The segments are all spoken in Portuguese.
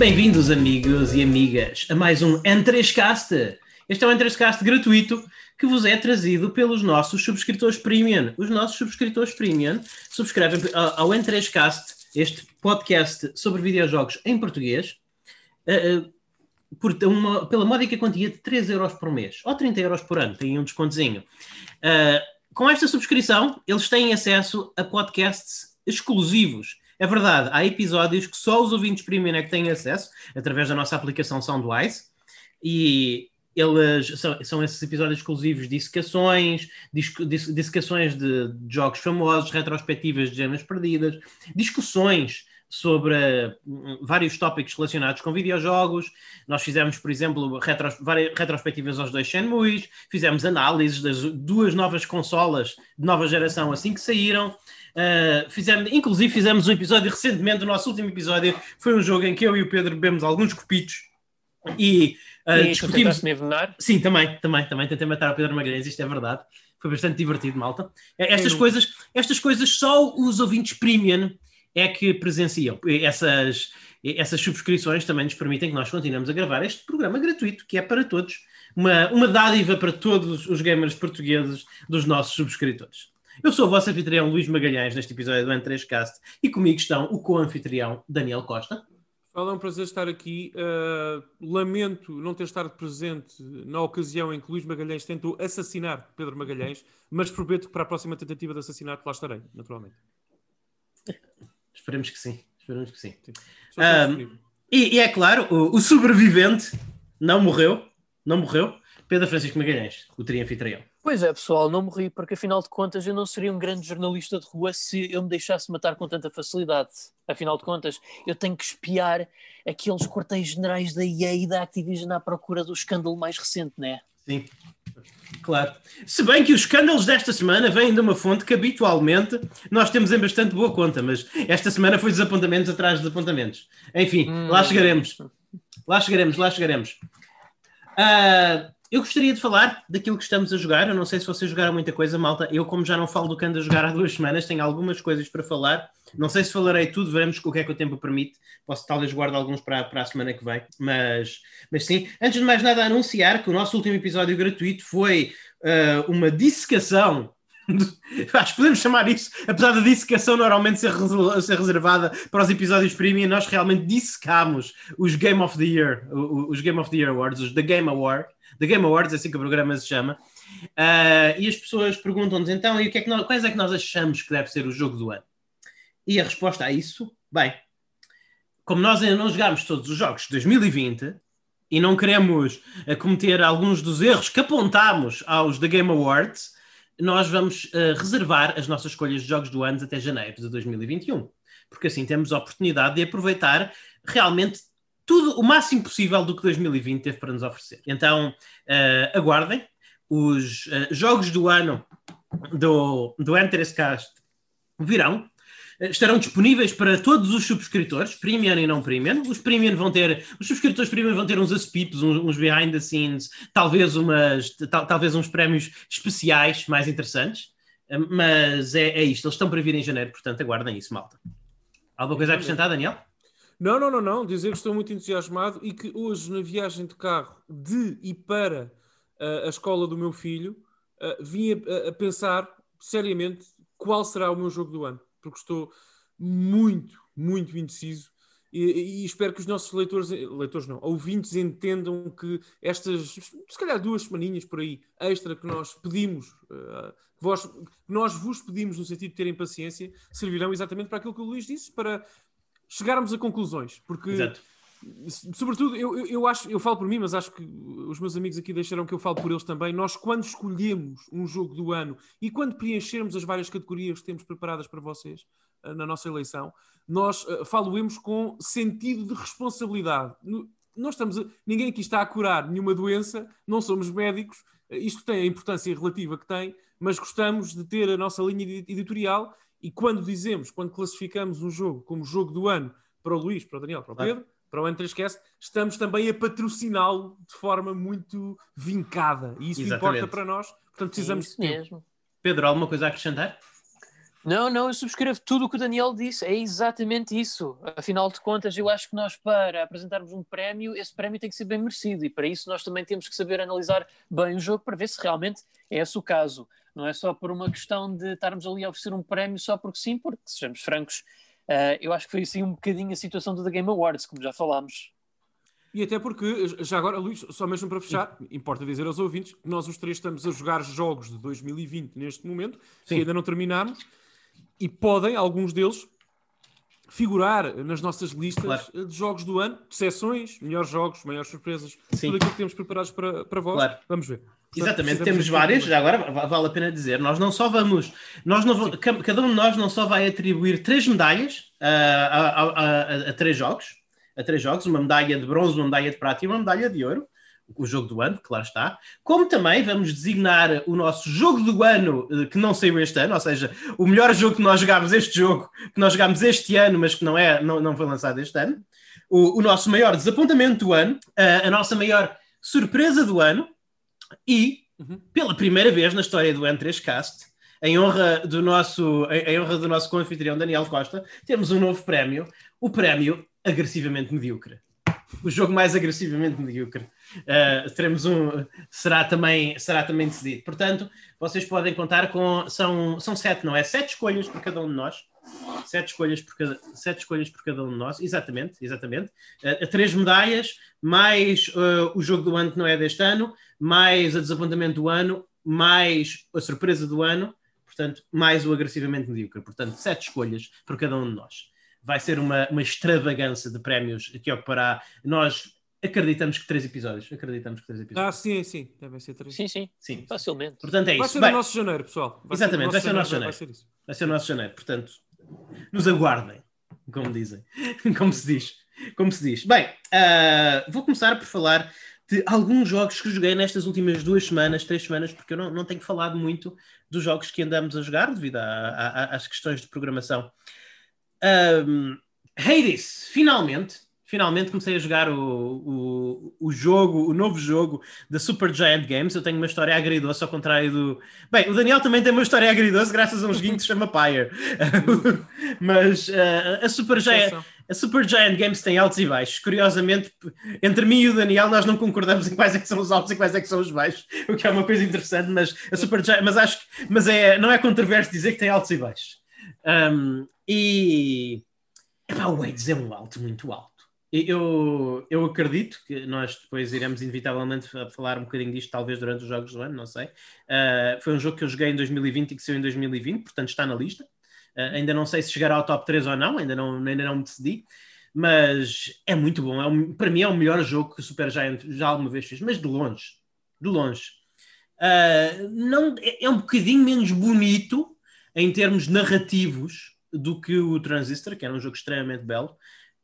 Bem-vindos, amigos e amigas, a mais um N3Cast. Este é um N3Cast gratuito que vos é trazido pelos nossos subscritores premium. Os nossos subscritores premium subscrevem ao N3Cast, este podcast sobre videojogos em português, uh, por uma, pela módica quantia de 3 euros por mês, ou 30 euros por ano, tem um descontozinho. Uh, com esta subscrição, eles têm acesso a podcasts exclusivos é verdade, há episódios que só os ouvintes premium é que têm acesso, através da nossa aplicação Soundwise, e eles são, são esses episódios exclusivos de dissecações, dissecações de, de jogos famosos, retrospectivas de gemas perdidas, discussões sobre uh, vários tópicos relacionados com videojogos. Nós fizemos, por exemplo, retros, várias retrospectivas aos dois Shenmues, fizemos análises das duas novas consolas de nova geração assim que saíram. Uh, fizemos, inclusive fizemos um episódio recentemente, o nosso último episódio foi um jogo em que eu e o Pedro bebemos alguns copitos e, uh, e discutimos. me envenenar? Sim, também, também, também tentei matar o Pedro Magalhães, isto é verdade. Foi bastante divertido, malta. É, estas, coisas, estas coisas só os ouvintes premium é que presenciam. Essas, essas subscrições também nos permitem que nós continuemos a gravar este programa gratuito, que é para todos, uma, uma dádiva para todos os gamers portugueses dos nossos subscritores. Eu sou o vosso anfitrião Luís Magalhães neste episódio do N3Cast e comigo estão o co-anfitrião Daniel Costa. Fala, é um prazer estar aqui. Uh, lamento não ter estado presente na ocasião em que Luís Magalhães tentou assassinar Pedro Magalhães, mas prometo que para a próxima tentativa de assassinato lá estarei, naturalmente. Esperemos que sim. Esperemos que sim. sim. Um, e, e, é claro, o, o sobrevivente não morreu, não morreu. Pedro Francisco Magalhães, o trianfitrião. Pois é, pessoal, não morri, porque afinal de contas eu não seria um grande jornalista de rua se eu me deixasse matar com tanta facilidade. Afinal de contas, eu tenho que espiar aqueles quartéis generais da EA e da Activision à procura do escândalo mais recente, não é? Sim, claro. Se bem que os escândalos desta semana vêm de uma fonte que habitualmente nós temos em bastante boa conta, mas esta semana foi desapontamentos atrás de desapontamentos. Enfim, hum. lá chegaremos. Lá chegaremos, lá chegaremos. Uh, eu gostaria de falar daquilo que estamos a jogar. Eu não sei se vocês jogaram muita coisa, malta. Eu, como já não falo do que ando a jogar há duas semanas, tenho algumas coisas para falar. Não sei se falarei tudo, veremos o que é que o tempo permite. Posso talvez guardar alguns para, para a semana que vem. Mas, mas sim, antes de mais nada, anunciar que o nosso último episódio gratuito foi uh, uma dissecação Acho que podemos chamar isso, apesar da dissecação normalmente ser, ser reservada para os episódios premium, nós realmente dissecamos os Game of the Year, os Game of the Year Awards, os The Game Award, The Game Awards, é assim que o programa se chama. Uh, e as pessoas perguntam-nos então, e o que é que nós, quais é que nós achamos que deve ser o jogo do ano? E a resposta a isso, bem, como nós ainda não jogámos todos os jogos de 2020 e não queremos uh, cometer alguns dos erros que apontámos aos The Game Awards, nós vamos uh, reservar as nossas escolhas de jogos do ano até janeiro de 2021. Porque assim temos a oportunidade de aproveitar realmente tudo o máximo possível do que 2020 teve para nos oferecer. Então, uh, aguardem os uh, jogos do ano do, do Cast virão. Uh, estarão disponíveis para todos os subscritores, premium e não premium. Os premium vão ter, os subscritores premium vão ter uns aspips, uns, uns behind the scenes, talvez umas, tal, talvez uns prémios especiais mais interessantes. mas é, é isto, eles estão para vir em janeiro, portanto aguardem isso, malta. Alguma coisa a acrescentar, Daniel? Não, não, não, não. Dizer que estou muito entusiasmado e que hoje, na viagem de carro de e para uh, a escola do meu filho, uh, vim a, a, pensar seriamente qual será o meu jogo do ano. Porque estou muito, muito indeciso e, e, espero que os nossos leitores, leitores não, ouvintes entendam que estas, se calhar duas semaninhas por aí, extra que nós pedimos, uh, vós, nós vos pedimos no sentido de terem paciência, servirão exatamente para aquilo que o Luís disse, para chegarmos a conclusões, porque Exato. sobretudo eu, eu, eu, acho, eu falo por mim, mas acho que os meus amigos aqui deixaram que eu falo por eles também. Nós, quando escolhemos um jogo do ano e quando preenchermos as várias categorias que temos preparadas para vocês uh, na nossa eleição, nós uh, faloemos com sentido de responsabilidade. No, nós estamos a, ninguém aqui está a curar nenhuma doença, não somos médicos, uh, isto tem a importância relativa que tem, mas gostamos de ter a nossa linha editorial e quando dizemos, quando classificamos um jogo como jogo do ano para o Luís, para o Daniel, para o Pedro, para o N3Cast, estamos também a patrociná-lo de forma muito vincada. E isso Exatamente. importa para nós, portanto precisamos é de tempo. mesmo. Pedro, alguma coisa a acrescentar? Não, não, eu subscrevo tudo o que o Daniel disse, é exatamente isso. Afinal de contas, eu acho que nós, para apresentarmos um prémio, esse prémio tem que ser bem merecido e para isso nós também temos que saber analisar bem o jogo para ver se realmente é esse o caso. Não é só por uma questão de estarmos ali a oferecer um prémio só porque sim, porque, sejamos francos, uh, eu acho que foi assim um bocadinho a situação do The Game Awards, como já falámos. E até porque, já agora, Luís, só mesmo para fechar, importa dizer aos ouvintes que nós os três estamos a jogar jogos de 2020 neste momento, Sim. que ainda não terminamos, e podem, alguns deles, figurar nas nossas listas claro. de jogos do ano, de sessões, melhores jogos, maiores surpresas, Sim. tudo aquilo que temos preparados para, para vós. Claro. Vamos ver. Portanto, Exatamente, temos várias, já agora vale a pena dizer, nós não só vamos, nós não, cada um de nós não só vai atribuir três medalhas uh, a, a, a, a, três jogos, a três jogos, uma medalha de bronze, uma medalha de prata e uma medalha de ouro, o jogo do ano, claro está, como também vamos designar o nosso jogo do ano eh, que não saiu este ano, ou seja, o melhor jogo que nós jogámos este jogo, que nós jogámos este ano, mas que não, é, não, não foi lançado este ano, o, o nosso maior desapontamento do ano, a, a, nossa maior surpresa do ano e, uhum. pela primeira vez na história do N3Cast, em honra do nosso, em, em honra do nosso confitrião Daniel Costa, temos um novo prémio, o prémio agressivamente medíocre. O jogo mais agressivamente medíocre. Uh, teremos um. Será também, será também decidido. Portanto, vocês podem contar com. São, são sete, não é? Sete escolhas por cada um de nós. Sete escolhas por cada, sete escolhas por cada um de nós. Exatamente, exatamente. Uh, três medalhas, mais uh, o jogo do ano que não é deste ano, mais a desapontamento do ano, mais a surpresa do ano. Portanto, mais o agressivamente medíocre. Portanto, sete escolhas por cada um de nós vai ser uma, uma extravagância de prémios que ocupará. Nós acreditamos que três episódios. Acreditamos que três episódios. Ah, sim, sim. Devem ser três. Sim, sim. sim. Facilmente. Portanto, é isso. Vai ser Bem, o nosso janeiro, pessoal. Vai exatamente, vai ser o nosso janeiro. Vai ser, isso. vai ser o nosso janeiro. Portanto, nos aguardem, como dizem. como se diz. Como se diz. Bem, uh, vou começar por falar de alguns jogos que joguei nestas últimas duas semanas, três semanas, porque eu não, não tenho falado muito dos jogos que andamos a jogar devido a, a, às questões de programação. Um, Hades, finalmente, finalmente comecei a jogar o, o, o jogo, o novo jogo da Super Giant Games. Eu tenho uma história agridoce, ao contrário do. Bem, o Daniel também tem uma história agridoce, graças a um joguinho que se chama Pyre. Mas uh, a, Super Giant, a Super Giant Games tem altos e baixos. Curiosamente, entre mim e o Daniel, nós não concordamos em quais é que são os altos e quais é que são os baixos, o que é uma coisa interessante. Mas a Super Giant, mas acho mas é, não é controverso dizer que tem altos e baixos. Um, e epá, o Waves é um alto muito alto. Eu, eu acredito que nós depois iremos inevitavelmente falar um bocadinho disto, talvez durante os jogos do ano, não sei. Uh, foi um jogo que eu joguei em 2020 e que saiu em 2020, portanto está na lista. Uh, ainda não sei se chegará ao top 3 ou não, ainda não, ainda não me decidi, mas é muito bom. É um, para mim é o melhor jogo que o Super Giant já alguma vez fez, mas de longe. De longe. Uh, não, é, é um bocadinho menos bonito em termos narrativos do que o Transistor, que era um jogo extremamente belo.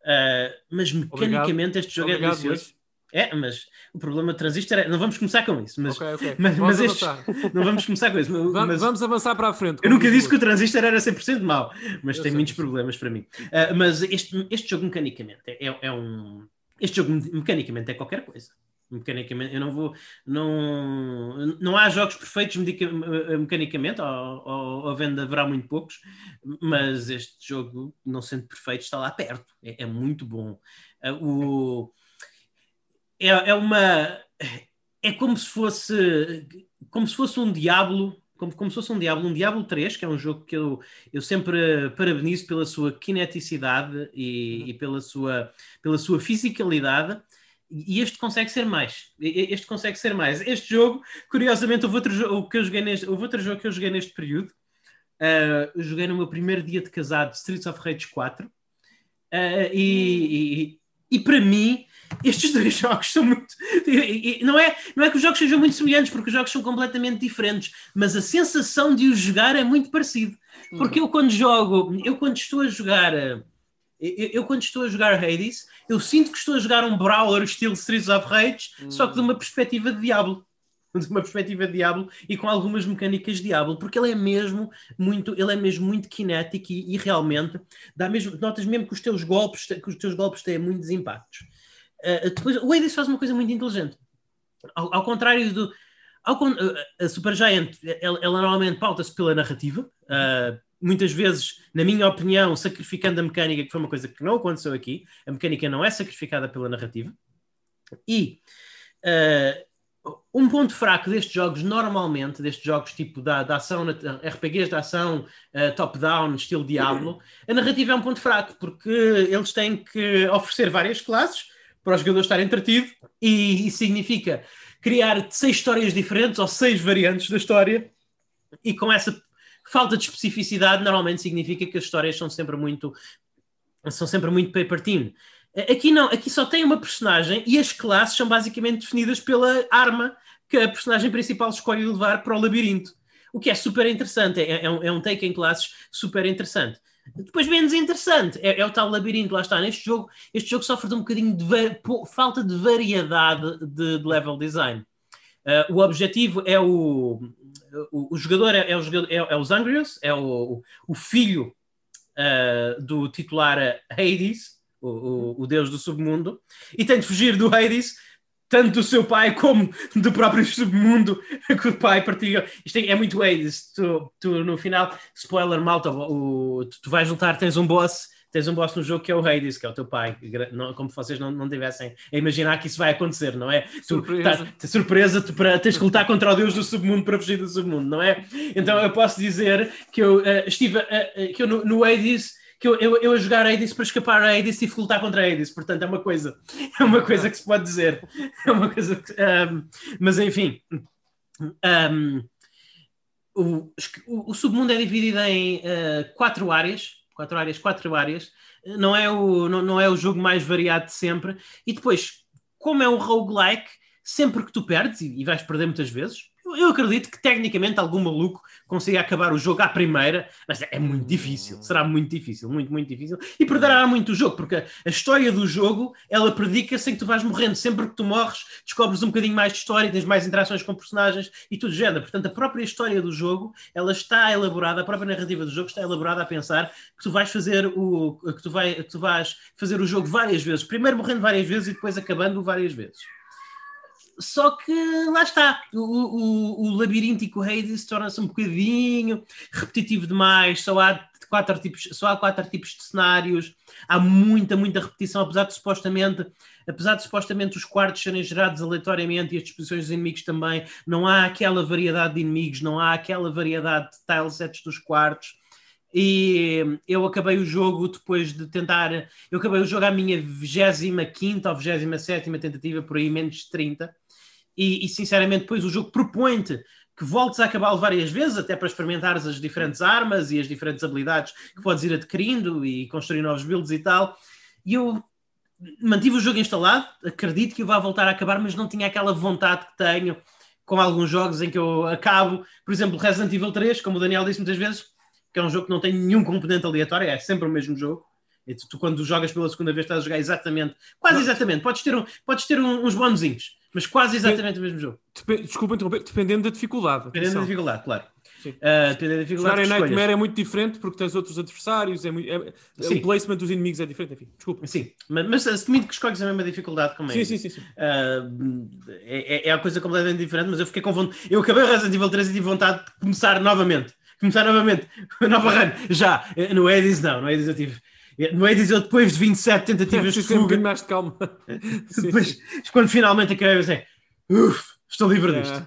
Uh, mas mecanicamente Obrigado. este jogo é Obrigado, é delicioso. Luís. É, mas o problema do Transistor é. Não vamos começar com isso. Mas, okay, okay. mas, mas estes, não vamos começar com isso. Vamos, mas, vamos avançar para a frente. Eu nunca disse que o Transistor era 100% mau, mas eu tem sei, muitos problemas para mim. Uh, mas este, este jogo mecanicamente é, é um. Este jogo mecanicamente é qualquer coisa mecanicamente. Eu não vou. Não, não há jogos perfeitos mecanicamente, ou, ou, ou venda haverá muito poucos, mas este jogo, não sendo perfeito, está lá perto. É, é muito bom. É, o, é, é uma. É como se fosse. Como se fosse um Diablo. Como, como se fosse um Diablo, um Diablo 3, que é um jogo que eu, eu sempre parabenizo pela sua kineticidade e, e pela, sua, pela sua fisicalidade, e este consegue ser mais. Este consegue ser mais. Este jogo, curiosamente, houve outro jogo que eu joguei neste, houve outro jogo que eu joguei neste período. Uh, joguei no meu primeiro dia de casado Streets of Rage 4. Uh, ah, e, e, e, para mim, estes dois jogos são muito. E, não, é, não é que os jogos sejam muito semelhantes, porque os jogos são completamente diferentes, mas a sensação de os jogar é muito parecido. Porque eu, quando jogo, eu, quando estou a jogar. Eu, eu, quando estou a jogar Hades, eu sinto que estou a jogar um brawler estilo Streets of Rage, hum. só que de uma perspectiva de Diablo. De uma perspectiva de Diablo e com algumas mecânicas de Diablo, porque ele é mesmo muito, ele é mesmo muito kinético e, e realmente dá mesmo, notas mesmo que os teus golpes, que os teus golpes têm muitos impactos. Uh, depois, o Hades faz uma coisa muito inteligente. Ao, ao contrário do. Ao, a Supergiant, ela, ela normalmente pauta-se pela narrativa, uh, muitas vezes, na minha opinião, sacrificando a mecânica, que foi uma coisa que não aconteceu aqui. A mecânica não é sacrificada pela narrativa. E uh, um ponto fraco destes jogos, normalmente, destes jogos tipo da, da ação, RPGs de ação, uh, top-down, estilo Diablo, a narrativa é um ponto fraco, porque eles têm que oferecer várias classes para o jogador estar entretido, e isso significa criar seis histórias diferentes ou seis variantes da história, e com essa falta de especificidade normalmente significa que as histórias são sempre muito são sempre muito paper team. Aqui não, aqui só tem uma personagem e as classes são basicamente definidas pela arma que a personagem principal escolhe levar para o labirinto. O que é super interessante, é, é, um, é um take em classes super interessante. Depois, menos interessante, é, é, o tal labirinto, lá está. Neste jogo, este jogo sofre de um bocadinho de falta de variedade de, de level design. Uh, o objetivo é o, o, o jogador é, é, o, é, é o Zangrius, é o, o filho uh, do titular Hades, o, o, deus do submundo, e tem de fugir do Hades, tanto do seu pai como do próprio submundo que o pai partilha. Isto é, é muito Hades. Tu, tu, no final, spoiler malta, o, tu, tu vais lutar, tens um boss tens um boss no jogo que é o Hades, que é o teu pai, não, como vocês não, não tivessem a imaginar que isso vai acontecer, não é? Surpresa. Tu, tá, surpresa, tu para, tens que lutar contra o deus do submundo para fugir do submundo, não é? Então eu posso dizer que eu uh, estive, uh, que eu no, no Hades que eu, eu, eu a jogar Hades para escapar a Hades tive que lutar contra a Hades, portanto é uma coisa, é uma coisa que se pode dizer, é uma coisa que, um, mas enfim, um, o, o, o, submundo é dividido em uh, quatro áreas, quatro áreas, quatro áreas. Não é o, não, não é o jogo mais variado de sempre. E depois, como é um roguelike, sempre que tu perdes, e, e vais perder muitas vezes, eu acredito que tecnicamente algum maluco consiga acabar o jogo à primeira, mas é muito difícil, será muito difícil, muito, muito difícil, e perderá muito o jogo, porque a história do jogo, ela predica sem que tu vais morrendo, sempre que tu morres, descobres um bocadinho mais de história, tens mais interações com personagens e tudo género, portanto a própria história do jogo, ela está elaborada, a própria narrativa do jogo está elaborada a pensar que tu vais fazer o, que tu, vai, que tu vais fazer o jogo várias vezes, primeiro morrendo várias vezes e depois acabando várias vezes. Só que lá está, o, o, o labiríntico Hades torna-se um bocadinho repetitivo demais, só há quatro tipos, só há quatro tipos de cenários, há muita, muita repetição, apesar de supostamente, apesar de supostamente os quartos serem gerados aleatoriamente e as disposições dos inimigos também, não há aquela variedade de inimigos, não há aquela variedade de tilesets dos quartos. E eu acabei o jogo depois de tentar. Eu acabei o jogo à minha 25 ou 27 tentativa, por aí menos de 30 e, e sinceramente depois o jogo propõe-te que voltes a acabá-lo várias vezes, até para experimentares as diferentes armas e as diferentes habilidades que podes ir adquirindo e construir novos builds e tal. E eu mantive o jogo instalado, acredito que eu vá voltar a acabar, mas não tinha aquela vontade que tenho com alguns jogos em que eu acabo, por exemplo, Resident Evil 3, como o Daniel disse muitas vezes, que é um jogo que não tem nenhum componente aleatório, é sempre o mesmo jogo. E tu, tu quando jogas pela segunda vez, estás a jogar exatamente, quase exatamente, podes ter, um, podes ter um, uns bonuzinhos mas quase exatamente o mesmo jogo. Dep Desculpa interromper, dependendo da dificuldade. Dependendo da dificuldade, claro. Uh, dependendo da dificuldade. Jogar em Nightmare é muito diferente porque tens outros adversários, é muito, é, o placement dos inimigos é diferente, enfim, desculpa. Sim, mas, mas assumindo que escolhes a mesma dificuldade como é. Sim, sim, sim. sim. Uh, é, é a coisa completamente diferente, mas eu fiquei com vontade. Eu acabei o Resident Evil 3 e tive vontade de começar novamente. Começar novamente. Nova run. Já. No Edis não, no Edis eu tive no Hades eu depois de 27 tentativas de fuga... Um mais de calma. depois, quando finalmente acabei, eu disse, Uf, estou livre disto.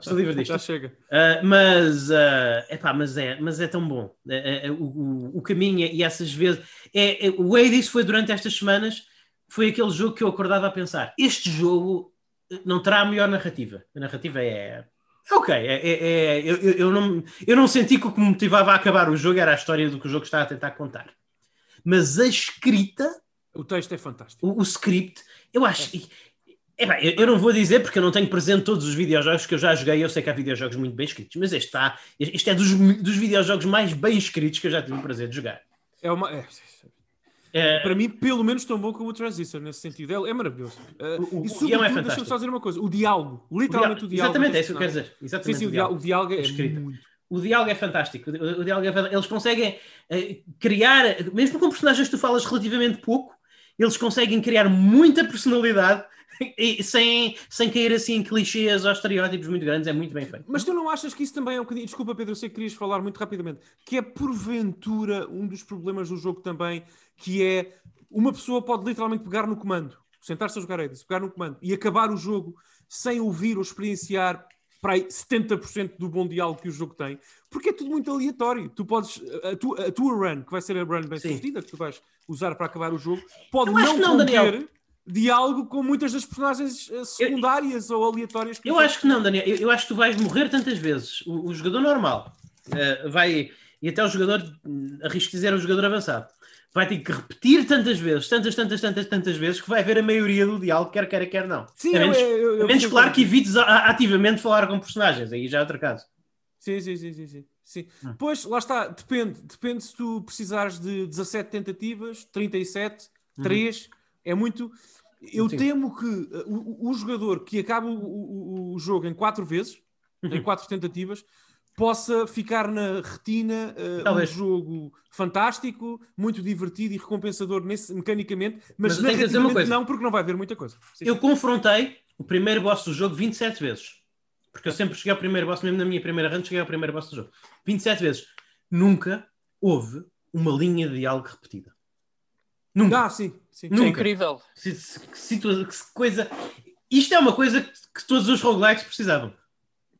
Estou livre disto. Já chega. Uh, mas, uh, epá, mas, é, mas é tão bom. É, é, o, o, o, caminho e essas vezes. É, é, o Hades foi durante estas semanas, foi aquele jogo que eu acordava a pensar: este jogo não terá a melhor narrativa. A narrativa é. Ok, é, é, é eu, eu, não, eu não senti que o que me motivava a acabar o jogo era a história do que o jogo está a tentar contar. Mas a escrita. O texto é fantástico. O, o script, eu acho. É é bem, eu não vou dizer porque eu não tenho presente todos os videojogos que eu já joguei. Eu sei que há videojogos muito bem escritos, mas este, está, este é dos, dos videojogos mais bem escritos que eu já tive o prazer de jogar. É uma. É, é, para mim, pelo menos tão bom como o Transistor, nesse sentido. É, é maravilhoso. Uh, o, e sobretudo, é deixa-me só dizer uma coisa: o diálogo, literalmente o, diálogo. Exatamente, é isso que eu quero dizer. Exatamente sim, sim, o, diálogo, o diálogo é escrito. muito. O diálogo é fantástico. O, diálogo é, eles conseguem uh, criar, mesmo com personagens que tu falas relativamente pouco, eles conseguem criar muita personalidade e sem, sem cair assim em clichês ou estereótipos muito grandes, é muito bem feito. Mas tu não achas que isso também é um bocadinho. Desculpa, Pedro, eu sei que querias falar muito rapidamente. Que é porventura um dos problemas do jogo também, que é uma pessoa pode literalmente pegar no comando, sentar-se a jogar Hades, pegar no comando e acabar o jogo sem ouvir ou experienciar para aí 70% do bom diálogo que o jogo tem, porque é tudo muito aleatório. Tu podes, a, tu, a tua run, que vai ser a run bem sucedida, que tu vais usar para acabar o jogo, pode Eu não não, conter Daniel. diálogo com muitas das personagens eh, secundárias ou aleatórias Eu acho que não, Daniel. Eu, eu acho que tu vais morrer tantas vezes. O, o jogador normal eh, vai, e até o jogador, hum, arrisco dizer, o jogador avançado, vai ter que repetir tantas vezes, tantas, tantas, tantas, tantas vezes, que vai haver a maioria do diálogo, quer queira, quer não. Sim, a menos, eu- eu- eu a menos claro, que que evites a- ativamente falar com personagens. Aí já é outro caso. Sim, sim, sim, sim, sim. sim. Hum. Pois, lá está, depende. Depende se tu precisares de 17 tentativas, 37, 3, é muito. Eu Uhum. Sim. temo que uh, o, o- jogador que acaba o, o- o jogo em 4 vezes, Uhum. em 4 tentativas, possa ficar na retina uh, um jogo fantástico, muito divertido e recompensador nesse, mecanicamente, mas, Mas não, porque não vai haver muita coisa. Sim, Eu confrontei o primeiro boss do jogo 27 vezes. Porque eu sempre cheguei ao primeiro boss, mesmo na minha primeira run, cheguei ao primeiro boss do jogo. 27 vezes. Nunca houve uma linha de diálogo repetida. Nunca. Ah, sim, sim. É Nunca. incrível. Se- se- que coisa... Isto é uma coisa que, que todos os roguelikes precisavam.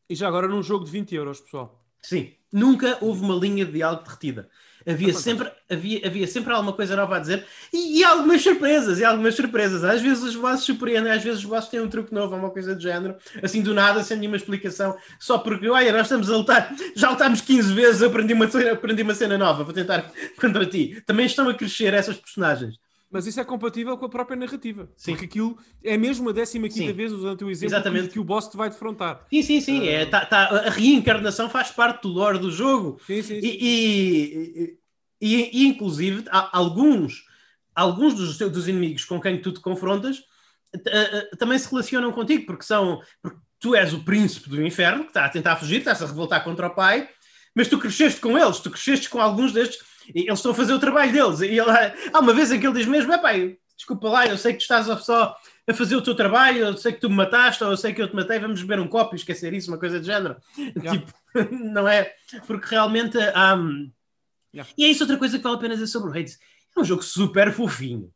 E já agora num jogo de 20 euros, pessoal. Sim. Nunca houve uma linha de diálogo derretida. Havia sempre, havia, havia sempre alguma coisa nova a dizer e, e algumas surpresas, e algumas surpresas. Às vezes os bosses surpreendem, às vezes os bosses têm um truque novo, uma coisa do género, assim do nada, sem nenhuma explicação, só porque, olha, nós estamos a lutar, já lutámos 15 vezes, aprendi uma, aprendi uma cena nova, vou tentar contra ti. Também estão a crescer essas personagens. Mas isso é compatível com a própria narrativa. Sim. Porque aquilo é mesmo a 15 Sim. vez, usando o teu exemplo, Exatamente. que, o boss te vai defrontar. Sim, sim, sim. É, tá- tá- a reencarnação faz parte do lore do jogo. Sim, sim, sim. E, e, e- e, inclusive, há alguns, alguns dos, dos inimigos com quem tu te confrontas eh, eh, também se relacionam contigo, porque são porque tu és o príncipe do inferno, que está a tentar fugir, está-se a revoltar contra o pai, mas tu cresceste com eles, tu cresceste com alguns destes, e eles estão a fazer o trabalho deles. E ele, há uma vez em que ele diz mesmo: é pai, desculpa lá, eu sei que tu estás só a fazer o teu trabalho, eu sei que tu me mataste, ou eu sei que eu te matei, vamos beber um copo e esquecer isso, uma coisa do género. Yeah. Tipo, não é? Porque realmente há. Yeah. E é isso outra coisa que vale a pena dizer sobre o Hades. É um jogo super fofinho.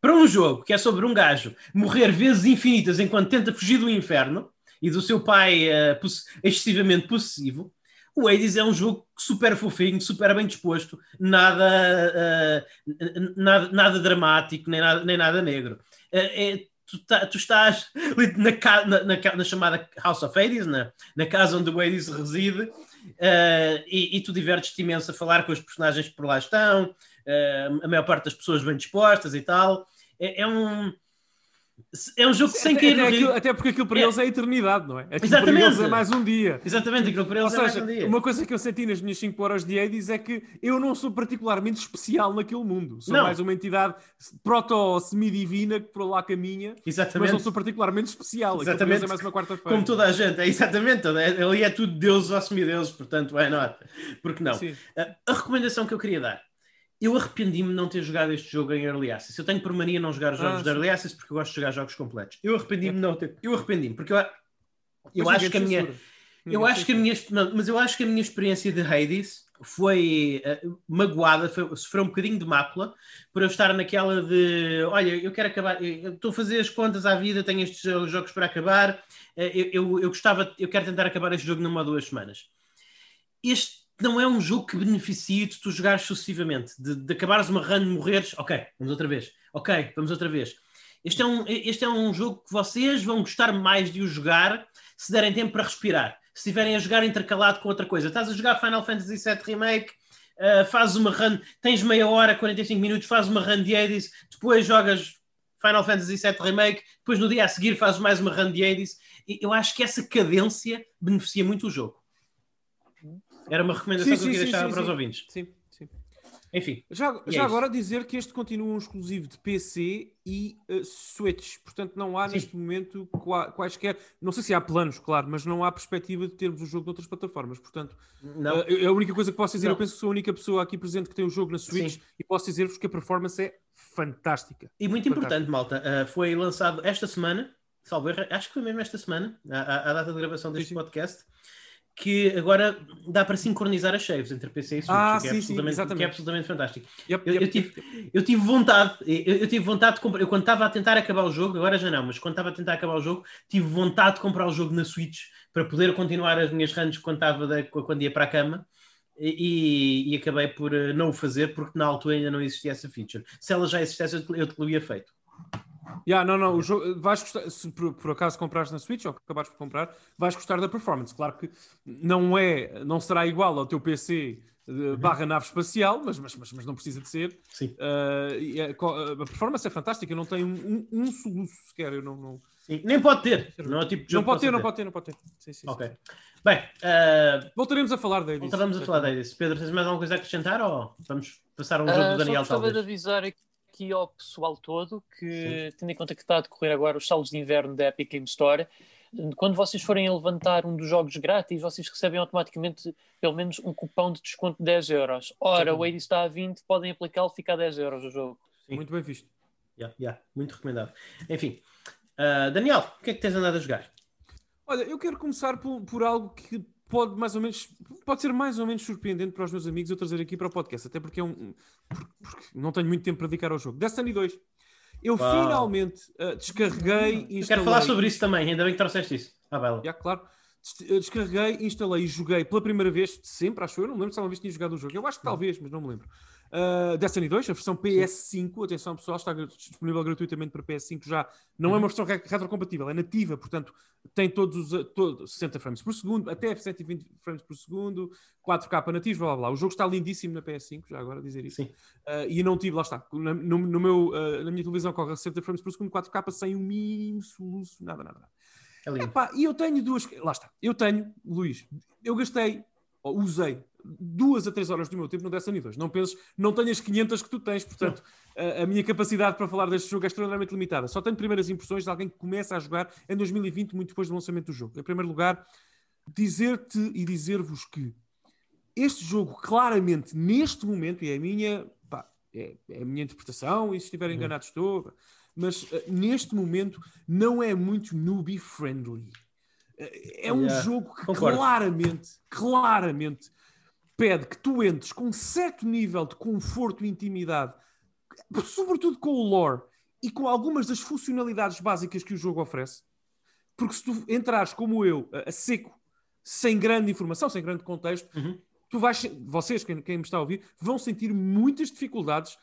Para um jogo que é sobre um gajo morrer vezes infinitas enquanto tenta fugir do inferno e do seu pai eh, poss- excessivamente possessivo, o Hades é um jogo super fofinho, super bem disposto, nada, n- nada, nada dramático, nem nada, nem nada negro. Eh, é- tu, tá- tu estás na, na- na na chamada House of Hades, na, na casa onde o Hades reside, eh, e, e tu divertes-te imenso a falar com os personagens que por lá estão, a maior parte das pessoas bem dispostas e tal. É, é um. É um jogo sem até, cair até aquilo- até porque aquilo para É. eles é a eternidade, não é? Aquilo Exatamente. para eles é mais um dia. Exatamente, aquilo para Ou eles é mais seja, um dia. uma coisa que eu senti nas minhas 5 horas de Hades é que eu não sou particularmente especial naquele mundo. Sou Não. mais uma entidade proto-semidivina que por lá caminha, mas Exatamente. não sou particularmente especial. Exatamente. é mais uma quarta-feira. Como toda a gente, é exatamente. é- Ali é tudo deuses ou semideuses, portanto, é nota. Porque não? Sim. A recomendação que eu queria dar. Eu arrependi-me de não ter jogado este jogo em Early Access. Eu tenho por mania não jogar os jogos Ah, de. Early Access porque eu gosto de jogar jogos completos. Eu arrependi-me de não ter. Eu arrependi-me porque eu, eu acho que a minha. censura. Eu Ninguém acho que a minha, não, mas eu acho que a minha experiência de Hades foi eh, magoada, foi, sofreu um bocadinho de mácula por eu estar naquela de olha, eu quero acabar, eu estou a fazer as contas à vida, tenho estes jo- jogos para acabar, eh, eu, eu, eu gostava, eu quero tentar acabar este jogo numa ou duas semanas. Este não é um jogo que beneficie de tu jogares sucessivamente, de, de acabares uma run, morreres, ok, vamos outra vez, ok, vamos outra vez. Este é, um, este é um jogo que vocês vão gostar mais de o jogar se derem tempo para respirar. Se estiverem a jogar intercalado com outra coisa. Estás a jogar Final Fantasy VII Remake, uh, fazes uma run, tens meia hora, 45 minutos, fazes uma run de Hades, depois jogas Final Fantasy VII Remake, depois no dia a seguir fazes mais uma run de Hades. Eu acho que essa cadência beneficia muito o jogo. Era uma recomendação Sim, que eu queria deixar para os ouvintes. Sim, sim. Enfim, Já, é já isso. agora dizer que este continua um exclusivo de PC e uh, Switch, portanto não há Sim. neste momento qua- quaisquer, não sei se há planos, claro, mas não há perspectiva de termos o jogo noutras plataformas, portanto não. uh, a única coisa que posso dizer, Não. eu penso que sou a única pessoa aqui presente que tem o jogo na Switch Sim. e posso dizer-vos que a performance é fantástica. E muito importante, malta, uh, foi lançado esta semana salvo acho que foi mesmo esta semana, a, a data de gravação deste sim. podcast, que agora dá para sincronizar as saves entre PC e Switch, ah, que, é sim, que é absolutamente fantástico. Yep, eu, yep, eu, tive, eu tive vontade, eu, eu, tive vontade de comprar, eu quando estava a tentar acabar o jogo, agora já não, mas quando estava a tentar acabar o jogo, tive vontade de comprar o jogo na Switch para poder continuar as minhas runs quando, estava de, quando ia para a cama. E, e, acabei por eh, não o fazer porque na altura ainda não existia essa feature. Se ela já existisse, eu te ia feito. Yeah, não, não, o jogo, vais gostar, se por, por, acaso comprares na Switch ou acabaste por comprar, vais gostar da performance. Claro que não é, não será igual ao teu PC uhum. barra nave espacial, mas, mas, mas, mas, não precisa de ser. Sim. Uh, a, a, performance é fantástica, eu não tenho um, um, um soluço sequer. Eu não, não... Sim. Nem pode ter. Não, é tipo não pode ter, não pode ter, não pode ter. Sim, sim, ok. Sim. Bem, uh... voltaremos a falar daí. Voltaremos a falar daí. Pedro, tens mais alguma coisa a acrescentar ou vamos passar a um jogo uh, do Daniel? Só gostava de avisar aqui aqui ao pessoal todo que, Sim. tendo em conta que está a decorrer agora os saldos de inverno da Epic Game Store, quando vocês forem a levantar um dos jogos grátis, vocês recebem automaticamente pelo menos um cupão de desconto de 10 euros. Ora, Sim. o AD está a 20, podem aplicá-lo, fica a 10 euros o jogo. Sim. Muito bem visto. Yeah, yeah, muito recomendado. Enfim, uh, Daniel, o que é que tens andado a jogar? Olha, eu quero começar por, por algo que pode mais ou menos pode ser mais ou menos surpreendente para os meus amigos eu trazer aqui para o podcast, até porque é um porque não tenho muito tempo para dedicar ao jogo. Destiny 2. Eu Uau. finalmente uh, descarreguei e instalei. quero falar sobre isso também, ainda bem que trouxeste isso. Ah, bela. Já, claro. Eh, descarreguei, instalei e joguei pela primeira vez, sempre, acho eu. Não me lembro se alguma vez tinha jogado o jogo. Eu acho que talvez, mas não me lembro. Uh, Destiny 2, a versão PS5, Sim. atenção pessoal, está disponível gratuitamente para PS5 já. Não é uma versão retrocompatível, é nativa, portanto tem todos os todos, 60 frames por segundo, até 120 frames por segundo, 4K nativos, blá blá blá. O jogo está lindíssimo na PS5, já agora dizer isso. Uh, e não tive, lá está. No, no meu, uh, na minha televisão corre a 60 frames por segundo, 4K sem um mínimo soluço, nada, nada. nada. É e eu tenho duas. Lá está. Eu tenho, Luís, eu gastei, usei duas a três horas do meu tempo no Destiny 2. Não penses, não tenho as 500 que tu tens, portanto, a, a, minha capacidade para falar deste jogo é extremamente limitada. Só tenho primeiras impressões de alguém que começa a jogar em 2020, muito depois do lançamento do jogo. Em primeiro lugar, dizer-te e dizer-vos que este jogo, claramente, neste momento, e é a minha, pá, é, é, a minha interpretação, e se estiver uhum. enganado estou, mas uh, neste momento não é muito newbie friendly. Uh, é um yeah. jogo que Concordo. claramente, claramente pede que tu entres com um certo nível de conforto e intimidade, sobretudo com o lore e com algumas das funcionalidades básicas que o jogo oferece. Porque se tu entrares como eu, a, seco, sem grande informação, sem grande contexto, uhum. tu vais, vocês, quem, quem me está a ouvir, vão sentir muitas dificuldades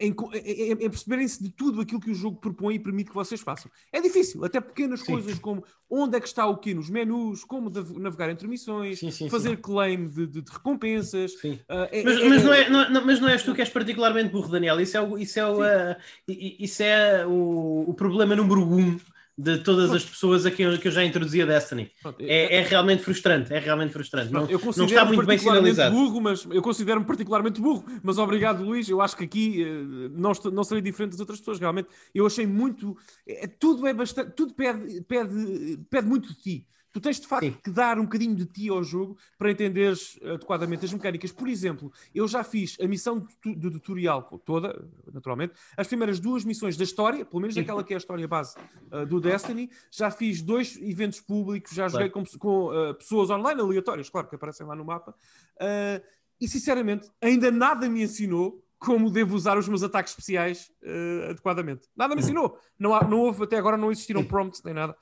em, em, em perceberem-se de tudo aquilo que o jogo propõe e permite que vocês façam. É difícil, até pequenas sim. coisas como onde é que está o quê nos menus, como navegar entre missões, sim, sim, fazer claim de, de, de recompensas. Uh, é, mas, é, mas, não é, não, mas não és tu que és particularmente burro, Daniel. Isso é o, isso é o, uh, isso é o, o problema número um de todas as pessoas a quem eu, que eu já introduzi a Destiny. É, é, realmente frustrante, é realmente frustrante. Não, eu não está muito bem sinalizado. Burro, mas eu considero-me particularmente burro, mas obrigado, Luís. Eu acho que aqui uh, não, não serei diferente das outras pessoas. Realmente, eu achei muito. É, tudo é bastante. Tudo pede, pede, pede muito de ti. Tu tens de facto Sim. que dar um bocadinho de ti ao jogo para entenderes adequadamente as mecânicas. Por exemplo, eu já fiz a missão do tutorial toda, naturalmente, as primeiras duas missões da história, pelo menos aquela que é a história base uh, do Destiny, já fiz dois eventos públicos, já joguei com, com uh, pessoas online aleatórias, claro, que aparecem lá no mapa, uh, e sinceramente ainda nada me ensinou como devo usar os meus ataques especiais adequadamente. Nada me ensinou. Não, há, não houve, até agora não existiram prompts nem nada.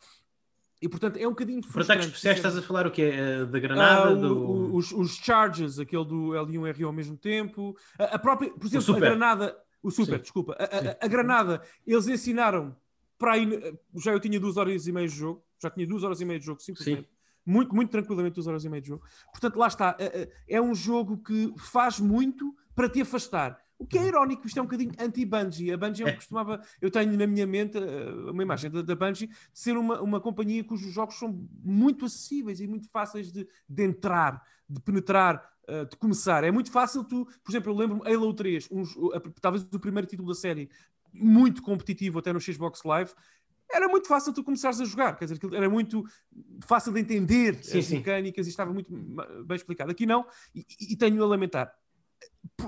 E portanto é um bocadinho Por ataques especiais estás a falar o quê? Uh, da granada? Uh, do... o, os, os, charges, aquele do L1R ao mesmo tempo. A, a própria, por exemplo, a granada. O super, Sim. desculpa. A, a, granada, eles ensinaram para aí. Já eu tinha duas horas e meia de jogo. Já tinha duas horas e meia de jogo, simplesmente. Sim. Muito, muito tranquilamente duas horas e meia de jogo. Portanto, lá está. É, é um jogo que faz muito para te afastar. O que é irónico, isto é um bocadinho anti-Bungie. A Bungie é. costumava. Eu tenho na minha mente uh, uma imagem da, da Bungie de ser uma, uma companhia cujos jogos são muito acessíveis e muito fáceis de, de entrar, de penetrar, uh, de começar. É muito fácil tu, por exemplo, eu lembro-me Halo 3, um, talvez o primeiro título da série, muito competitivo até no Xbox Live. Era muito fácil tu começares a jogar, quer dizer, era muito fácil de entender sim, as sim. mecânicas e estava muito bem explicado. Aqui não, e, e tenho a lamentar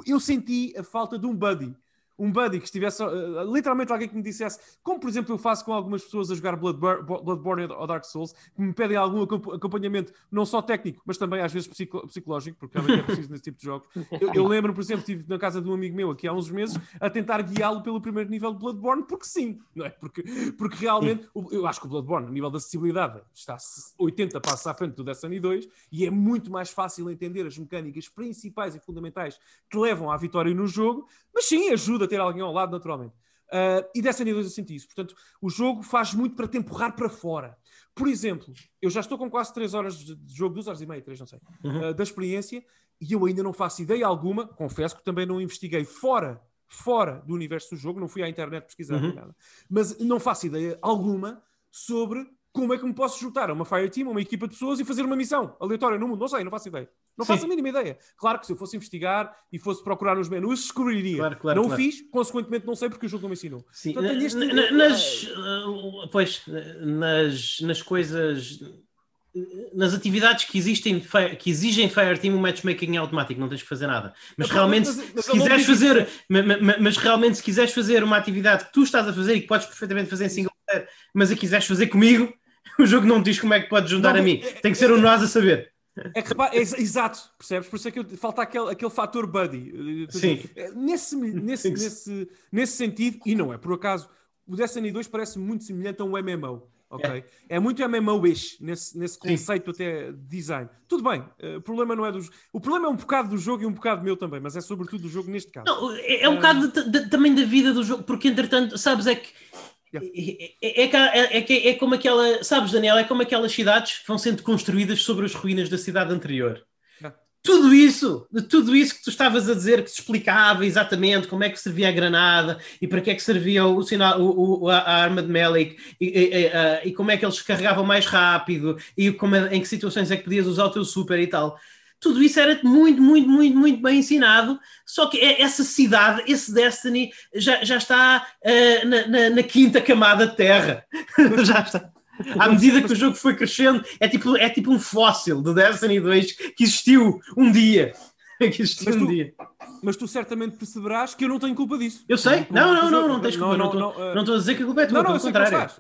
eu senti a falta de um buddy. Um buddy que estivesse, uh, literalmente alguém que me dissesse, como por exemplo eu faço com algumas pessoas a jogar Bloodborne, Bloodborne ou Dark Souls, que me pedem algum acompanhamento, não só técnico, mas também às vezes psicológico, porque é preciso nesse tipo de jogos. Eu, eu lembro, por exemplo, estive na casa de um amigo meu aqui há uns meses a tentar guiá-lo pelo primeiro nível de Bloodborne, porque sim, não é? Porque, porque realmente, eu acho que o Bloodborne, a nível de acessibilidade, está 80 passos à frente do Destiny 2 e é muito mais fácil entender as mecânicas principais e fundamentais que levam à vitória no jogo, mas sim, ajuda ter alguém ao lado, naturalmente. Uh, e dessa nível eu senti isso. Portanto, o jogo faz muito para te empurrar para fora. Por exemplo, eu já estou com quase 3 horas de jogo, 2 horas e meia, 3, não sei, uhum. uh, da experiência, e eu ainda não faço ideia alguma, confesso que também não investiguei fora, fora do universo do jogo, não fui à internet pesquisar uhum. nada, mas não faço ideia alguma sobre como é que me posso juntar a uma fire team, a uma equipa de pessoas e fazer uma missão aleatória no mundo? Não sei, não faço ideia. Não Sim. faço a mínima ideia. Claro que se eu fosse investigar e fosse procurar nos menus, descobriria. Claro, claro, não claro. fiz, consequentemente não sei porque o jogo não me ensinou. Sim, Portanto, este... nas, uh, pois, nas, nas coisas nas atividades que existem que exigem Fireteam o matchmaking é automático, não tens que fazer nada. Mas realmente mas, mas, se quiseres fazer mas, realmente se quiseres fazer uma atividade que tu estás a fazer e que podes perfeitamente fazer em single mas a quiseres fazer comigo, o jogo não diz como é que podes juntar não, a mim. É, Tem que ser um nós a saber. É que é, exato, percebes? Por isso é que falta aquele, aquele fator buddy. Sim. É, nesse, nesse, nesse, nesse sentido, e não é por acaso, o Destiny 2 parece muito semelhante a um MMO. Ok? É, é muito MMO-ish nesse, nesse conceito Sim. até de design. Tudo bem, uh, o problema não é dos. O problema é um bocado do jogo e um bocado meu também, mas é sobretudo do jogo neste caso. Não, é, é um uh, bocado de, de, também da vida do jogo, porque entretanto, sabes, é que Yeah. É, é, é, é, como aquela, sabes, Daniel, é como aquelas cidades que vão sendo construídas sobre as ruínas da cidade anterior. Yeah. Tudo isso, tudo isso que tu estavas a dizer, que te explicava exatamente como é que servia a granada e para que é que servia o sinal, o, o a arma de melee e, e, e, como é que eles carregavam mais rápido e como, em que situações é que podias usar o teu super e tal tudo isso era muito, muito, muito, muito bem ensinado. Só que é, essa cidade, esse Destiny, já, já está uh, na, na, na, quinta camada de terra. já está. À medida que o jogo foi crescendo, é tipo, é tipo um fóssil do Destiny 2 que existiu um dia. que existiu um dia mas tu certamente perceberás que eu não tenho culpa disso. Eu sei, não, não, não, não tens culpa, não, estou a dizer que a culpa é tua, não, não, pelo contrário.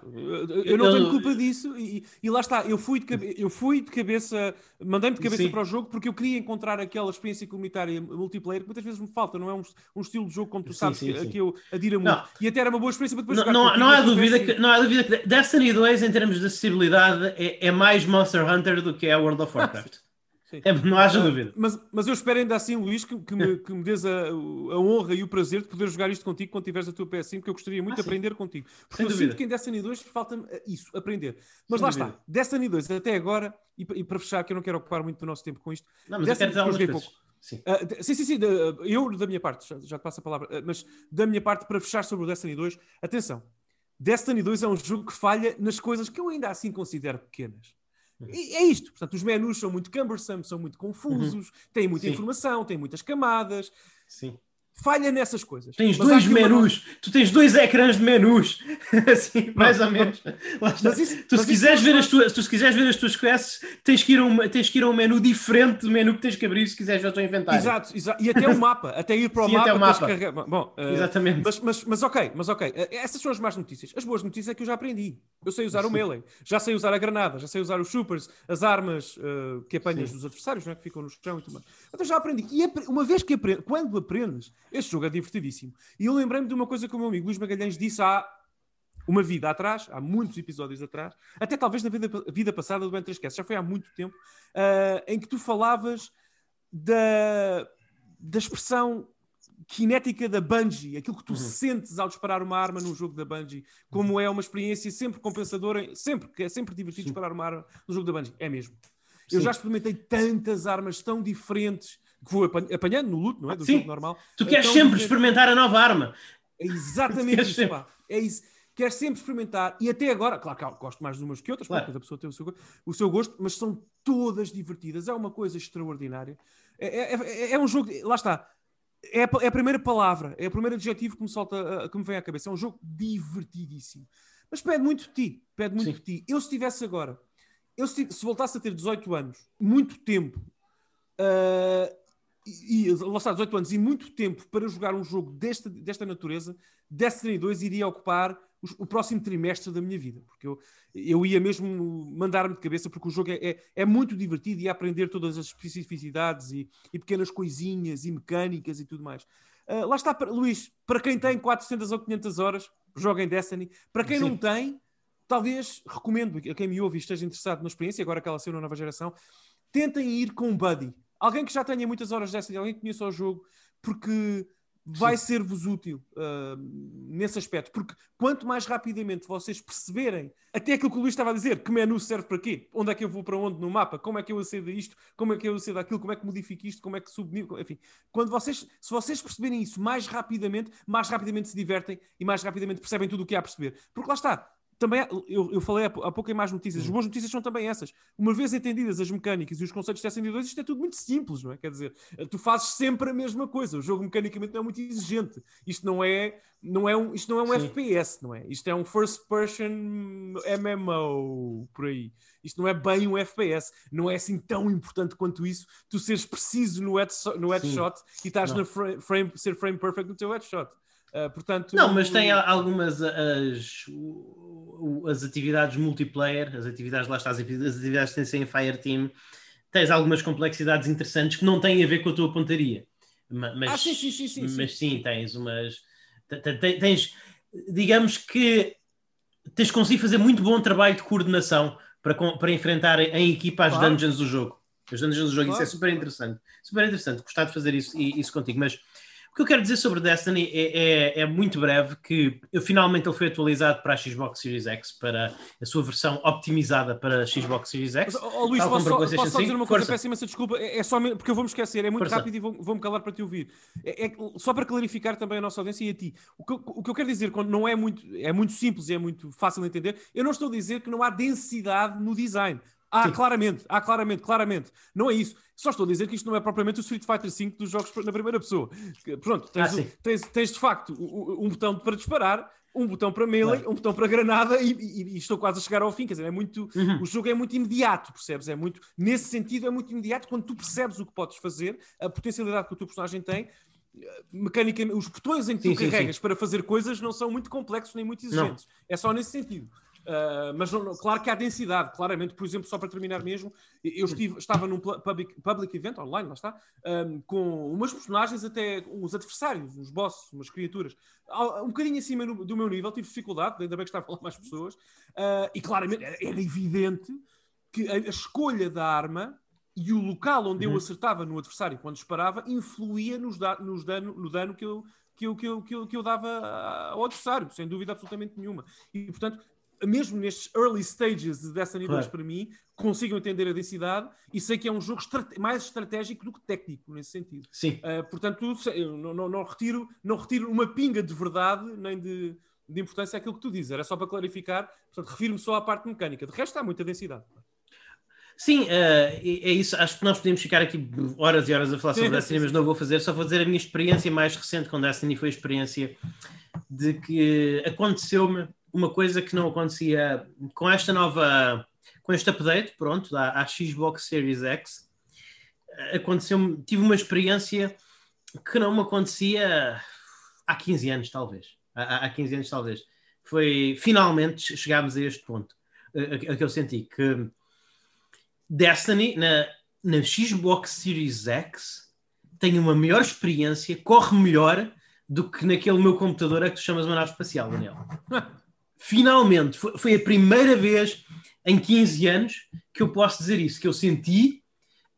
Eu, não tenho culpa disso e, lá está, eu fui de, eu fui de cabeça, mandei-me de cabeça para o jogo porque eu queria encontrar aquela experiência comunitária multiplayer que muitas vezes me falta, não é um, estilo de jogo como tu sabes, que, eu adiro muito. E até era uma boa experiência para depois não. Não, há dúvida que, não há dúvida que Destiny 2 em termos de acessibilidade é, é mais Monster Hunter do que é World of Warcraft. É, não haja dúvida. Mas, mas eu espero ainda assim, Luís, que, que, me, que me des a, a, honra e o prazer de poder jogar isto contigo quando tiveres a tua PS5, porque eu gostaria muito ah, de aprender contigo. Porque Sem eu dúvida. sinto que em Destiny 2 falta-me isso, aprender. Mas Sem lá dúvida. está, Destiny 2 até agora, e, e, para fechar, que eu não quero ocupar muito do nosso tempo com isto. Não, mas Destiny, eu quero dizer Sim. Uh, sim, sim, sim. eu, da minha parte, já, já te passo a palavra, uh, mas da minha parte, para fechar sobre o Destiny 2, atenção. Destiny 2 é um jogo que falha nas coisas que eu ainda assim considero pequenas. Uhum. E é isto. Portanto, os menus são muito cumbersome, são muito confusos, uhum. têm muita Sim. informação, têm muitas camadas. Sim falha nessas coisas. Tens Mas dois menus, tu tens dois ecrãs de menus, assim, mais ou menos. Mas isso, tu, se quiseres ver as tuas, tu se quiseres ver as tuas quests, tens que, ir a um, tens que ir a um menu diferente do menu que tens que abrir se quiseres ver o teu inventário. Exato, exato. e até o mapa, até ir para o Sim, mapa. Até o mapa. Carregar... Bom, uh, Exatamente. Mas, mas, mas, ok, mas ok. Uh, essas são as más notícias. As boas notícias é que eu já aprendi. Eu sei usar Sim. o melee, já sei usar a granada, já sei usar os supers, as armas uh, que apanhas Sim. dos adversários, não é? que ficam no chão e tudo mais. Então já aprendi. E uma vez que aprendes, quando aprendes, este jogo é divertido e eu lembrei-me de uma coisa que o meu amigo Luís Magalhães disse há uma vida atrás, há muitos episódios atrás, até talvez na vida, vida passada do Ben3Cast, já foi há muito tempo, uh, em que tu falavas da, da expressão cinética da Bungie, aquilo que tu uhum. sentes ao disparar uma arma num jogo da Bungie, como uhum. é uma experiência sempre compensadora, sempre, que é sempre divertido Sim. disparar uma arma no jogo da Bungie. É mesmo. Sim. Eu já experimentei tantas armas tão diferentes que vou apanhando no luto, não é? Do Sim. jogo normal. Tu queres então, sempre experimentar a nova arma. É exatamente isso, pá. É isso. Queres sempre experimentar. E até agora, claro que gosto mais de umas que outras, claro. porque cada pessoa tem o seu, o seu gosto, mas são todas divertidas. É uma coisa extraordinária. É, é, é, é um jogo. Lá está. É a, é a, primeira palavra, é o primeiro adjetivo que me, solta, que me vem à cabeça. É um jogo divertidíssimo. Mas pede muito de ti. Pede muito Sim. de ti. Eu, se tivesse agora, eu se, se voltasse a ter 18 anos, muito tempo, uh, e, e lá está, 18 anos e muito tempo para jogar um jogo desta, desta natureza, Destiny 2 iria ocupar o, o próximo trimestre da minha vida, porque eu, eu ia mesmo mandar-me de cabeça, porque o jogo é, é, é, muito divertido e aprender todas as especificidades e, e, pequenas coisinhas e mecânicas e tudo mais. Uh, lá está, Luís, para quem tem 400 ou 500 horas, joga em Destiny. Para quem Sim. não tem, talvez recomendo a quem me ouve e esteja interessado na experiência, agora que ela saiu na nova geração, tentem ir com um buddy. Alguém que já tenha muitas horas dessa, alguém que conheça o jogo, porque vai ser-vos útil uh, nesse aspecto. Porque quanto mais rapidamente vocês perceberem até aquilo que o Luís estava a dizer, que menu serve para quê? Onde é que eu vou para onde no mapa? Como é que eu acedo a isto? Como é que eu acedo aquilo? Como é que modifico isto? Como é que subnivo? Enfim, quando vocês, se vocês perceberem isso mais rapidamente, mais rapidamente se divertem e mais rapidamente percebem tudo o que há a perceber. Porque lá está, também eu, eu falei há, pouco em mais notícias. As boas notícias são também essas. Uma vez entendidas as mecânicas e os conceitos de SN2, isto é tudo muito simples, não é? Quer dizer, tu fazes sempre a mesma coisa. O jogo mecanicamente não é muito exigente. Isto não é, não é um, isto não é um FPS, não é? Isto é um first person MMO por aí. Isto não é bem um FPS. Não é assim tão importante quanto isso. Tu seres preciso no, headshot, no headshot e estás na frame, ser frame perfect no teu headshot. Uh, portanto, não, mas tem algumas as, as atividades multiplayer, as atividades lá está, as atividades que têm em Fireteam, tens algumas complexidades interessantes que não têm a ver com a tua pontaria. Mas, ah, sim, sim, sim, sim, mas sim, tens umas. Tens, digamos que tens conseguido fazer muito bom trabalho de coordenação para, para enfrentar em equipa as claro. dungeons do jogo. As dungeons do jogo, claro. isso é super interessante. Super interessante, gostar de fazer isso, isso contigo, mas que eu quero dizer sobre Destiny é, é, é, muito breve, que finalmente ele foi atualizado para a Xbox Series X, para a sua versão optimizada para a Xbox Series X. Mas, oh, Luís, posso, só, posso só dizer uma coisa? Peço imensa desculpa, é, é só porque eu vou-me esquecer, é muito Força. rápido e vou-me vou calar para te ouvir. É, é, só para clarificar também a nossa audiência e a ti. O que, o que eu quero dizer, quando não é muito, é muito simples e é muito fácil de entender, eu não estou a dizer que não há densidade no design. Há Sim. claramente, há claramente, claramente. Não é isso. Só estou a dizer que isto não é propriamente o Street Fighter V dos jogos na primeira pessoa. Pronto, tens, ah, tens, tens, de facto um botão para disparar, um botão para melee, um botão para granada e, e, e, estou quase a chegar ao fim. Quer dizer, é muito, uhum. o jogo é muito imediato, percebes? É muito, nesse sentido, é muito imediato quando tu percebes o que podes fazer, a potencialidade que o teu personagem tem. Mecanicamente, os botões em que sim, tu sim, carregas sim. para fazer coisas não são muito complexos nem muito exigentes. Não. É só nesse sentido. Uh, mas não, claro que há densidade, claramente. Por exemplo, só para terminar mesmo, eu estive, estava num public, public event online, lá está, um, com umas personagens, até uns adversários, uns bosses, umas criaturas, um bocadinho acima do meu nível. Tive dificuldade, ainda bem que estavam lá mais pessoas, uh, e claramente era, era, evidente que a, a, escolha da arma e o local onde uhum. eu acertava no adversário quando disparava influía nos, da, nos dano, no dano que eu, que eu, que eu, que eu, que eu dava ao adversário, sem dúvida absolutamente nenhuma. E, portanto, mesmo nestes early stages de Destiny 2 claro. para mim, consigo entender a densidade e sei que é um jogo estrate mais estratégico do que técnico nesse sentido. Sim. Uh, portanto, eu não, não, não, retiro, não retiro uma pinga de verdade nem de, de importância àquilo que tu dizes. Era só para clarificar. Portanto, refiro-me só à parte mecânica. De resto, há muita densidade. Sim, uh, é, isso. Acho que nós podemos ficar aqui horas e horas a falar sobre Destiny, mas não vou fazer. Só vou dizer a minha experiência mais recente com Destiny foi a experiência de que aconteceu-me uma coisa que não acontecia com esta nova, com este update, pronto, à, à Xbox Series X, aconteceu tive uma experiência que não me acontecia há 15 anos, talvez. Há, há 15 anos, talvez. Foi, finalmente, chegámos a este ponto, a, a, a que eu senti que Destiny, na, na Xbox Series X, tem uma melhor experiência, corre melhor do que naquele meu computador a que tu chamas uma nave espacial, Daniel. finalmente, foi, foi, a primeira vez em 15 anos que eu posso dizer isso, que eu senti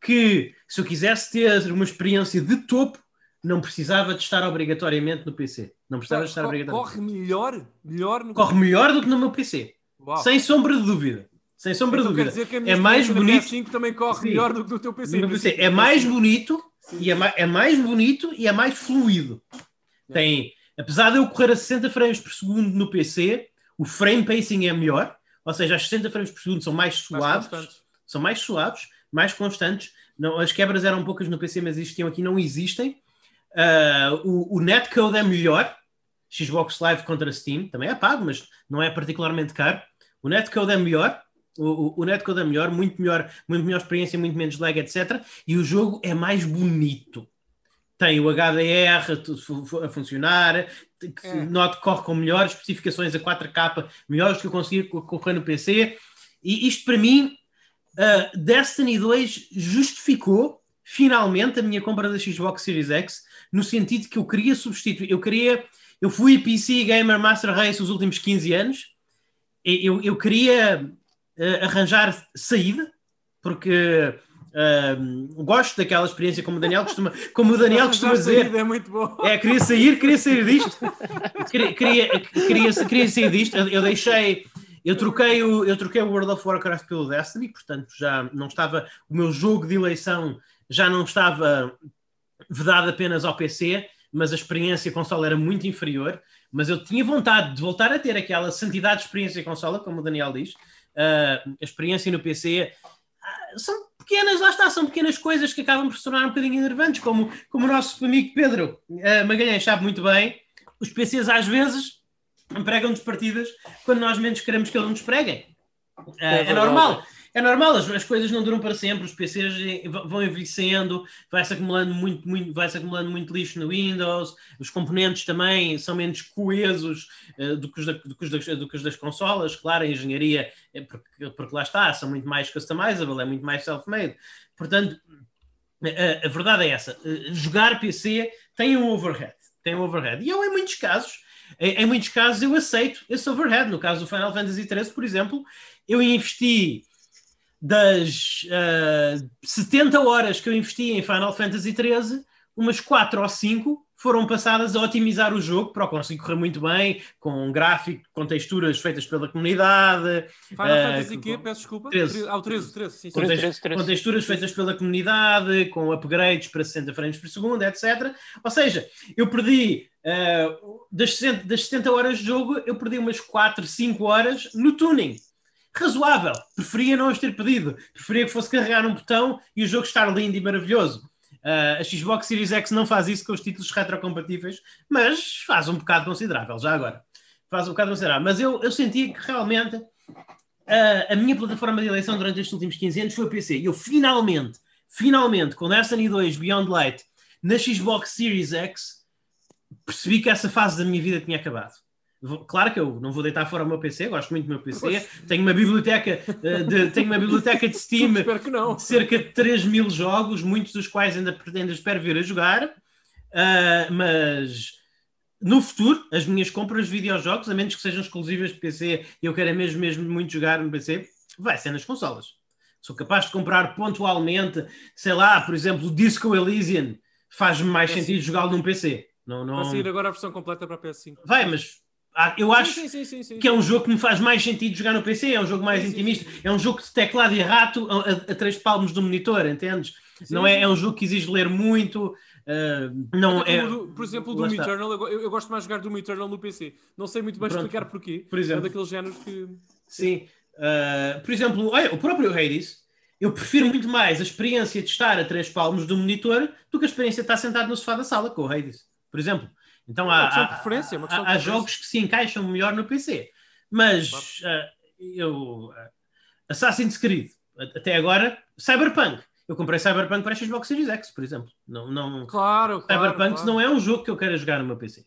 que se eu quisesse ter uma experiência de topo, não precisava de estar obrigatoriamente no PC. Não precisava de estar obrigatoriamente. Corre melhor, melhor no Corre melhor do que no meu PC. Uau. Sem sombra de dúvida. Sem sombra então, de dúvida. é mais bonito. PS5 também corre Sim. melhor do que no teu PC. PC. É mais bonito e é mais, é mais bonito e é mais fluido. Tem, apesar de eu correr a 60 frames por segundo no PC, o frame pacing é melhor, ou seja, as 60 frames por segundo são mais suaves, mais são mais suaves, mais constantes. Não, as quebras eram poucas no PC, mas existiam aqui, não existem. Uh, o, o netcode é melhor, Xbox Live contra Steam, também é pago, mas não é particularmente caro. O netcode é melhor, o, o, o netcode é melhor, muito melhor, muito melhor experiência, muito menos lag, etc. E o jogo é mais bonito. Tem o HDR a funcionar, é. noto que corre com melhores especificações a 4K, melhores que eu conseguia correr no PC. E isto para mim, uh, Destiny 2 justificou finalmente a minha compra da Xbox Series X, no sentido que eu queria substituir, eu queria, eu fui PC Gamer Master Race os últimos 15 anos, eu, eu queria uh, arranjar saída, porque Gosto daquela experiência como o Daniel costuma, como o Daniel costuma dizer. É muito bom. É, queria sair, queria sair disto. Queria, queria, queria, queria sair disto. Eu, eu, deixei, eu troquei, o, eu troquei o World of Warcraft pelo Destiny, portanto já não estava, o meu jogo de eleição já não estava vedado apenas ao PC, mas a experiência console era muito inferior. Mas eu tinha vontade de voltar a ter aquela santidade de experiência consola, como o Daniel diz. Uh, a experiência no PC uh, são pequenas, lá está, são pequenas coisas que acabam por se tornar um bocadinho enervantes, como, como o nosso amigo Pedro uh, Magalhães sabe muito bem, os PCs às vezes pregam-nos partidas quando nós menos queremos que eles nos preguem. Uh, é, é normal. É normal, as, as, coisas não duram para sempre, os PCs vão envelhecendo, vai-se acumulando muito, muito, vai acumulando muito lixo no Windows, os componentes também são menos coesos uh, do, que os da, do, que do que os das consolas, claro, a engenharia, é porque, porque lá está, são muito mais customizable, é muito mais self-made. Portanto, a, a, verdade é essa, jogar PC tem um overhead, tem um overhead. E eu, em muitos casos, em muitos casos eu aceito esse overhead. No caso do Final Fantasy XIII, por exemplo, eu investi das uh, ah, 70 horas que eu investi em Final Fantasy XIII, umas 4 ou 5 foram passadas a otimizar o jogo para o conseguir correr muito bem, com gráfico, com texturas feitas pela comunidade. Final uh, Fantasy quê? Peço desculpa. 13. Ah, o 13, 13, sim, com, 13, 13. com texturas feitas pela comunidade, com upgrades para 60 frames por segundo, etc. Ou seja, eu perdi uh, das, 60, das 70 horas de jogo, eu perdi umas 4, 5 horas no tuning razoável. Preferia não os ter pedido. Preferia que fosse carregar um botão e o jogo estar lindo e maravilhoso. Uh, a Xbox Series X não faz isso com os títulos retrocompatíveis, mas faz um bocado considerável, já agora. Faz um bocado considerável. Mas eu, eu sentia que realmente uh, a minha plataforma de eleição durante estes últimos 15 anos foi o PC. E eu finalmente, finalmente, com Destiny 2 Beyond Light na Xbox Series X, percebi que essa fase da minha vida tinha acabado. Claro que eu não vou deitar fora o meu PC, gosto muito do meu PC. Tenho uma biblioteca eh, de, tenho uma biblioteca de Steam de cerca de 3 mil jogos, muitos dos quais ainda, ainda espero vir a jogar. Uh, mas no futuro, as minhas compras de videojogos, a menos que sejam exclusivas de PC e eu quero mesmo, mesmo muito jogar no PC, vai ser nas consolas. Sou capaz de comprar pontualmente, sei lá, por exemplo, o Disco Elysian faz-me mais é sentido jogá-lo num PC. Não, não... Vai sair agora a versão completa para PS5. Vai, mas eu acho sim, sim, sim, que é um jogo que me faz mais sentido jogar no PC, é um jogo mais intimista, é um jogo de teclado e rato a, a, três palmos do monitor, entendes? não é, é um jogo que exige ler muito. Uh, não é, do, por exemplo, o Doom Eternal, eu, eu, gosto mais de jogar Doom Eternal no PC. Não sei muito bem Pronto. explicar porquê. Por exemplo, é daqueles géneros que. Sim. Uh, por exemplo, olha, o próprio Hades, eu prefiro muito mais a experiência de estar a três palmos do monitor do que a experiência de estar sentado no sofá da sala com o Hades, por exemplo. Então há, há, preferência, há, há jogos que se encaixam melhor no PC. Mas uh, eu. Uh, Assassin's Creed, até agora, Cyberpunk. Eu comprei Cyberpunk para a Xbox Series X, por exemplo. Não, não... Claro, Cyberpunk claro. não é um jogo que eu queira jogar no meu PC.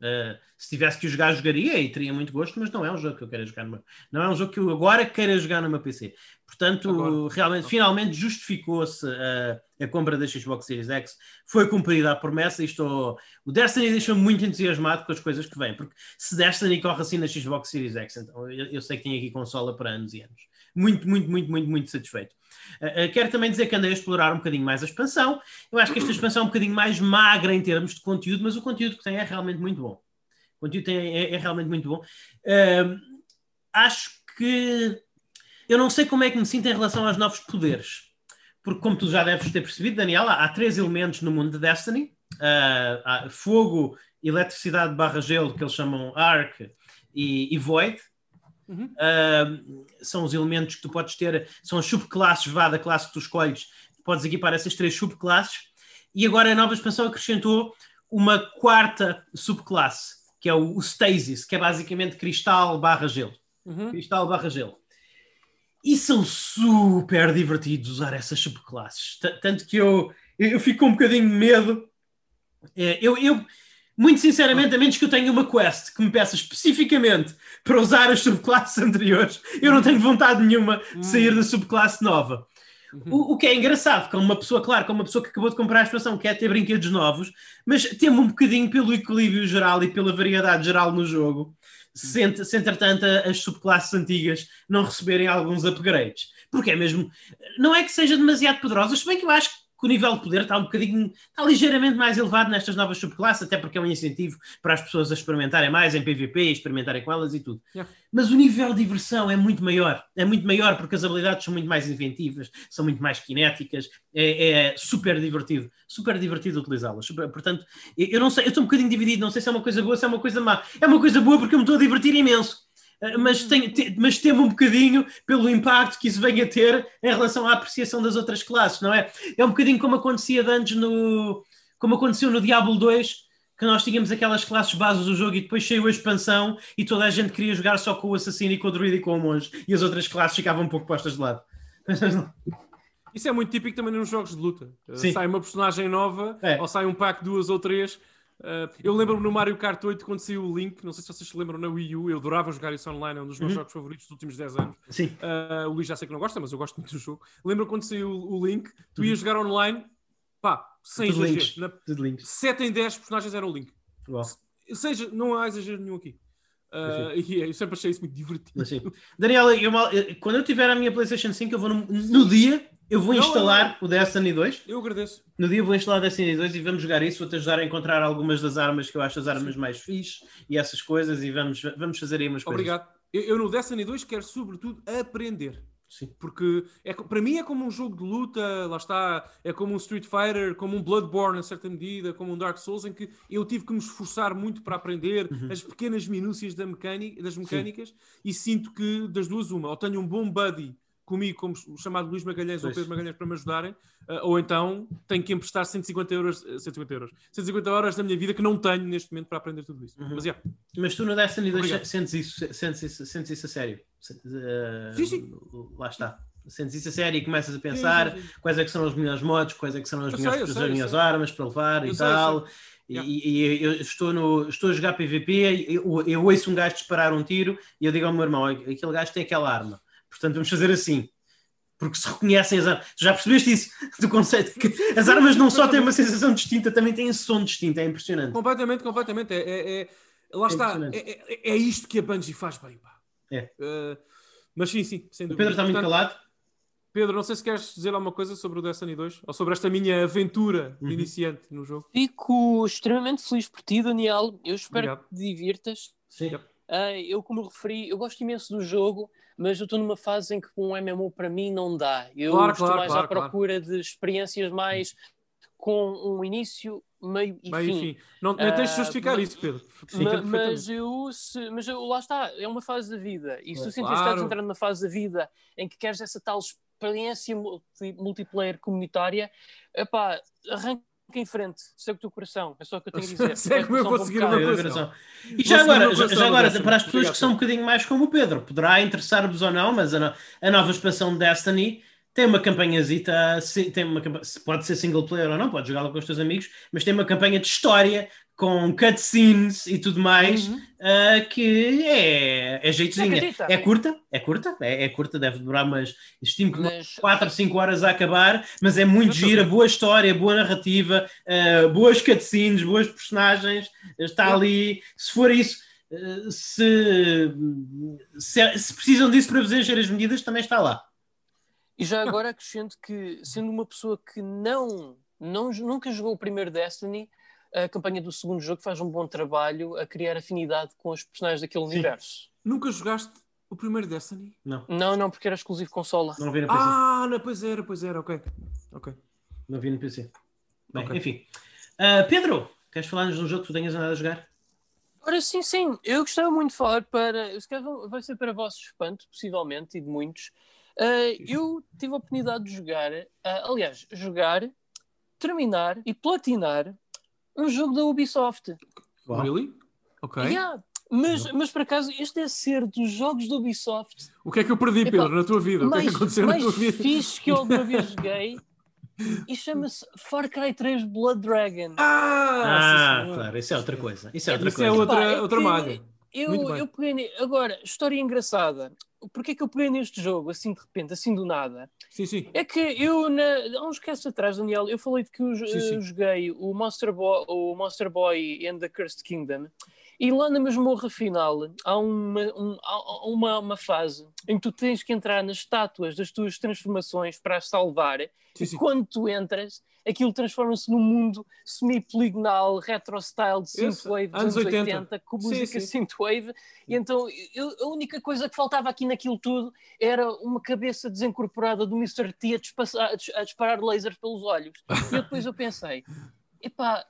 Uh, se tivesse que jogar, jogaria e teria muito gosto, mas não é um jogo que eu queira jogar no meu... Não é um jogo que eu agora queira jogar no meu PC. Portanto, agora. realmente, finalmente justificou-se a, a compra da Xbox Series X. Foi cumprida a promessa e estou... O Destiny deixa-me muito entusiasmado com as coisas que vêm, porque se Destiny corre assim na Xbox Series X, então eu, eu sei que tem aqui consola para anos e anos. Muito, muito, muito, muito, muito satisfeito. Uh, quero também dizer que andei a explorar um bocadinho mais a expansão. Eu acho que esta expansão é um bocadinho mais magra em termos de conteúdo, mas o conteúdo que tem é realmente muito bom. O conteúdo tem, é, é realmente muito bom. Uh, acho que eu não sei como é que me sinto em relação aos novos poderes. Porque, como tu já deves ter percebido, Daniel, há, há três elementos no mundo de Destiny: uh, fogo, eletricidade barra gelo, que eles chamam Arc, e, e Void. Uhum. Uh, são os elementos que tu podes ter, são as subclasses, vá da classe que tu escolhes, podes equipar essas três subclasses. E agora a nova expansão acrescentou uma quarta subclasse, que é o, o Stasis, que é basicamente cristal barra gelo. Uhum. Cristal barra gelo. E são super divertidos usar essas subclasses. T tanto que eu, eu fico com um bocadinho de medo É, eu, eu, muito sinceramente, a menos que eu tenha uma quest que me peça especificamente para usar as subclasses anteriores, eu não tenho vontade nenhuma de sair da subclasse nova. O, o, que é engraçado, como uma pessoa, claro, como uma pessoa que acabou de comprar a expansão, quer ter brinquedos novos, mas temo um bocadinho pelo equilíbrio geral e pela variedade geral no jogo, se, se entretanto as subclasses antigas não receberem alguns upgrades. Porque é mesmo, não é que seja demasiado poderosa, se bem que eu acho que que o nível de poder está um bocadinho, está ligeiramente mais elevado nestas novas subclasses, até porque é um incentivo para as pessoas a experimentarem mais em PVP, experimentarem com elas e tudo. Yeah. Mas o nível de diversão é muito maior, é muito maior porque as habilidades são muito mais inventivas, são muito mais cinéticas, é, é super divertido, super divertido utilizá-las. Portanto, eu não sei, eu estou um bocadinho dividido, não sei se é uma coisa boa, se é uma coisa má. É uma coisa boa porque eu me estou a divertir imenso mas, tem, tem, mas temo um bocadinho pelo impacto que isso venha a ter em relação à apreciação das outras classes, não é? É um bocadinho como acontecia antes no. como aconteceu no Diablo 2, que nós tínhamos aquelas classes bases do jogo e depois saiu a expansão e toda a gente queria jogar só com o assassino e com o druida e com o monge e as outras classes ficavam um pouco postas de lado. Isso é muito típico também nos jogos de luta. Sim. Sai uma personagem nova, é. ou sai um pack duas ou três, Uh, eu lembro-me no Mario Kart 8 quando saiu o Link, não sei se vocês se lembram na Wii U, eu adorava jogar isso online, é um dos meus uhum. jogos favoritos dos últimos 10 anos. Sim. Uh, o Luís já sei que não gosta, mas eu gosto muito do jogo. Lembro quando saiu o Link, tu uhum. ias jogar online, pá, sem Tudo exagero. Na... 7 em 10 personagens eram o Link. Uau. Seja, não há exagero nenhum aqui. Uh, e eu sempre achei isso muito divertido. Daniela, eu, quando eu tiver a minha PlayStation 5, eu vou no, no dia eu vou instalar não, o Destiny 2. Eu agradeço. No dia vou instalar o Destiny 2 e vamos jogar isso. Vou-te ajudar a encontrar algumas das armas que eu acho as armas Sim. mais fixe e essas coisas e vamos, vamos fazer aí umas coisas. Obrigado. Eu, eu no Destiny 2 quero sobretudo aprender. Sim. Porque é, para mim é como um jogo de luta, lá está, é como um Street Fighter, como um Bloodborne, em certa medida, como um Dark Souls, em que eu tive que me esforçar muito para aprender uhum. as pequenas minúcias da mecânica, das mecânicas Sim. e sinto que das duas uma, ou tenho um bom buddy comigo, como o chamado Luís Magalhães pois. ou Pedro Magalhães, para me ajudarem, uh, ou então tenho que emprestar 150 euros, 150 euros, 150 horas da minha vida que não tenho neste momento para aprender tudo isso. Uhum. Mas, yeah. Mas tu no Destiny 2 sentes isso, sentes isso, sentes isso a sério? Uh, sim, sim. Lá está. Sentes isso a sério e começas a pensar sim, sim, sim. quais é que são os melhores modos, quais é que são as, melhores, sei, as minhas armas para levar eu e sei, tal. E, e, eu estou, no, estou a jogar PVP, eu, eu ouço um gajo disparar um tiro e eu digo ao meu irmão: aquele gajo tem aquela arma Portanto, vamos fazer assim. Porque se reconhecem as armas. Tu já percebeste isso do conceito? Que as armas não só têm uma sensação distinta, também têm som distinto. É impressionante. Completamente, completamente. É, é, é lá é está. É, é, é, isto que a Bungie faz bem. Pá. É. Uh, mas sim, sim, sem dúvida. O Pedro está muito calado. Pedro, não sei se queres dizer alguma coisa sobre o Destiny 2 ou sobre esta minha aventura de uhum. iniciante no jogo. Fico extremamente feliz por ti, Daniel. Eu espero Obrigado. que te divirtas. Sim. Uh, eu, como referi, eu gosto imenso do jogo mas eu estou numa fase em que um MMO para mim não dá. Eu claro, estou claro, mais claro, à procura de experiências mais com um início, meio e meio fim. fim. Não, não tens de justificar uh, isso, Pedro. Mas, mas, eu, se, mas eu, lá está, é uma fase da vida. E se tu sentes que estás entrando numa fase da vida em que queres essa tal experiência multiplayer comunitária, epá, arranca em frente, segue o teu coração, é só o que eu tenho a dizer. segue o meu vou seguir o meu coração. E já agora, já, agora para as pessoas que são um bocadinho mais como o Pedro, poderá interessar-vos ou não, mas a, a nova expansão de Destiny tem uma campanhazita, tem uma, pode ser single player ou não, pode jogá-la com os teus amigos, mas tem uma campanha de história com cutscenes e tudo mais, uhum. uh, que é, é jeitozinha. É curta, é curta, é, é, curta, deve durar umas, estimo que mas... 4 ou 5 horas a acabar, mas é muito gira, boa história, boa narrativa, uh, boas cutscenes, boas personagens, está ali, se for isso, uh, se, se, se, precisam disso para fazer as medidas, também está lá. E já agora acrescento que, sendo uma pessoa que não, não nunca jogou o primeiro Destiny, a campanha do segundo jogo faz um bom trabalho a criar afinidade com os personagens daquele Sim. universo. Nunca jogaste o primeiro Destiny? Não. Não, não, porque era exclusivo consola. Não vi no PC. Ah, não, pois era, pois era, ok. ok. Não vi no PC. Bem, okay. enfim. Uh, Pedro, queres falar-nos de um jogo que tu tenhas andado a jogar? Ora, sim, sim. Eu gostava muito de falar para. Se calhar vai ser para vosso espanto, possivelmente, e de muitos. Uh, eu tive a oportunidade de jogar, uh, aliás, jogar, terminar e platinar um jogo da Ubisoft. Wow. Really? Ok. Yeah. Mas, mas por acaso, este deve ser dos jogos da Ubisoft. O que é que eu perdi, Pedro, Epá, na tua vida? Mais, o que é que aconteceu na tua vida? fixe que eu alguma vez joguei. e chama-se Far Cry 3 Blood Dragon. Ah, Ah, claro, isso é outra coisa. Isso é outra Isso é coisa. outra, Epá, é outra que malha. Eu, eu peguei. Agora, história engraçada. Porquê que eu peguei neste jogo assim de repente, assim do nada? Sim, sim. É que eu, na, há uns casts atrás, Daniel, eu falei de que eu, Sim, sim. eu joguei o Monster, Boy, o Monster Boy and the Cursed Kingdom e lá na masmorra final há uma, um- há uma, uma fase em que tu tens que entrar nas estátuas das tuas transformações para as salvar Sim, e sim. quando tu entras aquilo transforma-se num mundo semi-poligonal, retro-style de synthwave dos anos anos 80, 80, com música sim. synthwave e então eu- a única coisa que faltava aqui naquilo tudo era uma cabeça desincorporada do Mr. T a, despassar- a dis- a disparar lasers pelos olhos. E eu depois eu pensei, epá,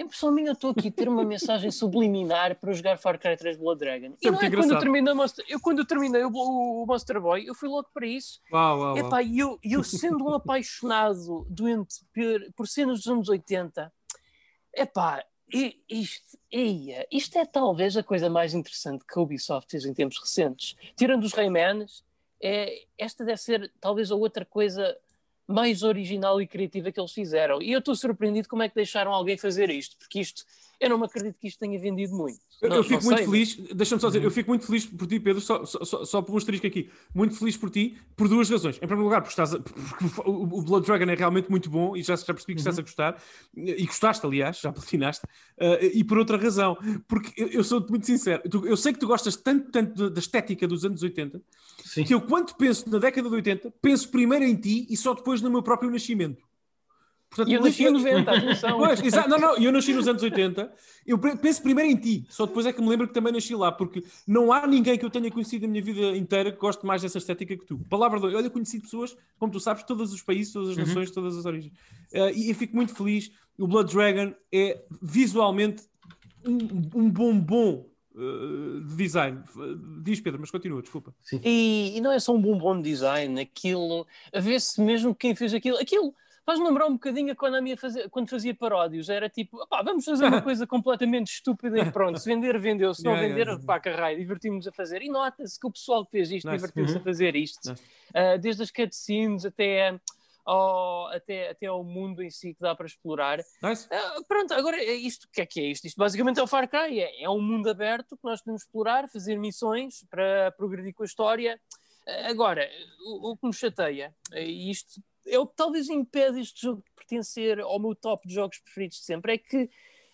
impressão minha eu estou aqui a ter uma mensagem subliminar para jogar Far Cry 3 Blood Dragon. Isso é E não é quando eu terminei, Monster- eu, quando eu terminei o, o Monster Boy, eu fui logo para isso. Uau, uau, uau. Epá, e eu, e eu sendo um apaixonado doente por, por cenas dos anos 80, epá, e- isto, eia, isto é talvez a coisa mais interessante que a Ubisoft fez em tempos recentes. Tirando os Raymans, é, esta deve ser talvez a outra coisa mais original e criativa que eles fizeram. E eu estou surpreendido como é que deixaram alguém fazer isto, porque isto, eu não me acredito que isto tenha vendido muito. Eu, Não- eu fico muito sei, feliz, deixa-me só dizer, Uhum. eu fico muito feliz por ti, Pedro, só, só, só, só por um asterisco aqui. Muito feliz por ti, por duas razões. Em primeiro lugar, porque, estás a- porque o o Blood Dragon é realmente muito bom e já, já percebi que estás Uhum. a gostar, e gostaste, aliás, já platinaste, uh, e por outra razão, porque eu, eu sou muito sincero, tu- eu sei que tu gostas tanto, tanto da- da estética dos anos 80, Sim. que eu, quando penso na década de 80, penso primeiro em ti e só depois no meu próprio nascimento. Portanto, E eu nasci em 90, atenção. Pois. Não, não, eu nasci nos anos 80. Eu penso primeiro em ti, só depois é que me lembro que também nasci lá, porque não há ninguém que eu tenha conhecido na minha vida inteira que goste mais dessa estética que tu. Palavra de olha, eu conheci pessoas, como tu sabes, todos os países, todas as Uhum. nações, todas as origens. Eh, e eu fico muito feliz. O Blood Dragon é visualmente um, um bom, bom eh, de design. Diz Pedro, mas continua, desculpa. E, e não é só um bombom de design, aquilo, a ver se mesmo quem fez aquilo, aquilo faz-me lembrar um bocadinho a quando, a minha fazia, quando fazia paródios, era tipo, "Opá, vamos fazer uma coisa completamente estúpida e pronto, se vender, vendeu, se não Yeah, vender, yeah. pá, caralho, divertimos-nos a fazer. E nota-se que o pessoal que fez isto Nice. divertiu-se Uhum. a fazer isto, Nice. Ah, desde as cutscenes até ao, até, até ao mundo em si que dá para explorar. Nice. Ah, pronto, agora é isto, o que é que é isto? Isto basicamente é o Far Cry, é, é um mundo aberto que nós podemos explorar, fazer missões para progredir com a história. Ah, Agora, o, o que me chateia, é isto é o que talvez impede este jogo de pertencer ao meu top de jogos preferidos de sempre, é que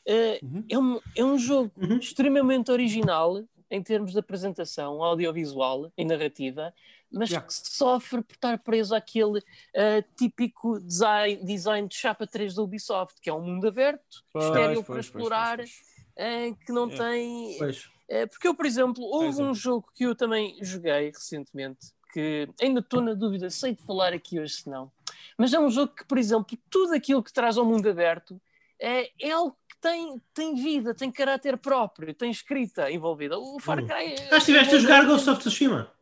ah, Uhum. é, um, é um jogo Uhum. extremamente original em termos de apresentação audiovisual e narrativa, mas Yeah. que sofre por estar preso àquele ah, típico design, design de chapa 3 da Ubisoft, que é um mundo aberto, Pois, estéril pois, para pois, explorar, pois, ah, que não É. tem. Pois. Ah, porque eu, por exemplo, houve Pois é. um jogo que eu também joguei recentemente, que ainda estou na dúvida, sei de falar aqui hoje se não, mas é um jogo que, por exemplo, tudo aquilo que traz ao mundo aberto é, é algo que tem, tem vida, tem caráter próprio, tem escrita envolvida. O Far Hum. Cry. Ah, estiveste a jogar Ghost of Tsushima?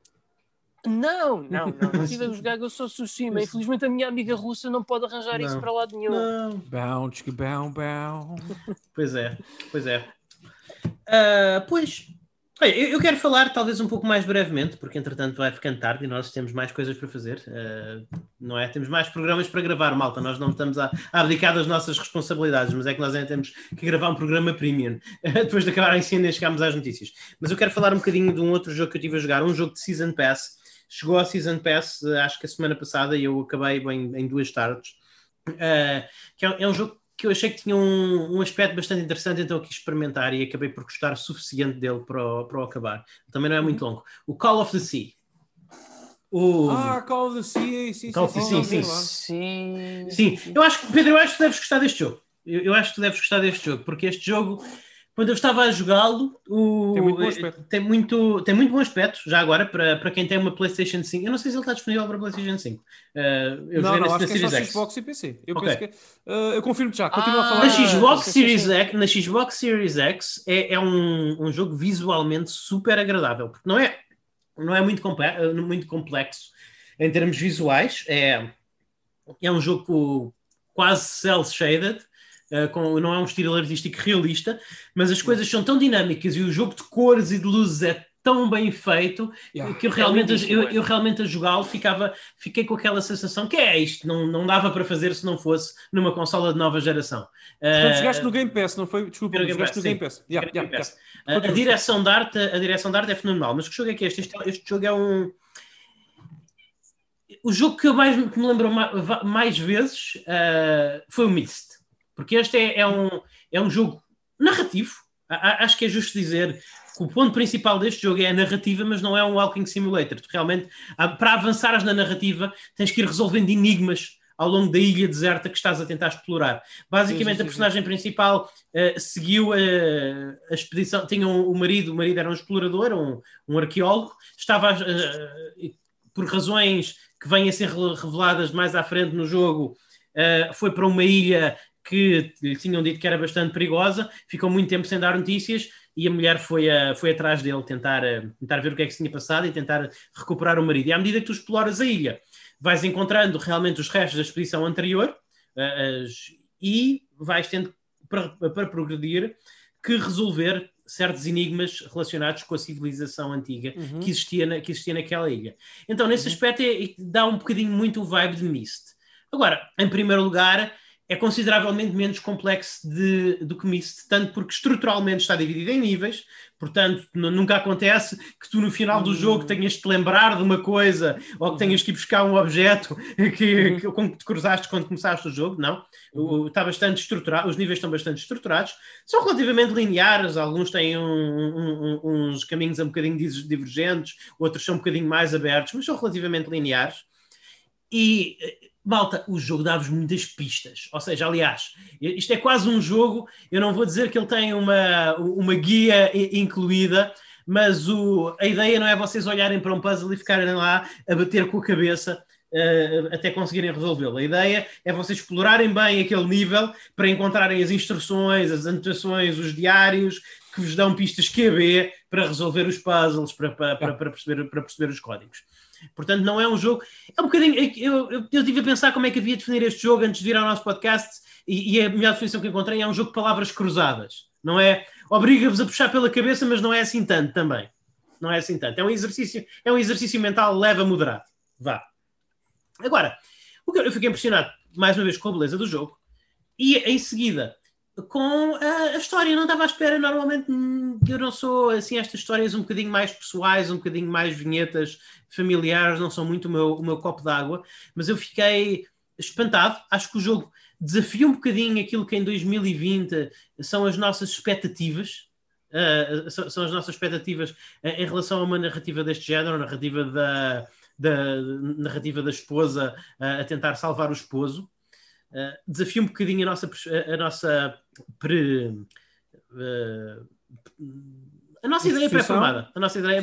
Não, não, não. Não estive a jogar Ghost of Tsushima. Infelizmente a minha amiga russa não pode arranjar isso Não. para lado nenhum. Não. Bounce, que bow, bow. Pois é, pois é. Ah, pois, Olha, eu, eu quero falar talvez um pouco mais brevemente, porque entretanto vai ficando tarde e nós temos mais coisas para fazer, ah, não é? Temos mais programas para gravar, malta. Nós não estamos a, a abdicar das nossas responsabilidades, mas é que nós ainda temos que gravar um programa premium depois de acabar a ensino e chegarmos às notícias. Mas eu quero falar um bocadinho de um outro jogo que eu estive a jogar, um jogo de Season Pass. Chegou a Season Pass, ah, acho que a semana passada, e eu acabei bem, em duas tardes. Ah, que é, é um jogo que eu achei que tinha um, um aspecto bastante interessante, então eu quis experimentar e acabei por gostar o suficiente dele para o, para o acabar. Também não é muito longo. O Call of the Sea. O... Ah, Call of the Sea, sim, Call sim, sim, sim, sim. Sim. Eu acho que, Pedro, eu acho que deves gostar deste jogo. Eu, eu acho que tu deves gostar deste jogo, porque este jogo, quando eu estava a jogá-lo, o- Tem muito bom aspecto. tem muito, tem muito bom aspecto, já agora, para, para quem tem uma PlayStation 5. Eu não sei se ele está disponível para PlayStation 5. Uh, eu Não, não, na, acho na que é só Series X. Xbox e PC. Eu Ok. penso que. ah, eu confirmo já, continua a Ah, falar. Na Xbox, Series. X, na Xbox Series X é, é um, um jogo visualmente super agradável, porque não é, não é muito, comple- muito complexo em termos visuais, é, é um jogo quase cel-shaded, eh, com, não é um estilo artístico realista, mas as coisas são tão dinâmicas e o jogo de cores e de luzes é tão bem feito Yeah. que eu realmente, lindíssimo, eu, é. eu realmente a jogá-lo ficava, fiquei com aquela sensação que é isto, não, não dava para fazer se não fosse numa consola de nova geração. Portanto, Ah, jogaste no Game Pass, não foi? Desculpa, no Game jogaste Pass, no Game. Pass. Yeah, Game yeah, Pass. yeah. A, direção de arte, a direção de arte é fenomenal, mas que jogo é que é este? Este, este jogo é um. O jogo que eu mais que me lembro ma- va- mais vezes ah, foi o Myst, porque este é, é um, é um jogo narrativo. A- a- acho que é justo dizer que o ponto principal deste jogo é a narrativa, mas não é um walking simulator. Tu realmente, para avançares na narrativa, tens que ir resolvendo enigmas ao longo da ilha deserta que estás a tentar explorar. Basicamente, Sim, sim, sim, a personagem principal uh, seguiu a, a expedição, tinha um, o marido, o marido era um explorador, um, um arqueólogo, estava uh, por razões que vêm a ser reveladas mais à frente no jogo, uh, foi para uma ilha que lhe tinham dito que era bastante perigosa, ficou muito tempo sem dar notícias e a mulher foi, a, foi atrás dele tentar, uh, tentar ver o que é que se tinha passado e tentar recuperar o marido. E à medida que tu exploras a ilha, vais encontrando realmente os restos da expedição anterior uh, as, e vais tendo para, para progredir que resolver certos enigmas relacionados com a civilização antiga uhum. que, existia na, que existia naquela ilha. Então, nesse uhum. aspecto, é, dá um bocadinho muito o vibe de Myst. Agora, em primeiro lugar, é consideravelmente menos complexo de, do que Myst, tanto porque estruturalmente está dividido em níveis, portanto, nunca acontece que tu no final do jogo tenhas de te lembrar de uma coisa ou que tenhas que ir buscar um objeto que, que, com que te cruzaste quando começaste o jogo, não. O, está bastante estruturado, os níveis estão bastante estruturados, são relativamente lineares, alguns têm um, um, uns caminhos um bocadinho divergentes, outros são um bocadinho mais abertos, mas são relativamente lineares. E Malta, o jogo dá-vos muitas pistas. Ou seja, aliás, isto é quase um jogo. Eu não vou dizer que ele tem uma, uma guia incluída, mas o, a ideia não é vocês olharem para um puzzle e ficarem lá a bater com a cabeça uh, até conseguirem resolvê-lo. A ideia é vocês explorarem bem aquele nível para encontrarem as instruções, as anotações, os diários que vos dão pistas QB para resolver os puzzles, para, para, para, para perceber, para perceber os códigos. Portanto, não é um jogo. É um bocadinho. Eu, eu, eu tive a pensar como é que havia de definir este jogo antes de vir ao nosso podcast, e, e a melhor definição que encontrei é um jogo de palavras cruzadas. Não é? Obriga-vos a puxar pela cabeça, mas não é assim tanto também. Não é assim tanto. É um exercício, é um exercício mental leve a moderado. Vá. Agora, eu fiquei impressionado, mais uma vez, com a beleza do jogo, e em seguida com a, a, história. Eu não estava à espera, normalmente eu não sou assim, estas histórias um bocadinho mais pessoais, um bocadinho mais vinhetas familiares, não são muito o meu, o meu copo d'água, mas eu fiquei espantado. Acho que o jogo desafia um bocadinho aquilo que em 2020 são as nossas expectativas. Uh, são, as nossas expectativas uh, em relação a uma narrativa deste género, narrativa da, da narrativa da esposa uh, a tentar salvar o esposo. Uh, desafia um bocadinho a nossa, a nossa pre, uh, a nossa ideia pré-formada. A nossa ideia,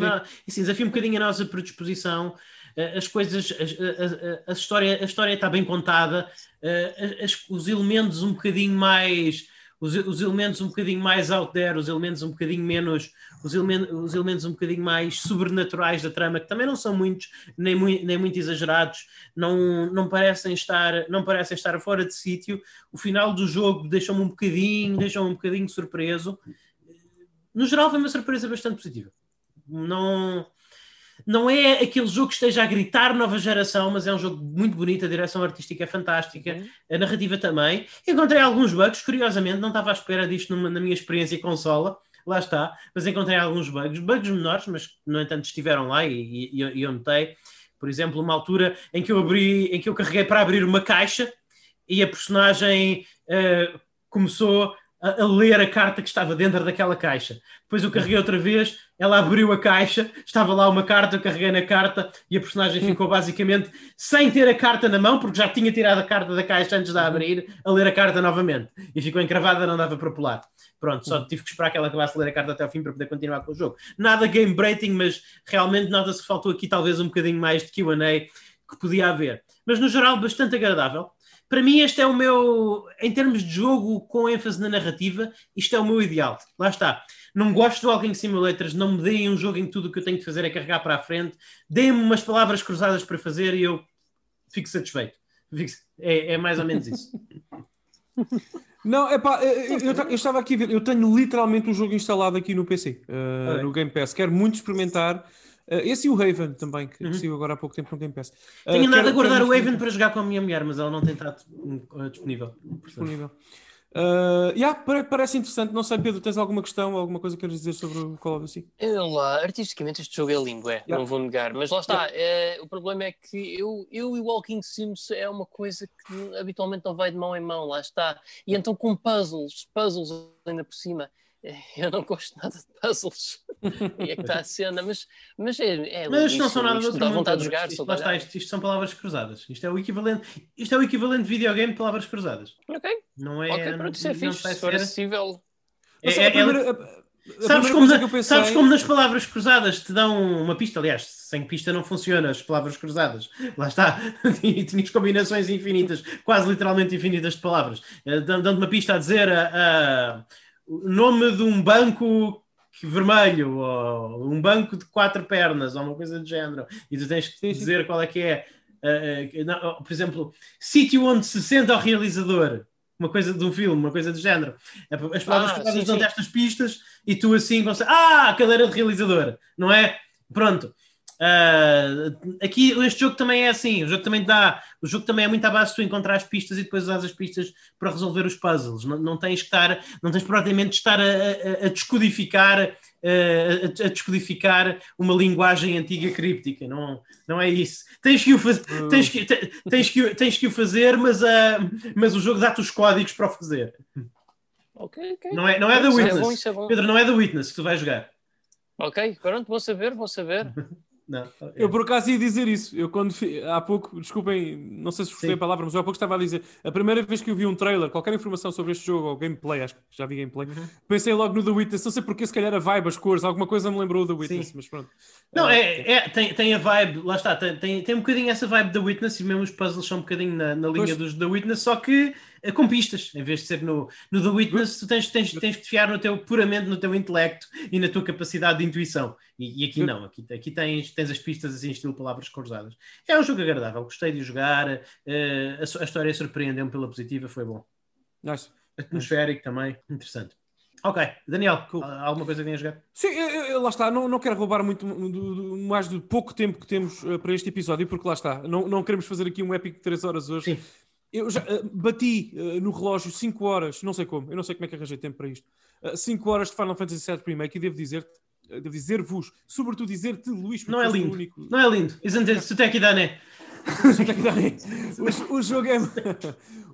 assim, desafia um bocadinho a nossa predisposição. Uh, as coisas, a, a, a, história, a história está bem contada, as, os elementos um bocadinho mais os, os, elementos um bocadinho mais out there, os elementos um bocadinho menos, os, os elementos um bocadinho mais sobrenaturais da trama, que também não são muitos, nem muito, nem muito exagerados, não, não, parecem estar, não parecem estar fora de sítio. O final do jogo deixa-me um bocadinho, deixa-me um bocadinho surpreso. No geral, foi uma surpresa bastante positiva. Não, não é aquele jogo que esteja a gritar nova geração, mas é um jogo muito bonito, a direção artística é fantástica, uhum. a narrativa também. Encontrei alguns bugs, curiosamente, não estava à espera disto numa, na minha experiência consola, lá está, mas encontrei alguns bugs, bugs menores, mas no entanto estiveram lá e, e, e eu notei. Por exemplo, uma altura em que eu abri, em que eu carreguei para abrir uma caixa e a personagem uh, começou a, a, ler a carta que estava dentro daquela caixa. Depois eu carreguei outra vez, ela abriu a caixa, estava lá uma carta, eu carreguei na carta e a personagem ficou basicamente sem ter a carta na mão, porque já tinha tirado a carta da caixa antes de a abrir, a ler a carta novamente. E ficou encravada, não dava para pular. Pronto, só tive que esperar que ela acabasse de ler a carta até ao fim para poder continuar com o jogo. Nada game breaking, mas realmente nota-se que faltou aqui talvez um bocadinho mais de QA que podia haver. Mas no geral, bastante agradável para mim, este é o meu, em termos de jogo com ênfase na narrativa, isto é o meu ideal. Lá está. Não gosto de Walking Simulators, não me deem um jogo em que tudo o que eu tenho de fazer é carregar para a frente, deem-me umas palavras cruzadas para fazer e eu fico satisfeito. É, é mais ou menos isso. Não, é pá, eu, eu, eu estava aqui a ver, eu tenho literalmente o jogo instalado aqui no PC, uh, Ok. no Game Pass. Quero muito experimentar. Uh, esse e o Haven também, que Uhum. saiu agora há pouco tempo no Game Pass. Uh, Tenho andado a guardar o Haven para jogar com a minha mulher, mas ela não tem estado uh, disponível. disponível. Uh, yeah, pare- parece interessante. Não sei, Pedro, tens alguma questão, alguma coisa que queres dizer sobre o Call of Duty? Lá, artisticamente este jogo é lindo, é, Yeah. não vou negar, mas lá está, é, o problema é que eu, eu e Walking Sims é uma coisa que habitualmente não vai de mão em mão, lá está. E então com puzzles, puzzles ainda por cima, eh, eu não gosto nada de puzzles. e é que está a cena, mas, mas é, é Mas isto não são nada outro dá mundo, vontade de jogar, Isto, está, isto, isto são palavras cruzadas. Isto é o equivalente, isto é o equivalente de videogame de palavras cruzadas. Ok, Não é. ok, pronto, isso é não fixe, a se for acessível. É- é- a é- primeira- a- a Sabes como, na- pensei- sabes como nas palavras cruzadas te dão uma pista? Aliás, sem pista não funciona as palavras cruzadas. Lá está. E Tinhas combinações infinitas, quase literalmente infinitas de palavras. Eh, Dando uma pista a dizer ah, ah, o nome de um banco vermelho, ou um banco de quatro pernas, ou uma coisa do género. E tu tens que Sim, sim. dizer qual é que é. ah, ah, não, por exemplo, sítio onde se senta o realizador. Uma coisa de um filme, uma coisa do género. As palavras Ah, cruzadas sim, dão sim. estas pistas e tu assim você, ah, cadeira de realizador, não é? Pronto. Ah, aqui este jogo também é assim, o jogo também dá, o jogo também é muito à base de tu encontrar as pistas e depois usar as pistas para resolver os puzzles. Não, não tens que estar, não tens propriamente de estar a, a- a descodificar a, a descodificar uma linguagem antiga críptica, não, não é isso. Tens que o fazer, tens que, te- tens que, tens que o fazer, mas, ah, mas o jogo dá-te os códigos para o fazer. Ok, ok. Não é, não é da é Witness. bom, é bom. Pedro, não é da Witness que tu vais jogar. Ok, pronto, vou saber, vou saber. Não. Eu por acaso ia dizer isso. Eu quando há pouco, desculpem, não sei se gostei Sim. a palavra, mas eu há pouco estava a dizer. A primeira vez que eu vi um trailer, qualquer informação sobre este jogo ou gameplay, acho que já vi gameplay, Uhum. pensei logo no The Witness. Não sei porque, se calhar a vibe, as cores, alguma coisa me lembrou do The Witness, Sim. mas pronto. Não, Ah, é, é tem, tem a vibe, lá está, tem, tem, tem um bocadinho essa vibe da Witness e mesmo os puzzles são um bocadinho na, na linha Pois. dos da Witness, só que com pistas, em vez de ser no, no The Witness, tu tens, tens, tens que te fiar no teu, puramente no teu intelecto e na tua capacidade de intuição. E, e aqui não, aqui, aqui tens, tens as pistas assim, estilo palavras cruzadas. É um jogo agradável, gostei de jogar, eh, a, a história surpreendeu-me pela positiva, foi bom. nice. Atmosférico também, interessante. Ok, Daniel, Cool. al- alguma coisa que tenhas jogar? Sim, eu- eu- lá está, não, não quero roubar muito do- do- mais do pouco tempo que temos eh, para este episódio, porque lá está, não, não queremos fazer aqui um épico de 3 horas hoje. Sim. Eu já eh, bati eh, no relógio 5 horas, não sei como, eu não sei como é que arranjei tempo para isto. 5 horas de Final Fantasy VII Remake e devo dizer, eh, devo dizer-vos, sobretudo dizer-te, Luís, porque Não é lindo. único. Não é lindo? Isn't it? Dá, né? o, o jogo é,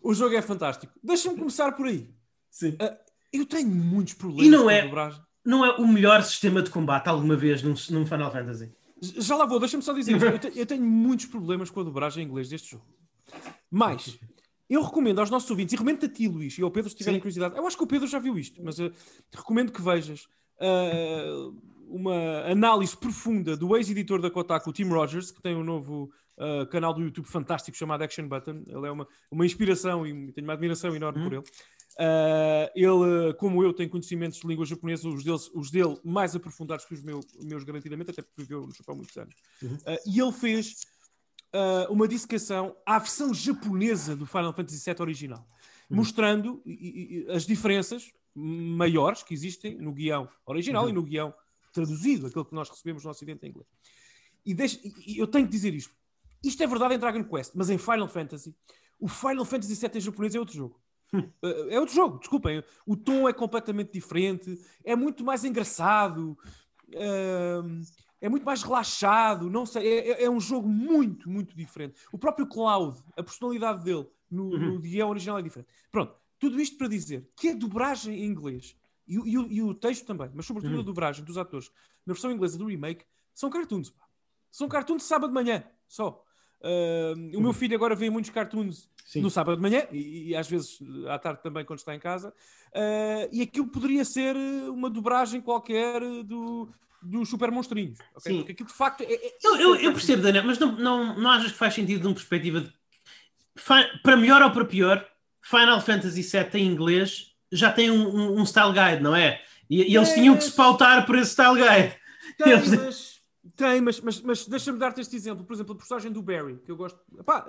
o jogo é fantástico. Deixa-me começar por aí. Sim. Eu tenho muitos problemas E não com a é- dobragem. não é o melhor sistema de combate alguma vez num, num Final Fantasy. Já lá vou, deixa-me só dizer. Eu, te- eu tenho muitos problemas com a dobragem em inglês deste jogo. Mas eu recomendo aos nossos ouvintes, e recomendo a ti, Luís, e ao Pedro, se tiverem Sim. curiosidade. Eu acho que o Pedro já viu isto, mas eh, recomendo que vejas ah, uma análise profunda do ex-editor da Kotaku, Tim Rogers, que tem um novo ah, canal do YouTube fantástico chamado Action Button. Ele é uma, uma inspiração e tenho uma admiração enorme por ele. Ah, ele, como eu, tem conhecimentos de língua japonesa, os, deles, os dele mais aprofundados que os meu- meus, garantidamente, até porque viveu no Japão há muitos anos. Ah, e ele fez ah, uma dissecação à versão japonesa do Final Fantasy VII original, mostrando e- e- e as diferenças maiores que existem no guião original e no guião traduzido, aquele que nós recebemos no Ocidente em inglês. E, deixa- e- eu tenho que dizer isto. Isto é verdade em Dragon Quest, mas em Final Fantasy, o Final Fantasy VII em japonês é outro jogo. Uh, É outro jogo, desculpem. O tom é completamente diferente, é muito mais engraçado, um, é muito mais relaxado. Não sei, é, é- é um jogo muito, muito diferente. O próprio Cloud, a personalidade dele no, no guião original é diferente. Pronto, tudo isto para dizer que a dobragem em inglês e, o- e e o texto também, mas sobretudo a dobragem dos atores na versão inglesa do remake são cartoons. pá. São cartoons de sábado de manhã, só. Um, o meu filho agora vê muitos cartoons Sim. no sábado de manhã e, e às vezes à tarde também quando está em casa. Uh, e aquilo poderia ser uh, uma dobragem qualquer uh, do, dos Super Monstrinhos. ok? Sim. Porque aquilo de facto é. é- Eu, eu, eu percebo, Daniel, mas não, não, não achas que faz sentido de uma perspectiva de. Para melhor ou para pior, Final Fantasy VII em inglês já tem um, um- um style guide, não é? E, e eles tinham que se pautar por esse style guide. Tem, Eles- mas, Tem, mas, mas, mas deixa-me dar-te este exemplo. Por exemplo, a personagem do Barry, que eu gosto. Epá,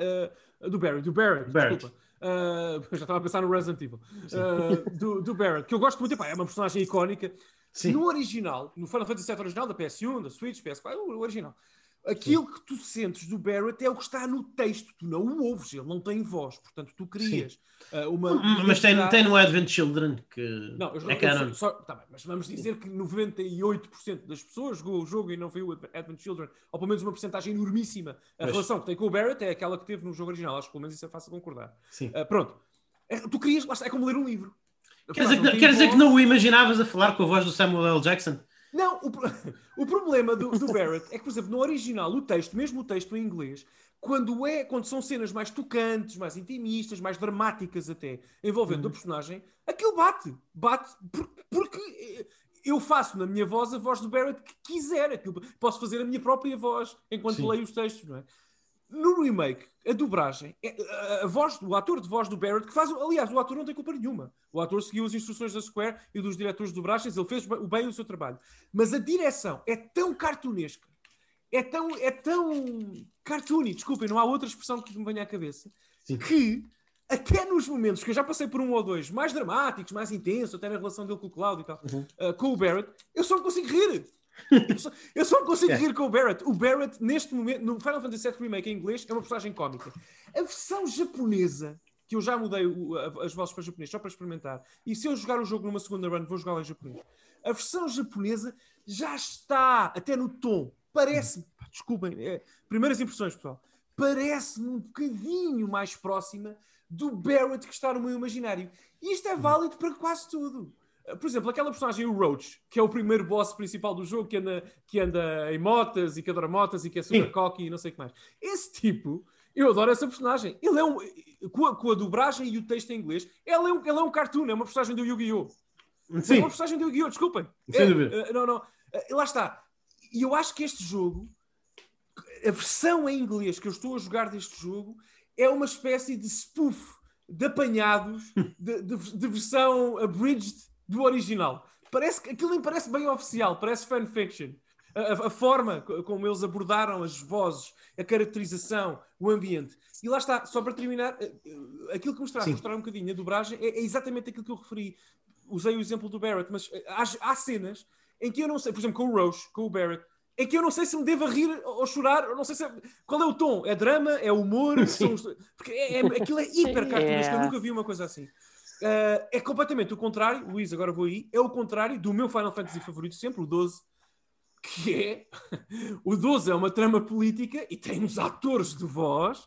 uh, do Barry, do Barry, Barrett. desculpa. Uh, já estava a pensar no Resident Evil. Uh, do, do Barrett, que eu gosto muito. Epá, é uma personagem icónica. Sim. No original, no Final Fantasy VII original, da PS1, da Switch, PS4, o original. Aquilo que tu sentes do Barrett é o que está no texto, tu não o ouves, ele não tem voz, portanto tu crias uh, uma. Mas tem, tem no Advent Children que Não, eu, é eu- canon. só- tá bem, mas vamos dizer que 98% das pessoas jogou o jogo e não viu o Advent Children, ou pelo menos uma porcentagem enormíssima. A Mas- relação que tem com o Barrett é aquela que teve no jogo original, acho que pelo menos isso é fácil concordar. Sim. Uh, pronto. É- tu crias, é como ler um livro. Quer dizer, que, não- tem quer dizer que não o imaginavas a falar com a voz do Samuel L. Jackson? Não, o, o problema do, do Barrett é que, por exemplo, no original, o texto, mesmo o texto em inglês, quando, é, quando são cenas mais tocantes, mais intimistas, mais dramáticas até, envolvendo Uhum. a personagem, aquilo bate. Bate por- porque eh, eu faço na minha voz a voz do Barrett que quiser. Aquilo, posso fazer a minha própria voz enquanto Sim. leio os textos, não é? No remake, a dobragem, é- a, voz, o ator de voz do Barrett, que faz. Aliás, o ator não tem culpa nenhuma. O ator seguiu as instruções da Square e dos diretores de dobragens, ele fez o bem o seu trabalho. Mas a direção é tão cartunesca, é tão, é tão cartoony, desculpem, não há outra expressão que me venha à cabeça, Sim. que até nos momentos que eu já passei por um ou dois mais dramáticos, mais intensos, até na relação dele com o Cláudio e tal, Uhum. uh, com o Barrett, eu só não consigo rir. Eu só, eu só não consigo É. rir com o Barrett. O Barrett, neste momento, no Final Fantasy VII Remake em inglês, é uma personagem cómica. A versão japonesa, que eu já mudei o- a- as vozes para japonês só para experimentar, e se eu jogar o jogo numa segunda run, vou jogá-lo em japonês. A versão japonesa já está, até no tom, parece, pá, desculpem, é, primeiras impressões, pessoal, parece-me um bocadinho mais próxima do Barrett que está no meu imaginário. E isto é válido para quase tudo. Uh, Por exemplo, aquela personagem, o Roach, que é o primeiro boss principal do jogo, que anda, que anda em motas e que adora motas e que é super Sim. cocky e não sei o que mais. Esse tipo, eu adoro essa personagem. Ele é um. Com a, com a dobragem e o texto em inglês, ele é um, ele é um cartoon, é uma personagem do Yu-Gi-Oh! É Sim, uma personagem do Yu-Gi-Oh! Desculpem. Sem É, dúvida. eh, não, não. Eh, lá está. E eu acho que este jogo, a versão em inglês que eu estou a jogar deste jogo, é uma espécie de spoof de apanhados de, de- de versão abridged do original. Parece que aquilo nem parece bem oficial, parece fanfiction. A, a- forma co- como eles abordaram as vozes, a caracterização, o ambiente. E lá está, só para terminar, eh, eh, aquilo que mostraste, mostrar um bocadinho a dobragem, é, é exatamente aquilo que eu referi. Usei o exemplo do Barrett, mas eh, há, há cenas em que eu não sei, por exemplo, com o Roche, com o Barrett, em que eu não sei se me devo rir ou chorar, não sei se é- qual é o tom, é drama, é humor, são porque é, é- aquilo é hiper cartunesco, eu É. nunca vi uma coisa assim. Ah, é completamente o contrário, Luís, agora vou aí, é o contrário do meu Final Fantasy favorito sempre, o 12, que é o 12 é uma trama política e tem uns atores de voz.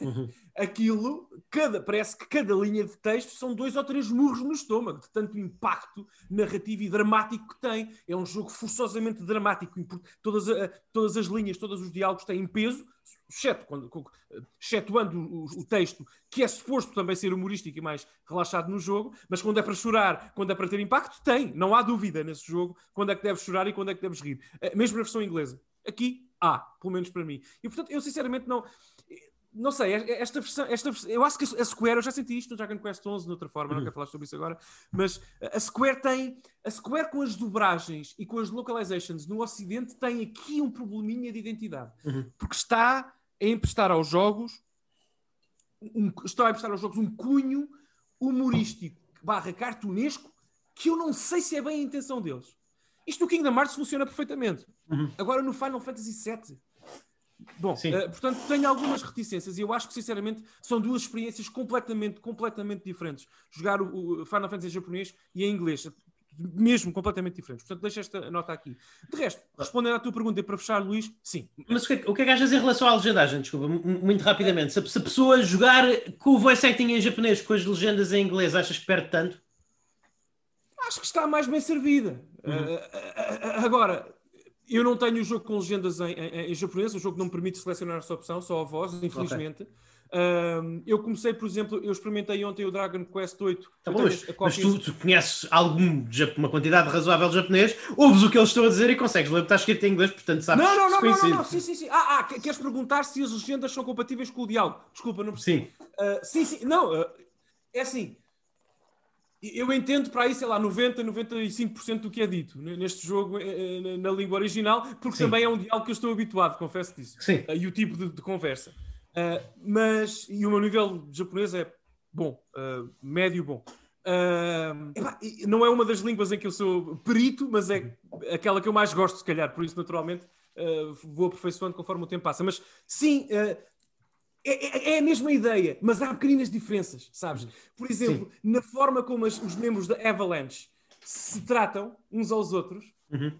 Uhum. Aquilo, cada, parece que cada linha de texto são dois ou três murros no estômago, de tanto impacto narrativo e dramático que tem. É um jogo forçosamente dramático. Todas, todas as linhas, todos os diálogos têm peso, exceto quando, excetuando o, o texto, que é suposto também ser humorístico e mais relaxado no jogo, mas quando é para chorar, quando é para ter impacto, tem. Não há dúvida nesse jogo quando é que deves chorar e quando é que deves rir. Eh, Mesmo na versão inglesa. Aqui há, pelo menos para mim. E portanto, eu sinceramente não. Não sei, esta versão, esta versão- eu acho que a Square, eu já senti isto no Dragon Quest 11 de outra forma, não quero falar sobre isso agora, mas a Square tem, a Square com as dobragens e com as localizations no Ocidente tem aqui um probleminha de identidade, Uhum. porque está a emprestar aos jogos, um, está a emprestar aos jogos um cunho humorístico barra cartunesco que eu não sei se é bem a intenção deles. Isto no Kingdom Hearts funciona perfeitamente. Uhum. Agora no Final Fantasy VII. Bom, eh, portanto, tenho algumas reticências e eu acho que, sinceramente, são duas experiências completamente, completamente diferentes. Jogar o, o Final Fantasy em japonês e em inglês, mesmo completamente diferentes. Portanto, deixa esta nota aqui. De resto, respondendo à tua pergunta e para fechar, Luís, sim. Mas o que, é- o que é que achas em relação à legendagem? Desculpa, mu- muito rapidamente. Se, a- se a pessoa jogar com o voice acting em japonês, com as legendas em inglês, achas que perde tanto? Acho que está mais bem servida. Uhum. Eh, eh, agora, eu não tenho o jogo com legendas em, em- em japonês, o jogo não me permite selecionar essa opção, só a voz, infelizmente. Ahm, eu comecei, por exemplo, eu experimentei ontem o Dragon Quest 8. Tá bom, mas, mas tu, tu conheces algum, uma quantidade razoável de japonês, ouves o que eles estão a dizer e consegues ler, está escrito em inglês, portanto sabes Não, não, não, não, não, não, sim, sim, sim. Ah, ah, que- queres perguntar se as legendas são compatíveis com o diálogo? Desculpa, não percebi. Sim. Ah, sim, sim, não, ah, é assim. Eu entendo para aí, sei lá, 90, 95% do que é dito neste jogo eh, eh, na língua original, porque Sim. também é um diálogo que eu estou habituado, confesso disso. Sim. E o tipo de, de conversa. Uh, mas, e o meu nível japonês é bom, uh, médio bom. Uh, epá, não é uma das línguas em que eu sou perito, mas é aquela que eu mais gosto, se calhar, por isso, naturalmente, vou aperfeiçoando conforme o tempo passa. Mas sim, é, é, é, a mesma ideia, mas há pequenas diferenças, sabes? Por exemplo, Sim. na forma como as, os membros da Avalanche se tratam uns aos outros, uhum.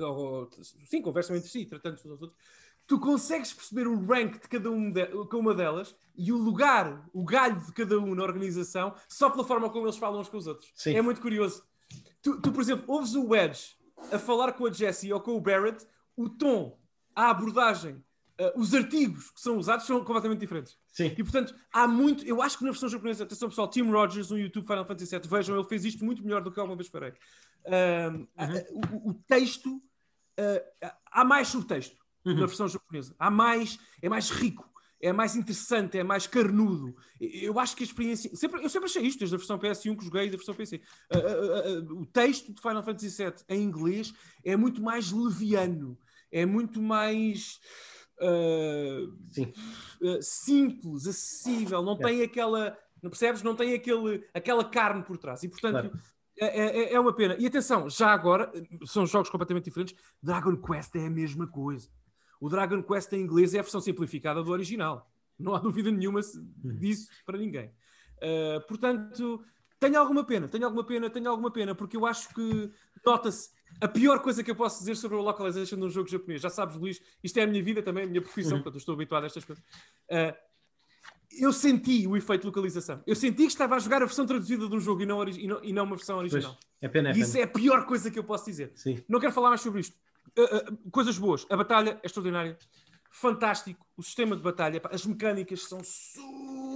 ou, sim, conversam entre si, tratando-se uns aos outros, tu consegues perceber o rank de cada um de, uma delas e o lugar, o galho de cada um na organização, só pela forma como eles falam uns com os outros. Sim. É muito curioso. Tu, tu, por exemplo, ouves o Wedge a falar com a Jessie ou com o Barrett, o tom, a abordagem, Uh, os artigos que são usados são completamente diferentes. Sim. E portanto, há muito. Eu acho que na versão japonesa, atenção pessoal, Tim Rogers no YouTube Final Fantasy VII, vejam, ele fez isto muito melhor do que alguma vez farei. Uh, uhum. uh, o, o, texto. Uh, há mais subtexto uhum. na versão japonesa. Há mais. É mais rico. É mais interessante, é mais carnudo. Eu acho que a experiência. Sempre, eu sempre achei isto, desde a versão PS1 que joguei da versão PC. o texto de Final Fantasy VII em inglês é muito mais leviano, é muito mais uh, uh, simples, acessível, não tem aquela, não percebes? Não tem aquele, aquela carne por trás. E portanto. Claro. É, é, é, uma pena. E atenção, já agora, são jogos completamente diferentes. Dragon Quest é a mesma coisa. O Dragon Quest em inglês é a versão simplificada do original. Não há dúvida nenhuma hum. disso para ninguém. Uh, portanto, tenho alguma pena, tenho alguma pena, tenho alguma pena, porque eu acho que nota-se a pior coisa que eu posso dizer sobre a localization de um jogo japonês. Já sabes, Luís, isto é a minha vida também, a minha profissão, uhum. portanto, estou habituado a estas coisas. Uh, eu senti o efeito de localização. Eu senti que estava a jogar a versão traduzida de um jogo e não, e não, e não uma versão original. Pois, é pena, é pena. Isso é a pior coisa que eu posso dizer. Sim. Não quero falar mais sobre isto. Uh, uh, coisas boas. A batalha é extraordinária. Fantástico. O sistema de batalha, as mecânicas são super,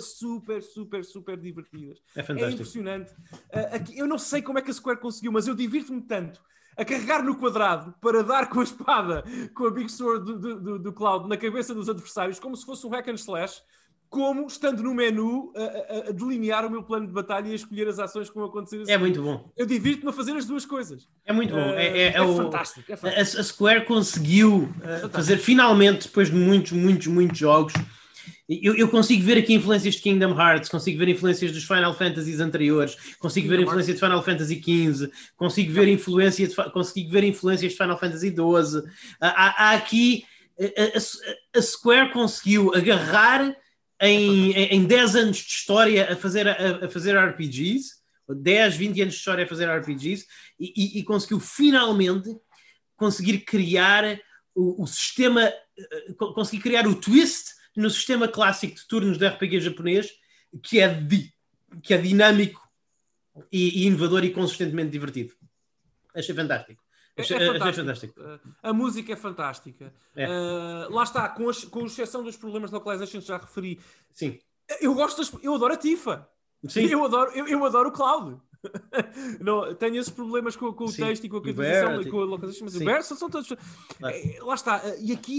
super, super, super divertidas. É fantástico. É impressionante. Uh, aqui, eu não sei como é que a Square conseguiu, mas eu divirto-me tanto a carregar no quadrado para dar com a espada, com a Big Sword do, do, do, do Cloud na cabeça dos adversários, como se fosse um hack and slash como estando no menu a, a, a, delinear o meu plano de batalha e a escolher as ações que vão acontecer. É muito bom. Eu divirto-me a fazer as duas coisas. É muito bom. Uh, é, é, é, é, o, fantástico, é, fantástico. A, Square conseguiu uh, fazer finalmente, depois de muitos, muitos, muitos jogos, eu, eu, consigo ver aqui influências de Kingdom Hearts, consigo ver influências dos Final Fantasies anteriores, consigo Kingdom ver influência de Final Fantasy XV, consigo ver, influência de, consigo ver influências de Final Fantasy XII. Há, há aqui a, a, Square conseguiu agarrar em, em 10 anos de história a fazer, a, a fazer RPGs, 10, 20 anos de história a fazer RPGs, e, e, e conseguiu finalmente conseguir criar o, o sistema, eh, conseguir criar o twist no sistema clássico de turnos de RPG japonês, que é, di, que é dinâmico e, e, inovador e consistentemente divertido. Achei fantástico. É, é, fantástico. fantástico. Uh, a música é fantástica. É. Uh, lá está, com, as, com exceção dos problemas de localization que já referi. Sim. Eu gosto das, eu adoro a Tifa. Sim. Eu adoro, eu, eu adoro o Cloud. não, tenho esses problemas com, com o Sim. texto e com a cantização e com a localização, mas Sim. o verso são todos. É, lá está. E aqui,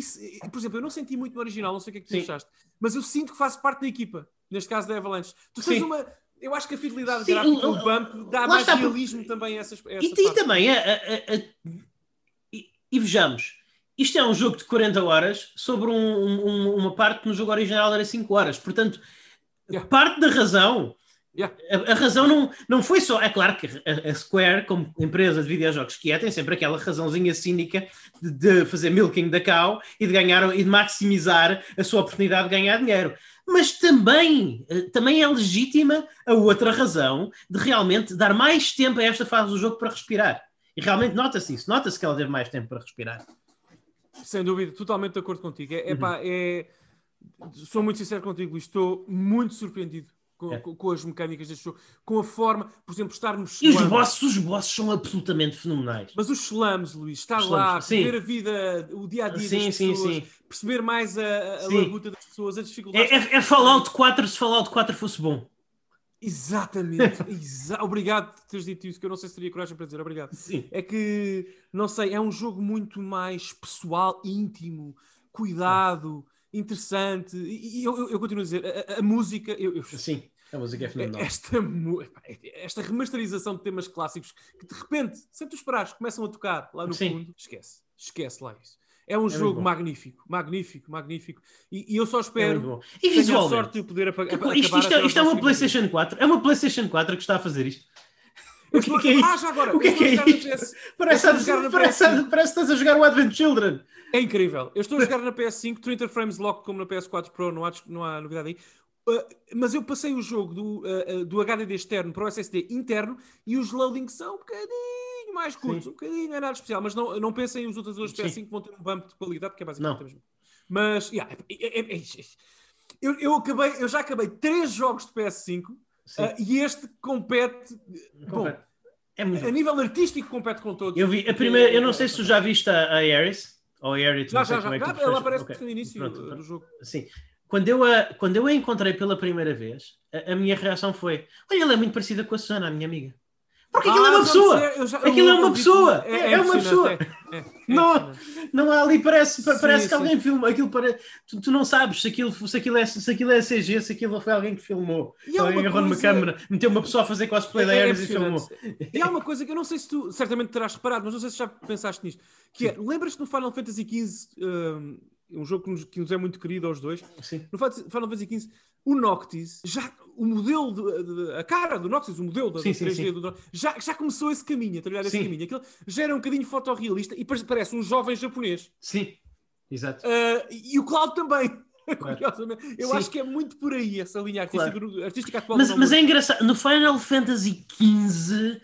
por exemplo, eu não senti muito no original, não sei o que é que tu Sim. achaste, mas eu sinto que faço parte da equipa, neste caso da Avalanche. Tu tens uma. Eu acho que a fidelidade Sim, gráfica, o, bump, dá mais realismo também a essas. A essa e, e, também, a, a, a, e, e, vejamos, isto é um jogo de 40 horas sobre um, um, uma parte que no jogo original era 5 horas. Portanto, yeah. parte da razão Yeah. A, a, razão não, não foi só. É claro que a, a, Square, como empresa de videojogos que é, tem sempre aquela razãozinha cínica de, de, fazer milking da cow e de ganhar e de maximizar a sua oportunidade de ganhar dinheiro. Mas também, eh, também é legítima a outra razão de realmente dar mais tempo a esta fase do jogo para respirar. E realmente nota-se isso, nota-se que ela teve mais tempo para respirar. Sem dúvida, totalmente de acordo contigo. É, uhum. pá, é... Sou muito sincero contigo, estou muito surpreendido com, é. com, as mecânicas deste jogo, com a forma, por exemplo, estar nos E os bosses, os bosses são absolutamente fenomenais. Mas os slums, Luís, estar lá, ver a vida, o dia a dia sim, das sim, pessoas, sim. perceber mais a, a labuta das pessoas, as dificuldades. É, é, é Fallout 4 se Fallout 4 fosse bom. Exatamente, Exa obrigado por teres dito isso, que eu não sei se teria coragem para dizer, obrigado. Sim. É que, não sei, é um jogo muito mais pessoal, íntimo, cuidado, interessante. E, e eu, eu, continuo a dizer, a, a música, eu, eu, Sim. A música é fenomenal. Esta, esta remasterização de temas clássicos que de repente, sem tu esperares, começam a tocar lá no Sim. fundo, esquece, esquece lá isso. É um muito jogo magnífico, magnífico, magnífico. E, e eu só É espero bom. E visualmente? sorte de eu poder apa- Que- acabar Isto, isto é, isto é uma PlayStation 4? É uma PlayStation 4 que está a fazer isto? O que é que é isto? Ah, já agora, O que é que é PS Parece, Eu estou a jogar na parece, PS5. parece que estás a jogar o Advent Children. É incrível. Eu estou a jogar na PS5, 30 frames lock como na PS4 Pro, não há, não há novidade aí. Uh, mas eu passei o jogo do, uh, uh, do HDD externo para o SSD interno e os loadings são um bocadinho mais curtos, Sim. um bocadinho, não é nada especial, mas não, não pensem os outros dois Sim. PS5 que vão ter um bump de qualidade, porque é basicamente Não. o mesmo. Mas, yeah, é- é- é- é- eu, eu, acabei, eu já acabei três jogos de PS5 Sim. Uh, e este compete. Bom, Compete. É muito a bom. nível artístico compete com todos. Eu vi a primeira, eu não sei se tu já viste a, a Ares ou a Ares, Já, não já, já. é já ela aparece Ok, no início pronto, pronto. do jogo. Sim. Quando eu, a, quando eu a encontrei pela primeira vez, a, a minha reação foi: Olha, ela é muito parecida com a Susana, a minha amiga. Porque aquilo é Ah, uma já pessoa! eu já- Aquilo é uma ouvi pessoa! tudo. É- é uma pessoa. é- é- é Não. Não há ali, parece, pa- Sim, parece que sim. alguém filma. Aquilo para, tu, tu não sabes se aquilo, se, aquilo é, se aquilo é CG, se aquilo foi alguém que filmou. E alguém uma agarrou numa coisa- câmera, meteu uma pessoa a fazer cosplay da É Ares e filmou. E há uma coisa que eu não sei se tu certamente terás reparado, mas não sei se já pensaste nisto, que é, lembras-te no Final Fantasy XV, um, um jogo que nos, que nos é muito querido aos dois, Sim. no Final Fantasy XV, o Noctis, já o modelo, de, de- a cara do Noctis, o modelo da Sim, do sim, 3D sim. do Noctis, já, já começou esse caminho, a trilhar esse caminho. Aquilo já era um bocadinho fotorrealista e parece, um jovem japonês. Sim, exato. Uh, e o Cloud também. Claro. Curiosamente. Eu acho que é muito por aí essa linha artística, Claro. artística atual. Mas, mas é engraçado, no Final Fantasy XV,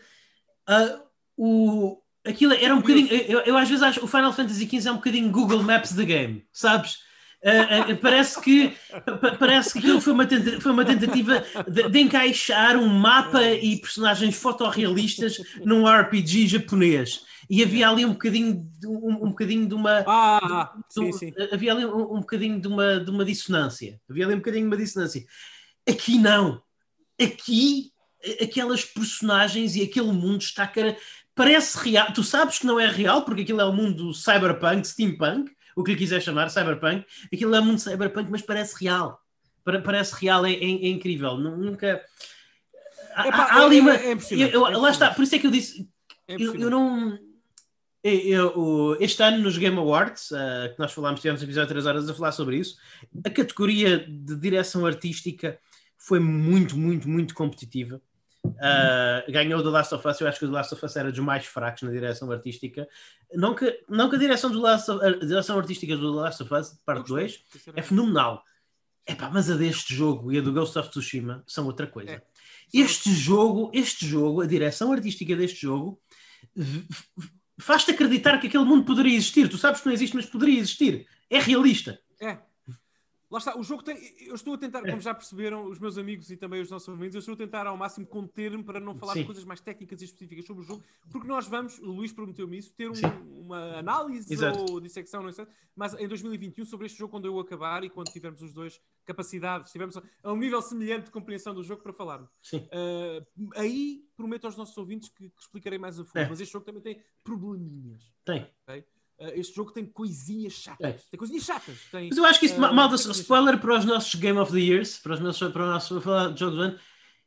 ah, o, aquilo era um bocadinho. Eu, eu às vezes acho o Final Fantasy XV é um bocadinho Google Maps the game, sabes? Ah, ah, parece que pa- parece que aquilo foi uma, tenta- foi uma tentativa de, de encaixar um mapa e personagens fotorrealistas num RPG japonês e havia ali um bocadinho de, um, um bocadinho de uma Ah, ah, sim, do- sim. havia ali um, um bocadinho de uma, de uma dissonância. Havia ali um bocadinho de uma dissonância. Aqui não. Aqui, aquelas personagens e aquele mundo está cara. Parece real. Tu sabes que não é real, porque aquilo é o mundo cyberpunk, steampunk, o que lhe quiser chamar, cyberpunk. Aquilo é o mundo cyberpunk, mas parece real. Pare- Parece real, é, é- é incrível. Nu- Nunca. Há, Epá, há- há é- ali uma- é- impressionante, eu- é lá está, por isso é que eu disse, É eu, eu não. eu- eu- este ano nos Game Awards, ah, que nós falámos, tivemos um episódio de 3 horas a falar sobre isso, a categoria de direção artística foi muito, muito, muito competitiva. Ah, ganhou o The Last of Us, eu acho que o The Last of Us era dos mais fracos na direção artística. Não que, não que a direção, do Last of- a direção artística do The Last of Us, parte gostei, 2, é sinceramente. fenomenal. Epá, mas a deste jogo e a do Ghost of Tsushima são outra coisa. É. Este jogo, este jogo, a direção artística deste jogo faz-te acreditar que aquele mundo poderia existir. Tu sabes que não existe, mas poderia existir. É realista. É. Lá está, o jogo tem. Eu estou a tentar, como já perceberam os meus amigos e também os nossos ouvintes, eu estou a tentar ao máximo conter-me para não falar Sim. de coisas mais técnicas e específicas sobre o jogo, porque nós vamos, o Luís prometeu-me isso, ter um- uma análise Exato. ou dissecção, não sei, mas em 2021 sobre este jogo, quando eu acabar e quando tivermos os dois capacidades, estivermos a- um nível semelhante de compreensão do jogo para falarmos. Sim. Uh, aí prometo aos nossos ouvintes que, que explicarei mais a fundo, É. mas este jogo também tem probleminhas. Tem. Uh, este jogo tem coisinhas chatas. É. Tem coisinhas chatas. Tem, Mas eu acho que isto, Ah, malda, tem que spoiler para os nossos Game of the Years, para, os nossos, para o nosso falar de jogos do ano.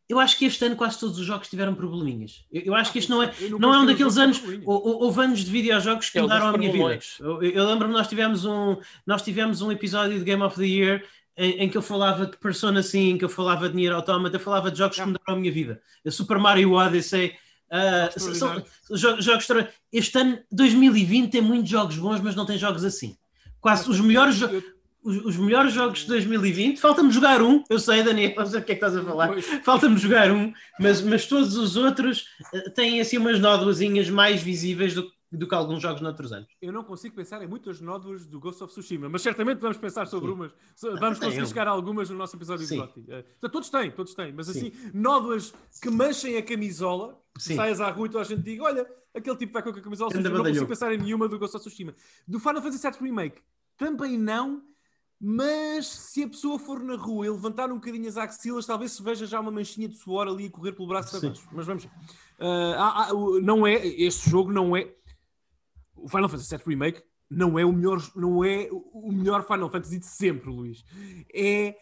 Eu acho que este ano quase todos os jogos tiveram probleminhas. Eu, eu acho que este não é, Eu nunca não é um daqueles jogo anos. Houve anos de videojogos que É, mudaram a minha vida. Eu, eu lembro-me nós tivemos um nós tivemos um episódio de Game of the Year em, em que eu falava de Persona 5, que eu falava de Nier Automata, eu falava de jogos que Ah. mudaram a minha vida. A Super Mario Odyssey. Ah, são, jogos, jogos Este ano, 2020, tem muitos jogos bons, mas não tem jogos assim. Quase os melhores, jo- os, os melhores jogos de 2020. Falta-me jogar um, eu sei, Daniel, não sei o que é que estás a falar. Falta-me jogar um, mas, mas todos os outros eh, têm assim umas nódoazinhas mais visíveis do, do que alguns jogos noutros anos. Eu não consigo pensar em muitas nódoas do Ghost of Tsushima, mas certamente vamos pensar sobre Sim. umas. Vamos conseguir chegar a algumas no nosso episódio Sim. de Gotti. Portanto, todos têm, todos têm, mas Sim. assim, nódoas que manchem a camisola, Sim. saias à rua e toda a gente diga: olha, aquele tipo vai com a camisola Anda. Eu não consigo pensar em nenhuma do Ghost of Tsushima. Do Final Fantasy VII Remake, também não. Mas se a pessoa for na rua e levantar um bocadinho as axilas, talvez se veja já uma manchinha de suor ali a correr pelo braço para baixo. Mas vamos. Ah, o- não é. Este jogo não é. O Final Fantasy VII Remake não é o melhor, não é o melhor Final Fantasy de sempre, Luís. É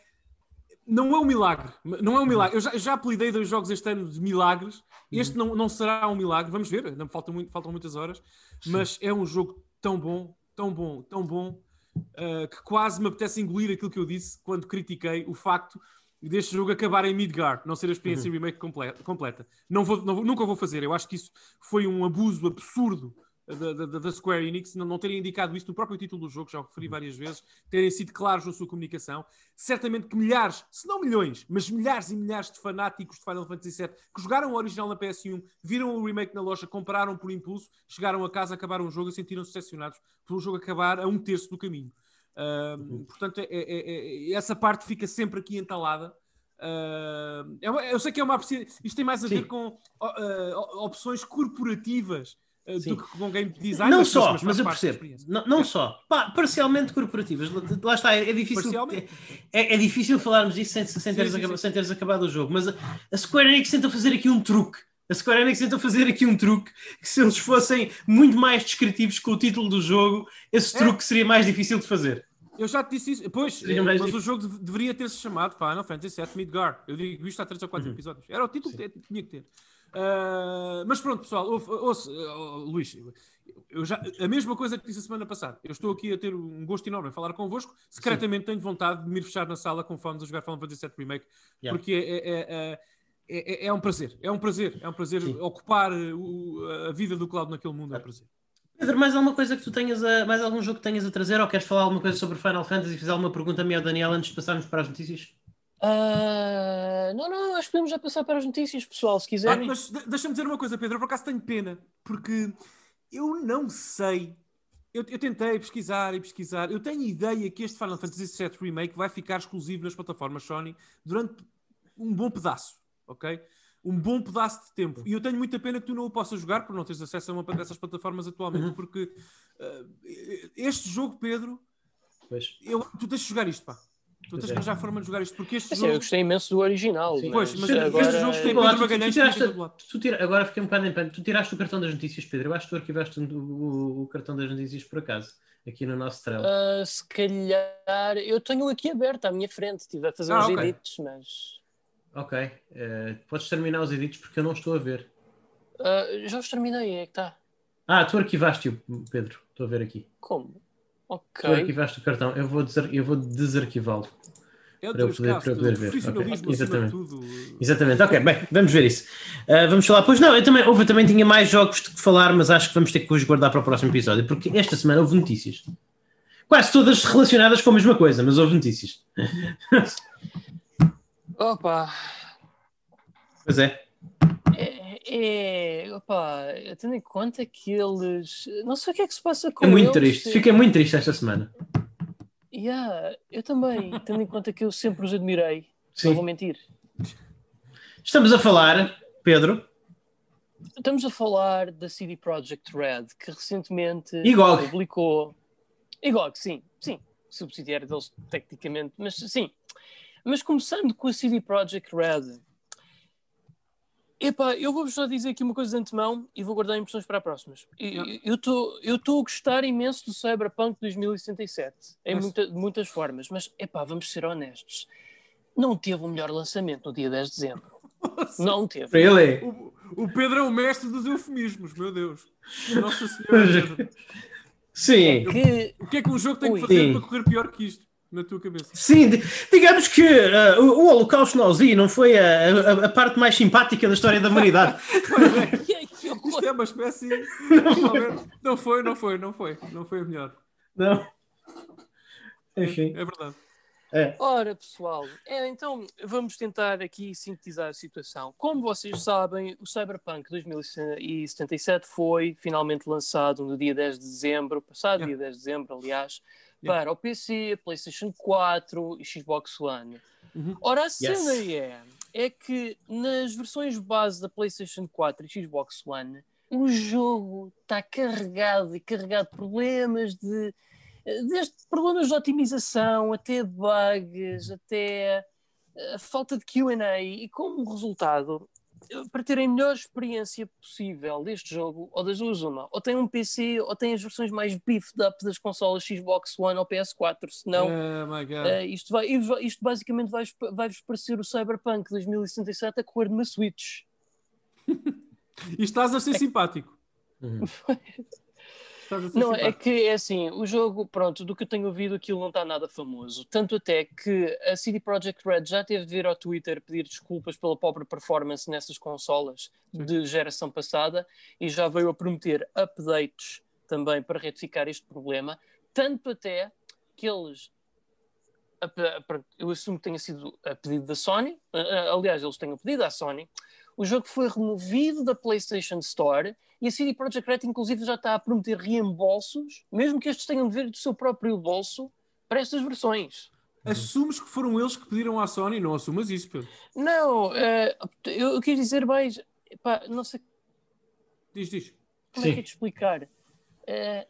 não é um milagre. Não é um milagre. Eu já, já apelidei dois jogos este ano de milagres. Este não, não será um milagre. Vamos ver. Ainda faltam, muito, faltam muitas horas. Mas é um jogo tão bom, tão bom, tão bom, uh, que quase me apetece engolir aquilo que eu disse quando critiquei o facto deste jogo acabar em Midgar, não ser a experiência uhum. remake completa. Não vou, não, nunca vou fazer. Eu acho que isso foi um abuso absurdo da, da, da, Square Enix, não, não terem indicado isso no próprio título do jogo, já o referi uhum. várias vezes, terem sido claros na sua comunicação. Certamente que milhares, se não milhões, mas milhares e milhares de fanáticos de Final Fantasy VII que jogaram o original na PS1, viram o remake na loja, compraram por impulso, chegaram a casa, acabaram o jogo e sentiram-se decepcionados pelo jogo acabar a um terço do caminho. Uh. Portanto, é, é, é, é, essa parte fica sempre aqui entalada. Uh, eu sei que é uma isto tem mais a ver Sim. com uh, opções corporativas Sim. do que com game design. Não só, mas, mas eu percebo. Não, não é. só. Pá, parcialmente corporativas. Lá está, é, é difícil. É, é, difícil falarmos disso sem, sem, teres, sim, sim, acabado, sem teres acabado o jogo. Mas a, a Square Enix tenta fazer aqui um truque. A Square Enix tenta fazer aqui um truque que se eles fossem muito mais descritivos com o título do jogo, esse é. truque seria mais difícil de fazer. Eu já te disse isso. Pois, é, mas difícil. o jogo deveria ter-se chamado Final Fantasy VII Midgar. Eu digo isto há 3 ou 4 uhum. episódios. Era o título que tinha que ter. Uh, mas pronto, pessoal, oh, Luís, eu já, a mesma coisa que disse a semana passada. Eu estou aqui a ter um gosto enorme em falar convosco. Secretamente Sim. tenho vontade de me fechar na sala fãs a jogar Final Fantasy VII Remake, yeah. porque é, é, é, é, um prazer. É um prazer. É um prazer Sim. ocupar o, a vida do Cloud naquele mundo. É um prazer. Pedro, mais alguma coisa que tu tenhas a, mais algum jogo que tenhas a trazer ou queres falar alguma coisa sobre Final Fantasy e fazer alguma pergunta a mim ao Daniel antes de passarmos para as notícias? Uh, não, não, acho que podemos já passar para as notícias, pessoal, se quiserem. Ah, mas deixa-me dizer uma coisa, Pedro, eu por acaso tenho pena, porque eu não sei. Eu, eu, tentei pesquisar e pesquisar. Eu tenho ideia que este Final Fantasy VII Remake vai ficar exclusivo nas plataformas Sony durante um bom pedaço, ok? Um bom pedaço de tempo. E eu tenho muita pena que tu não o possas jogar por não teres acesso a uma dessas plataformas atualmente, uhum. porque uh, este jogo, Pedro, pois. Eu, tu tens de jogar isto, pá. Tu tens que arranjar forma de jogar isto, porque este assim, jogo... Eu gostei imenso do original. Sim, pois, mas agora... este jogo tem Pedro Magalhães tu, tira... Agora fiquei um bocado em pano. Tu tiraste o cartão das notícias, Pedro. Eu acho que tu arquivaste o, o, o cartão das notícias por acaso, aqui no nosso trail. Uh, se calhar... Eu tenho aqui aberto à minha frente. Estive a fazer ah, uns okay. edits, mas... Ok. Uh, podes terminar os edits porque eu não estou a ver. Uh, já os terminei, é que está. Ah, tu arquivaste-o, Pedro. Estou a ver aqui. Como? Ok. Tu arquivaste o cartão. Eu vou, desar... eu vou desarquivá-lo. É para eu poder, para eu poder ver. Okay. Exatamente. Exatamente. Ok, bem, vamos ver isso. Uh, vamos falar. Pois não, eu também, houve, também tinha mais jogos de que falar, mas acho que vamos ter que os guardar para o próximo episódio, porque esta semana houve notícias. Quase todas relacionadas com a mesma coisa, mas houve notícias. Opa! Pois é. É, é opa, tendo em conta que eles. Não sei o que é que se passa com É muito eles. triste, fiquei muito triste esta semana. Yeah, eu também, tendo em conta que eu sempre os admirei. Sim. Não vou mentir. Estamos a falar, Pedro. Estamos a falar da CD Projekt Red, que recentemente Igog. publicou. Igog, sim, sim. Subsidiário deles, tecnicamente, mas sim. Mas começando com a CD Projekt Red, Epá, eu vou-vos só dizer aqui uma coisa de antemão e vou guardar impressões para próximas. Eu estou eu a gostar imenso do Cyberpunk 2077, em muita, muitas formas, mas epá, vamos ser honestos. Não teve o melhor lançamento no dia 10 de dezembro. Nossa. Não teve. Really? O, o, Pedro é o mestre dos eufemismos, meu Deus. Nossa Senhora. Sim. É que... O que é que um jogo tem que fazer Sim. para correr pior que isto? Na tua cabeça. Sim, digamos que uh, o, o Holocausto nazi não foi a, a, a, parte mais simpática da história da humanidade. é, isto é uma espécie. Não, não foi, não foi, não foi. Não foi a melhor. Não. Enfim. É verdade. É. Ora, pessoal, é, então vamos tentar aqui sintetizar a situação. Como vocês sabem, o Cyberpunk 2077 foi finalmente lançado no dia 10 de dezembro, passado dia 10 de dezembro, aliás, yeah. para o PC, PlayStation 4 e Xbox One. Uhum. Ora, a cena yes. é, é que nas versões base da PlayStation 4 e Xbox One, o jogo está carregado e carregado de problemas de desde problemas de otimização até bugs, até a falta de QA, e como resultado, para terem a melhor experiência possível deste jogo, ou das duas uma, ou tem um PC, ou tem as versões mais beefed up das consolas Xbox One ou PS4, senão Oh my God. uh, isto, vai, isto basicamente vai- vai-vos parecer o Cyberpunk 2077 a correr numa Switch. E estás a ser simpático. Uhum. Não, é que é assim, o jogo, pronto, do que eu tenho ouvido, aquilo não está nada famoso. Tanto até que a CD Projekt Red já teve de vir ao Twitter pedir desculpas pela pobre performance nessas consolas de geração passada e já veio a prometer updates também para retificar este problema. Tanto até que eles. Eu assumo que tenha sido a pedido da Sony, aliás, eles tenham pedido à Sony. O jogo foi removido da PlayStation Store e a CD Projekt Red, inclusive, já está a prometer reembolsos, mesmo que estes tenham de vir do seu próprio bolso, para estas versões. Assumes que foram eles que pediram à Sony, não assumas isso, Pedro. Não, eh, eu, eu quis dizer mais. Epá, não sei Diz, diz. como é que Sim. é de explicar. Eh,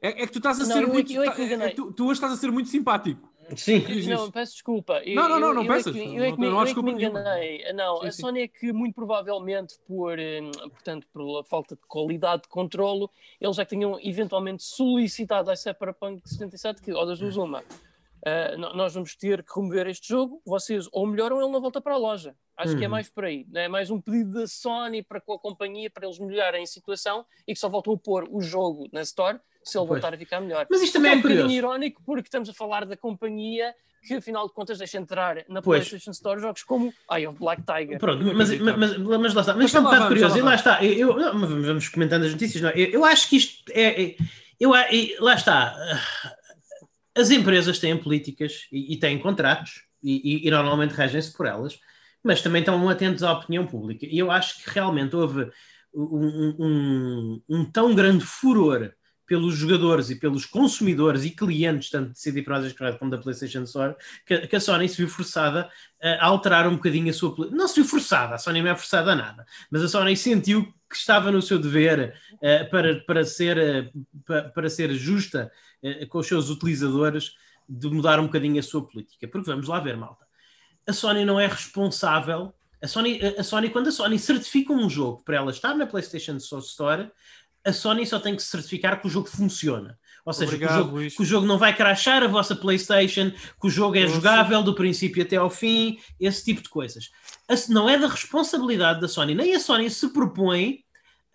É, é que tu estás a Não, ser eu é muito. eu é que me é- é- tu, tu hoje estás a ser muito simpático. Sim. Não, peço desculpa. Eu- Não, não, não, não eu é peças. Eu é que me- não há eu é que me enganei. Não, Sim, a sim. Sony é que, muito provavelmente, por, eh, portanto, pela falta de qualidade de controlo, eles já tinham eventualmente solicitado à Cyberpunk 77 que, ou das duas, uma. no- nós vamos ter que remover este jogo, vocês ou melhoram ou ele não volta para a loja. Acho que é Uhum. mais por aí. É mais um pedido da Sony para com a companhia para eles melhorarem a situação e que só voltam a pôr o jogo na Store se ele Pois. voltar a ficar melhor. Mas isto também é é um bocadinho irónico porque estamos a falar da companhia que, afinal de contas, deixa entrar na Pois. PlayStation Store jogos como Eye of Black Tiger. Pronto, mas, mas, mas, mas lá está. Mas Mas isto é um bocado curioso. E lá está. Eu, eu- vamos comentando as notícias. Não. é? Eu, eu acho que isto é. é- eu, lá está. As empresas têm políticas e, e têm contratos e, e- e normalmente regem-se por elas, mas também estão atentos à opinião pública. E eu acho que realmente houve um, um- um tão grande furor pelos jogadores e pelos consumidores e clientes, tanto de CD Projekt como da PlayStation Store, que, que a Sony se viu forçada a alterar um bocadinho a sua. Não se viu forçada, a Sony não é forçada a nada, mas a Sony sentiu que estava no seu dever eh, para, para, ser, eh, pa- para ser justa eh, com os seus utilizadores de mudar um bocadinho a sua política. Porque vamos lá ver, malta. A Sony não é responsável. A Sony, a Sony, quando a Sony certifica um jogo para ela estar na PlayStation Store, a Sony só tem que certificar que o jogo funciona. Ou seja, que, Obrigado, o jogo, que o jogo não vai crashar a vossa PlayStation, que o jogo é Nossa. jogável do princípio até ao fim, esse tipo de coisas. Não é da responsabilidade da Sony, nem a Sony se propõe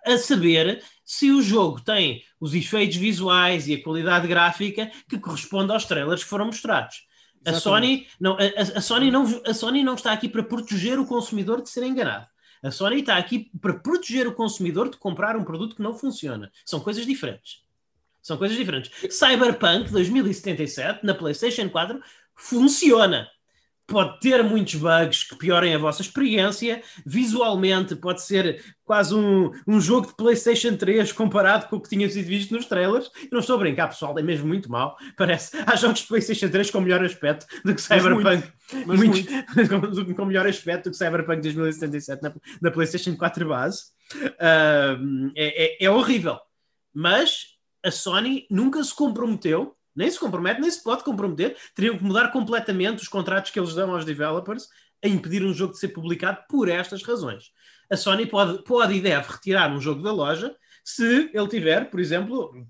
a saber se o jogo tem os efeitos visuais e a qualidade gráfica que corresponde aos trailers que foram mostrados. A. Sony, não, a- a Sony não, a Sony não está aqui para proteger o consumidor de ser enganado. A Sony está aqui para proteger o consumidor de comprar um produto que não funciona. São coisas diferentes. São coisas diferentes. Cyberpunk 2077 na PlayStation 4 funciona. Pode ter muitos bugs que piorem a vossa experiência. Visualmente, pode ser quase um, um jogo de PlayStation 3 comparado com o que tinha sido visto nos trailers. Eu não estou a brincar, pessoal, é mesmo muito mal. Parece. Há jogos de PlayStation 3 com melhor aspecto do que Mas Cyberpunk. Mas Muitos- muito. com, com melhor aspecto do que Cyberpunk 2077 na, na PlayStation 4 base. Ah, é, é- é horrível. Mas a Sony nunca se comprometeu, nem se compromete, nem se pode comprometer. Teriam que mudar completamente os contratos que eles dão aos developers a impedir um jogo de ser publicado por estas razões. A Sony pode, pode e deve retirar um jogo da loja se ele tiver, por exemplo,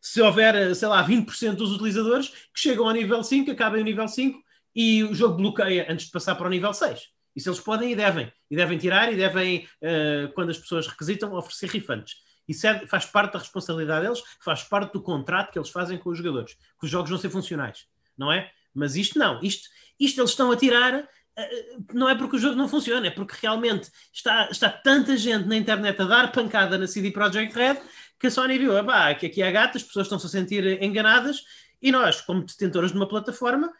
se houver, sei lá, 20% dos utilizadores que chegam ao nível 5, acabem o nível 5 e o jogo bloqueia antes de passar para o nível 6. Isso eles podem e devem. E devem tirar e devem, eh, quando as pessoas requisitam, oferecer refunds. Isso é- faz parte da responsabilidade deles, faz parte do contrato que eles fazem com os jogadores. Que os jogos vão ser funcionais, não é? Mas isto não. Isto, isto eles estão a tirar, eh, não é porque o jogo não funciona, é porque realmente está, está tanta gente na internet a dar pancada na CD Projekt Red que a Sony viu, "Epá, que aqui há gato, as pessoas estão-se a sentir enganadas e nós, como detentores de uma plataforma,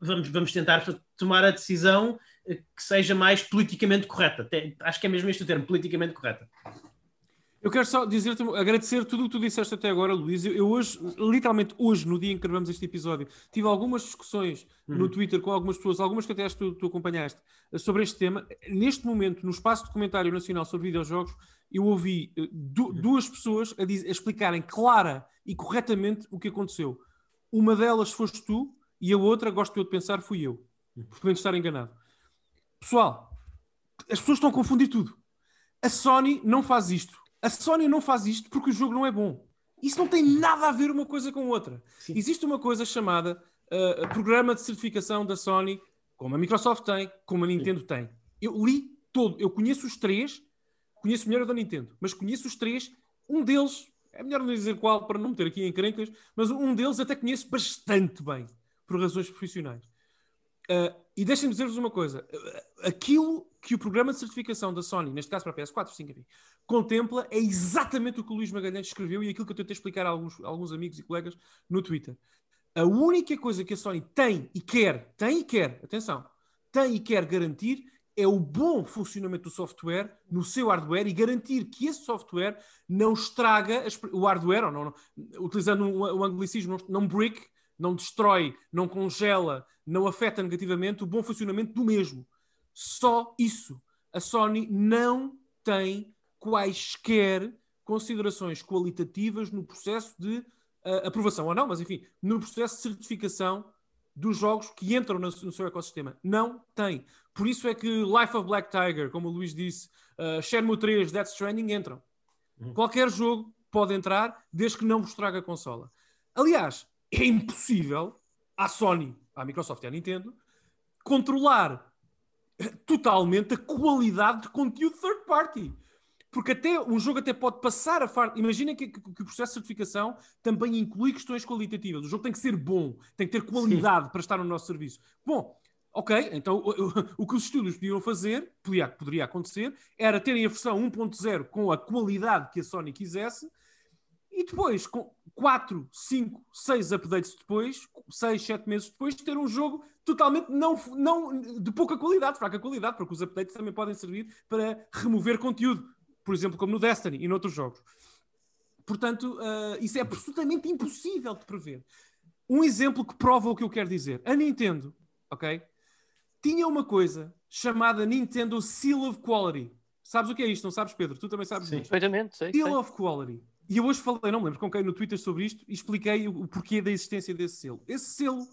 vamos, vamos tentar tomar a decisão eh, que seja mais politicamente correta. Acho que é mesmo este o termo, politicamente correta. Eu quero só dizer-te, agradecer tudo o que tu disseste até agora, Luís. Eu, eu hoje, literalmente hoje, no dia em que gravamos este episódio, tive algumas discussões no Twitter com algumas pessoas, algumas que até tu, tu acompanhaste, sobre este tema. Neste momento, no espaço de comentário nacional sobre videojogos, eu ouvi eh, du- duas pessoas a, a explicarem clara e corretamente o que aconteceu. Uma delas foste tu e a outra, gosto eu de pensar, fui eu. Por menos estar enganado. Pessoal, as pessoas estão a confundir tudo. A Sony não faz isto. A Sony não faz isto porque o jogo não é bom. Isso não tem nada a ver uma coisa com outra. Sim. Existe uma coisa chamada uh, Programa de Certificação da Sony, como a Microsoft tem, como a Nintendo Sim. tem. Eu li todo, eu conheço os três, conheço melhor o da Nintendo, mas conheço os três. Um deles, é melhor não dizer qual para não meter aqui em crencas, mas um deles até conheço bastante bem, por razões profissionais. Uh, e deixem-me dizer-vos uma coisa: aquilo que o programa de certificação da Sony, neste caso para a PS4, 5, enfim, contempla é exatamente o que o Luís Magalhães escreveu e aquilo que eu tentei explicar a alguns, a alguns amigos e colegas no Twitter. A única coisa que a Sony tem e quer, tem e quer, atenção, tem e quer garantir é o bom funcionamento do software no seu hardware e garantir que esse software não estraga o hardware, ou não, não utilizando o anglicismo, não, não brick, não destrói, não congela, não afeta negativamente o bom funcionamento do mesmo. Só isso. A Sony não tem quaisquer considerações qualitativas no processo de uh, aprovação ou não, mas enfim, no processo de certificação dos jogos que entram no, no, seu ecossistema. Não tem. Por isso é que Life of Black Tiger, como o Luís disse, uh, Shenmue 3, Death Stranding entram. Uhum. Qualquer jogo pode entrar, desde que não vos traga a consola. Aliás, é impossível à Sony, à Microsoft e à Nintendo controlar totalmente a qualidade de conteúdo third party. Porque até um jogo até pode passar a fase. Imaginem que, que, que, o processo de certificação também inclui questões qualitativas. O jogo tem que ser bom, tem que ter qualidade Sim. para estar no nosso serviço. Bom, ok, então o, o, que os estúdios podiam fazer, podia, poderia acontecer, era terem a versão 1.0 com a qualidade que a Sony quisesse e depois, com 4, 5, 6 updates depois, 6, 7 meses depois, ter um jogo totalmente não, não de pouca qualidade, fraca qualidade, porque os updates também podem servir para remover conteúdo por exemplo, como no Destiny e noutros jogos. Portanto, uh, isso é absolutamente impossível de prever. Um exemplo que prova o que eu quero dizer. A Nintendo, ok? Tinha uma coisa chamada Nintendo Seal of Quality. Sabes o que é isto? Não sabes, Pedro? Tu também sabes Sim. Perfeitamente, sei. Seal sei. of Quality. E eu hoje falei, não me lembro com quem no Twitter sobre isto e expliquei o, o porquê da existência desse selo. Esse selo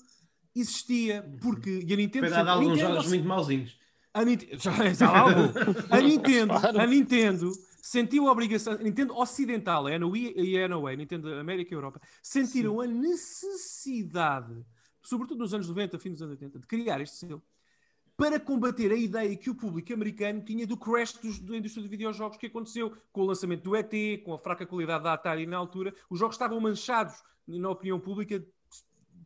existia porque. E a Nintendo. Foi dado alguns Nintendo, jogos muito mauzinhos. A, Nintendo, a Nintendo, a Nintendo sentiu a obrigação, a Nintendo Ocidental, a NOI e a NOA, Nintendo América e Europa, sentiram Sim. a necessidade, sobretudo nos anos 90, fim dos anos 80, de criar este selo para combater a ideia que o público americano tinha do crash dos, da indústria de videojogos que aconteceu com o lançamento do ET, com a fraca qualidade da Atari na altura. Os jogos estavam manchados na opinião pública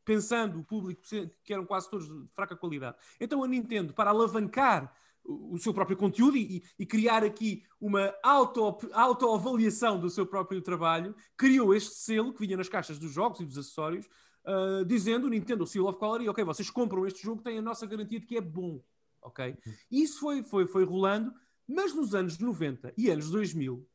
pensando o público que eram quase todos de fraca qualidade. Então a Nintendo, para alavancar o seu próprio conteúdo e, e criar aqui uma autoavaliação auto do seu próprio trabalho, criou este selo que vinha nas caixas dos jogos e dos acessórios, uh, dizendo Nintendo Seal of Quality, ok, vocês compram este jogo, tem a nossa garantia de que é bom, ok? E isso foi, foi, foi rolando, mas nos anos 90 e anos 2000,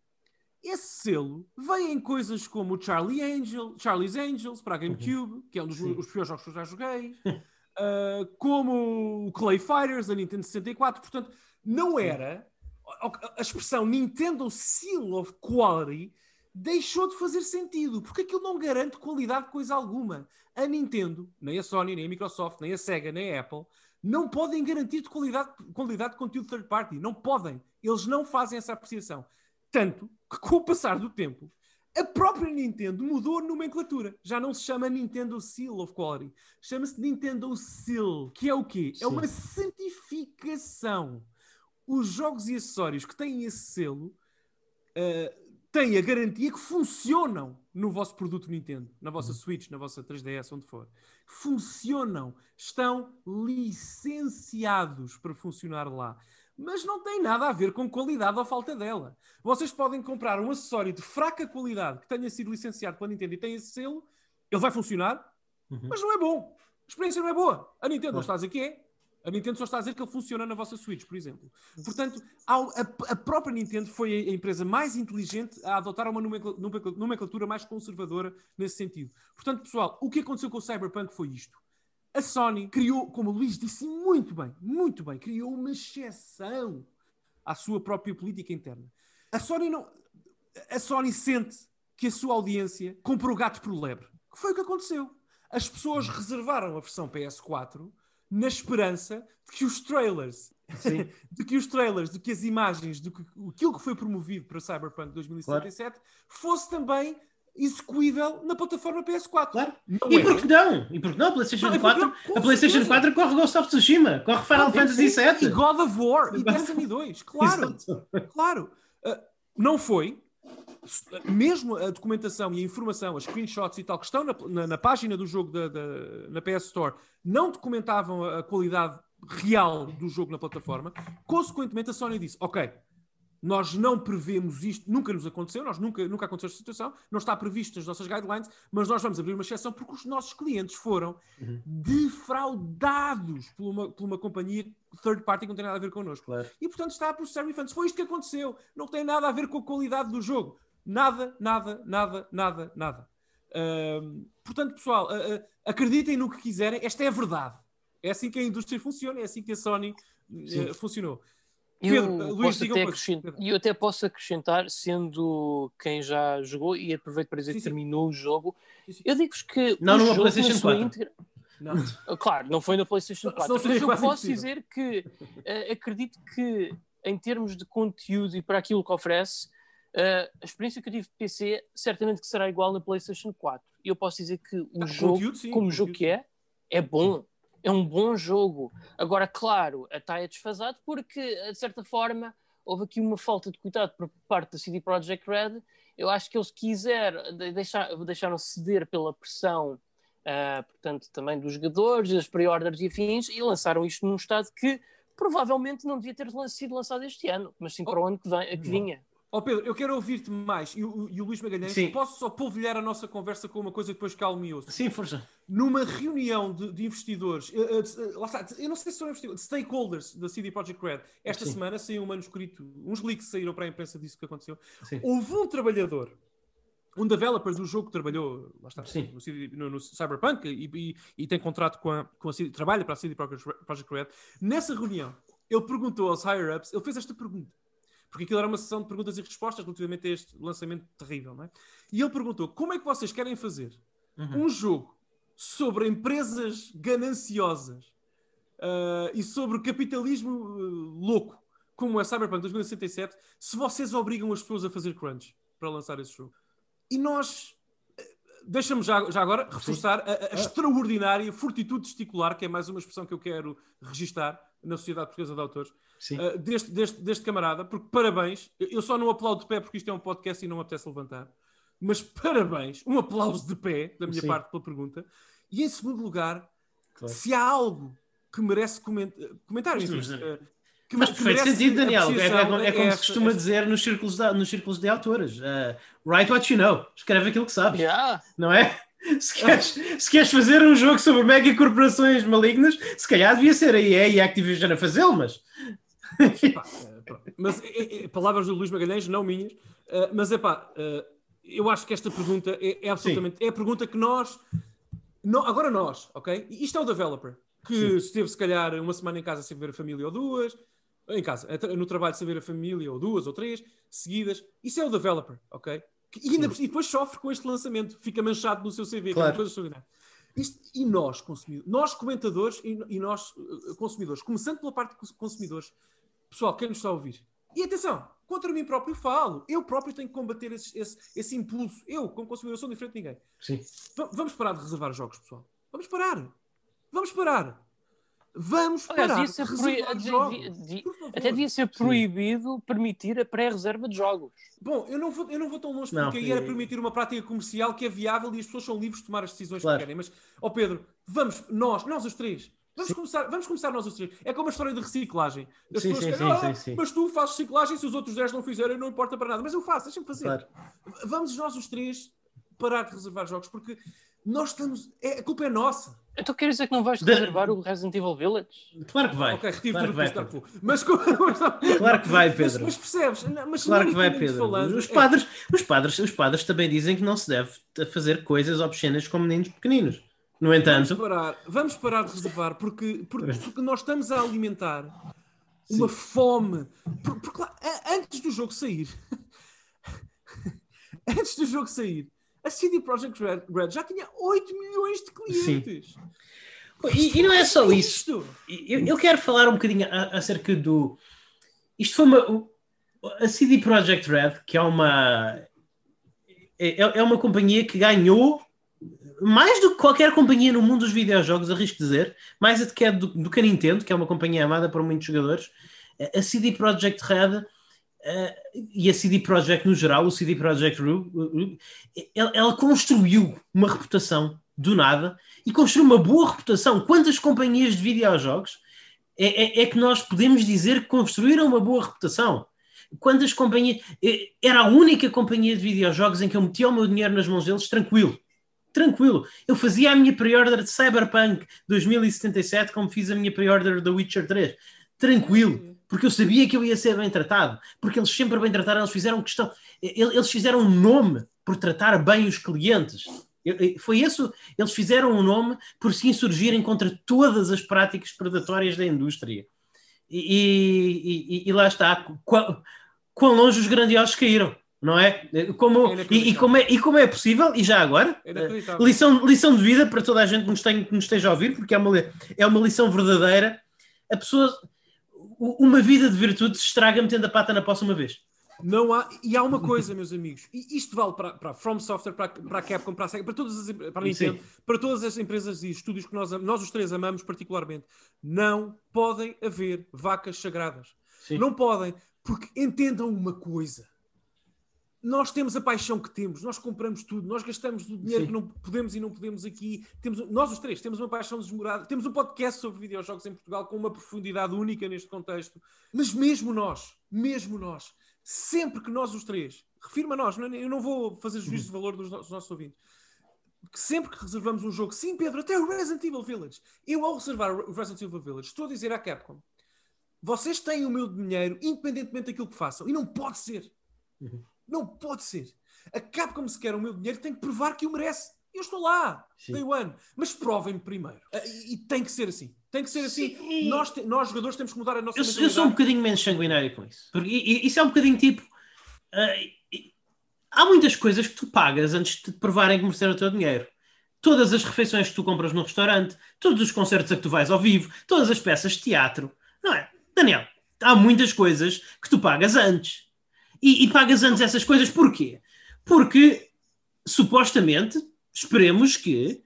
esse selo vem em coisas como o Charlie Angel, Charlie's Angels para a GameCube, uhum. que é um dos os piores jogos que eu já joguei, uh, como o Clay Fighters da Nintendo 64. Portanto, não era a expressão Nintendo Seal of Quality deixou de fazer sentido, porque aquilo não garante qualidade de coisa alguma. A Nintendo, nem a Sony, nem a Microsoft, nem a Sega, nem a Apple, não podem garantir de qualidade, qualidade de conteúdo third party. Não podem. Eles não fazem essa apreciação. Tanto que, com o passar do tempo, a própria Nintendo mudou a nomenclatura. Já não se chama Nintendo Seal of Quality. Chama-se Nintendo Seal, que é o quê? Sim. É uma certificação. Os jogos e acessórios que têm esse selo uh, têm a garantia que funcionam no vosso produto Nintendo, na vossa uhum. Switch, na vossa 3DS, onde for. Funcionam. Estão licenciados para funcionar lá mas não tem nada a ver com qualidade ou falta dela. Vocês podem comprar um acessório de fraca qualidade que tenha sido licenciado pela Nintendo e tem esse selo, ele vai funcionar, uhum. mas não é bom. A experiência não é boa. A Nintendo não está a dizer que é. A Nintendo só está a dizer que ele funciona na vossa Switch, por exemplo. Portanto, a, própria Nintendo foi a empresa mais inteligente a adotar uma nomenclatura mais conservadora nesse sentido. Portanto, pessoal, o que aconteceu com o Cyberpunk foi isto. A Sony criou, como o Luís disse muito bem, muito bem, criou uma exceção à sua própria política interna. A Sony não. A Sony sente que a sua audiência comprou gato por lebre. Que foi o que aconteceu. As pessoas reservaram a versão PS4 na esperança de que os trailers Sim. de que os trailers, de que as imagens, de que aquilo que foi promovido para Cyberpunk 2077 fosse também execuível na plataforma PS4. Claro. Não E é. por que não? E por que não? A PlayStation Não, e por que 4, não? Com a PlayStation certeza. 4 corre Ghost of Tsushima, corre Final Ah, Fantasy VII. E God of War, e. Destiny 2, claro. Exato. Claro. Uh, não foi. Mesmo a documentação e a informação, as screenshots e tal, que estão na, na- na página do jogo da, da- na PS Store, não documentavam a, a qualidade real do jogo na plataforma. Consequentemente, a Sony disse: Ok, nós não prevemos isto, nunca nos aconteceu, nós nunca, nunca aconteceu esta situação, não está previsto nas nossas guidelines, mas nós vamos abrir uma exceção porque os nossos clientes foram Uhum. defraudados por uma, por uma companhia third party que não tem nada a ver connosco Claro. e portanto está a processar refunds. Foi isto que aconteceu. Não tem nada a ver com a qualidade do jogo. Nada, nada, nada, nada, nada. Portanto, pessoal, a- a- acreditem no que quiserem. Esta é a verdade. É assim que a indústria funciona, é assim que a Sony eh, funcionou. Eu, Pedro, uh, Luís, posso até acrescentar, e eu até posso acrescentar, sendo quem já jogou, e aproveito para dizer Sim, que sim. terminou o jogo, Sim, eu digo-vos que. Não o numa jogo PlayStation na sua 4. íntegra- Não. Ah, Claro, não foi na PlayStation Senão 4. Mas eu quase posso dizer que eh, acredito que, em termos de conteúdo e para aquilo que oferece, eh, a experiência que eu tive de PC certamente que será igual na PlayStation 4. E eu posso dizer que o Ah, jogo, conteúdo, como o jogo que é, é bom. É um bom jogo. Agora, claro, está é desfasado porque, de certa forma, houve aqui uma falta de cuidado por parte da CD Projekt Red. Eu acho que eles quiseram, de- deixar, deixaram ceder pela pressão, ah, portanto, também dos jogadores, das pre-orders e afins, e lançaram isto num estado que provavelmente não devia ter sido lançado este ano, mas sim para o ano que, vem, que vinha. Ó Pedro, eu quero ouvir-te mais. E o, e o Luís Magalhães, Sim. posso só polvilhar a nossa conversa com uma coisa depois calme ouço. Sim, força. numa reunião de, de investidores, de- eh, lá está, eu não sei se são investidores, de stakeholders da CD Projekt Red, esta Sim. semana saiu um manuscrito, uns leaks saíram para a imprensa disso que aconteceu. Sim. Houve um trabalhador, um developer do jogo que trabalhou, lá está, Sim. no, no- Cyberpunk e, e- e tem contrato com a, com a CD, trabalha para a CD Projekt Red. Nessa reunião, ele perguntou aos higher-ups, ele fez esta pergunta. Porque aquilo era uma sessão de perguntas e respostas relativamente a este lançamento terrível, não é? E ele perguntou: como é que vocês querem fazer Uhum. um jogo sobre empresas gananciosas ah, e sobre capitalismo ah, louco, como é Cyberpunk 2067, se vocês obrigam as pessoas a fazer crunch para lançar esse jogo. E nós, eh, deixa-me já, já agora reforçar a, a- a extraordinária fortitude testicular, que é mais uma expressão que eu quero registar na Sociedade Portuguesa de Autores, Sim. Uh, deste, deste, deste camarada, porque parabéns. Eu só não aplaudo de pé porque isto é um podcast e não me apetece levantar. Mas parabéns, um aplauso de pé da minha Sim. parte pela pergunta. E em segundo lugar, Claro. se há algo que merece coment comentar, enfim, Mas, uh, que, Mas perfeito sentido, Daniel. É, é, é como se esta- costuma esta- dizer nos círculos de, nos círculos de autores. Uh, write what you know. Escreve aquilo que sabes. Yeah. Não é? Se queres, se queres fazer um jogo sobre mega corporações malignas, se calhar devia ser a EA e a Activision a fazê-lo, mas. Eh, pronto. Mas é, é- palavras do Luís Magalhães, não minhas. Eh, mas é pá, eh, eu acho que esta pergunta é, é absolutamente. É a pergunta que nós. nó- agora nós, ok? Isto é o developer que esteve se calhar uma semana em casa sem ver a família ou duas, em casa, tra- no trabalho sem ver a família ou duas ou três seguidas. Isso é o developer, ok? E, ainda, e depois sofre com este lançamento, fica manchado no seu CV, é Claro. Isto- e nós, consumidores, nós comentadores e, e nós eh, consumidores, começando pela parte de cons- consumidores, pessoal, quem nos está a ouvir? E atenção, contra mim próprio falo, eu próprio tenho que combater esse, esse, esse impulso. Eu, como consumidor, sou diferente de ninguém. Sim. Va- vamos parar de reservar jogos, pessoal. Vamos parar. Vamos parar. Vamos Aliás, parar devia de ser reservar proibido- jogos. Por favor. Até devia ser proibido permitir a pré-reserva de jogos. Bom, eu não vou, eu não vou tão longe Não, porque aí era e- permitir uma prática comercial que é viável e as pessoas são livres de tomar as decisões Claro. que querem. Mas, ó Pedro, vamos, nós, nós os três, vamos começar, vamos começar nós os três. É como a história de reciclagem. As Sim, pessoas sim, querem, sim, "Ah, sim, sim. mas tu fazes reciclagem, se os outros 10 não fizerem, não importa para nada. Mas eu faço, deixa-me fazer. Claro. Vamos nós os três parar de reservar jogos porque nós estamos. É, a culpa é nossa. Então quer dizer que não vais reservar o Resident Evil Village? Claro que vai. ok, retiro claro tudo que vai. Darkpool. Mas, como- Claro que vai, mas, Pedro. mas percebes? Não, Mas Claro que vai, Pedro. falando, Os é- padres, os, padres, os padres também dizem que não se deve fazer coisas obscenas com meninos pequeninos. No Vamos entanto, parar, vamos parar de reservar porque, porque, porque nós estamos a alimentar uma fome. Por- Porque, lá, a- antes do jogo sair, antes do jogo sair, a CD Projekt Red, Red já tinha 8 milhões de clientes. E, e não é só isso. Eu, eu quero falar um bocadinho a- acerca do. Isto foi uma. A CD Projekt Red, que é uma. É, é uma companhia que ganhou mais do que qualquer companhia no mundo dos videojogos, arrisco dizer, mais até do, do que a Nintendo, que é uma companhia amada por muitos jogadores. A CD Projekt Red eh, e a CD Projekt no geral, o CD Projekt Ru, uh, ela, ela construiu uma reputação do nada e construiu uma boa reputação. Quantas companhias de videojogos é, é- é que nós podemos dizer que construíram uma boa reputação? Quantas companhias. eh, Era a única companhia de videojogos em que eu metia o meu dinheiro nas mãos deles tranquilo. Tranquilo. Eu fazia a minha pre-order de Cyberpunk 2077 como fiz a minha pre-order da Witcher 3. Tranquilo. Porque eu sabia que eu ia ser bem tratado. Porque eles sempre bem trataram, eles fizeram questão. Eles fizeram um nome por tratar bem os clientes. Foi isso, eles fizeram um nome por se insurgirem contra todas as práticas predatórias da indústria. E, e- e- lá está, quão, quão longe os grandiosos caíram, não é? Como, É e, e como é, e como é possível, e já agora, É lição, lição de vida para toda a gente que nos, tem, que nos esteja a ouvir, porque é uma, é uma lição verdadeira. A pessoa, uma vida de virtude se estraga metendo a pata na poça uma vez. Não há, e há uma coisa, meus amigos, e isto vale para, para a From Software, para, para a Capcom, para a Sega, para todas as para a Nintendo, para todas as empresas e estúdios que nós, nós os três amamos particularmente. Não podem haver vacas sagradas. Sim. Não podem, porque entendam uma coisa. Nós temos a paixão que temos, nós compramos tudo, nós gastamos o dinheiro Sim. que não podemos e não podemos aqui. Temos, nós os três temos uma paixão desmorada, temos um podcast sobre videojogos em Portugal com uma profundidade única neste contexto. Mas mesmo nós, mesmo nós, sempre que nós os três, refirmo a nós, é, eu não vou fazer juízo de valor dos, dos nossos ouvintes, que sempre que reservamos um jogo, sim, Pedro, até o Resident Evil Village, eu ao reservar o Resident Evil Village, estou a dizer à Capcom, vocês têm o meu dinheiro, independentemente daquilo que façam, e não pode ser. Uhum. Não pode ser. A Capcom, se quer o meu dinheiro, tem que provar que o merece. Eu estou lá, Sim. day one. Mas provem-me primeiro. Ah, E, e tem que ser assim. Tem que ser assim. Sim. Nós, te- nós, jogadores, temos que mudar a nossa Eu, eu sou um bocadinho menos sanguinário com isso. Porque isso é um bocadinho tipo. i- há muitas coisas que tu pagas antes de te provarem que mereceram o teu dinheiro. Todas as refeições que tu compras no restaurante, todos os concertos a que tu vais ao vivo, todas as peças de teatro. Não é? Daniel, há muitas coisas que tu pagas antes. E, e pagas antes essas coisas porquê? Porque supostamente esperemos que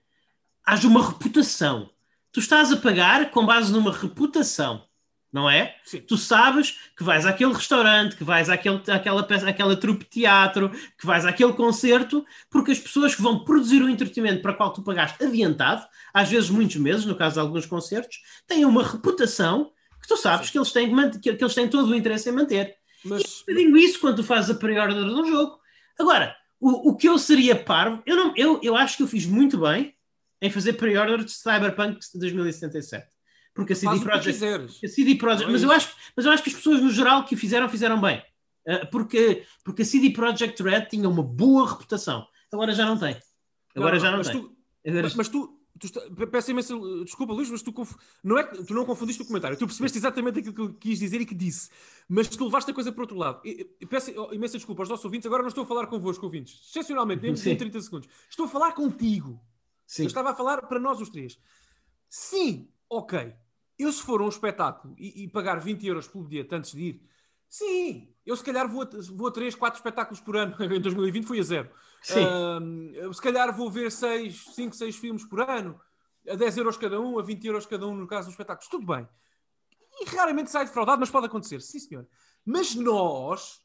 haja uma reputação. Tu estás a pagar com base numa reputação, não é? Sim. Tu sabes que vais àquele restaurante, que vais àquele, àquela, peça, àquela trupe de teatro, que vais àquele concerto, porque as pessoas que vão produzir o entretenimento para o qual tu pagaste adiantado, às vezes muitos meses, no caso de alguns concertos, têm uma reputação que tu sabes que eles, têm que, mant- que, que eles têm todo o interesse em manter. Mas, Eu digo isso quando tu fazes a pre-order de um jogo. Agora, o, o que eu seria parvo, eu, não, eu, eu acho que eu fiz muito bem em fazer pre-order de Cyberpunk 2077. Porque a CD faz Projekt a CD Projekt, é mas, eu acho, mas eu acho que as pessoas no geral que o fizeram, fizeram bem. Uh, porque, porque a CD Projekt Red tinha uma boa reputação. Agora já não tem. Agora Não, já não mas tem. tu- Agora- Mas, mas tu está- pe- peço imensa desculpa, Luís, mas tu, conf- não é, que- tu não confundiste o comentário. Tu percebeste exatamente aquilo que eu quis dizer e que disse. Mas tu levaste a coisa para outro lado. E- peço oh, imensa desculpa aos nossos ouvintes. Agora não estou a falar convosco, ouvintes. Excepcionalmente, Sim. em 30 segundos. Estou a falar contigo. Sim. Eu estava a falar para nós os três. Sim, ok. Eu se for a um espetáculo e, e pagar 20 euros pelo bilhete antes de ir, sim, eu se calhar vou a, vou a 3, 4 espetáculos por ano. Em 2020 fui a zero. Sim. Eu se calhar vou ver 6, 5, 6 filmes por ano, a 10 euros cada um, a 20 euros cada um no caso dos espetáculos. Tudo bem. E raramente sai defraudado, mas pode acontecer. Sim, senhor. Mas nós,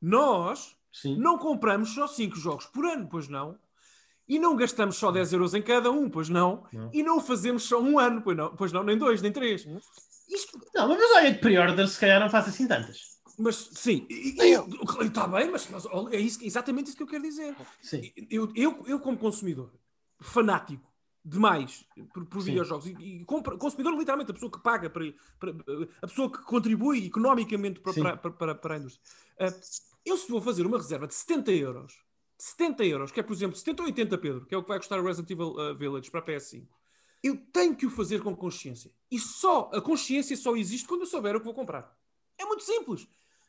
nós, Sim. não compramos só 5 jogos por ano, pois não. E não gastamos só 10 euros em cada um, pois não. Não. E não fazemos só um ano, pois não, pois não nem dois, nem três. Isto, Não, mas olha que pre-order se calhar não faço assim tantas. Mas sim, está bem, mas, mas é isso, exatamente isso que eu quero dizer. Sim. Eu, eu, eu como consumidor, fanático demais por, por videojogos, e, e compra- consumidor literalmente, a pessoa que paga, para, para- a pessoa que contribui economicamente para, para, para, para- a indústria. Ah, eu se vou fazer uma reserva de 70 euros, 70 euros, que é por exemplo 70 ou 80, Pedro, que é o que vai custar o Resident Evil ah, Village para a PS5, eu tenho que o fazer com consciência. E só, a consciência só existe quando eu souber o que vou comprar. É muito simples.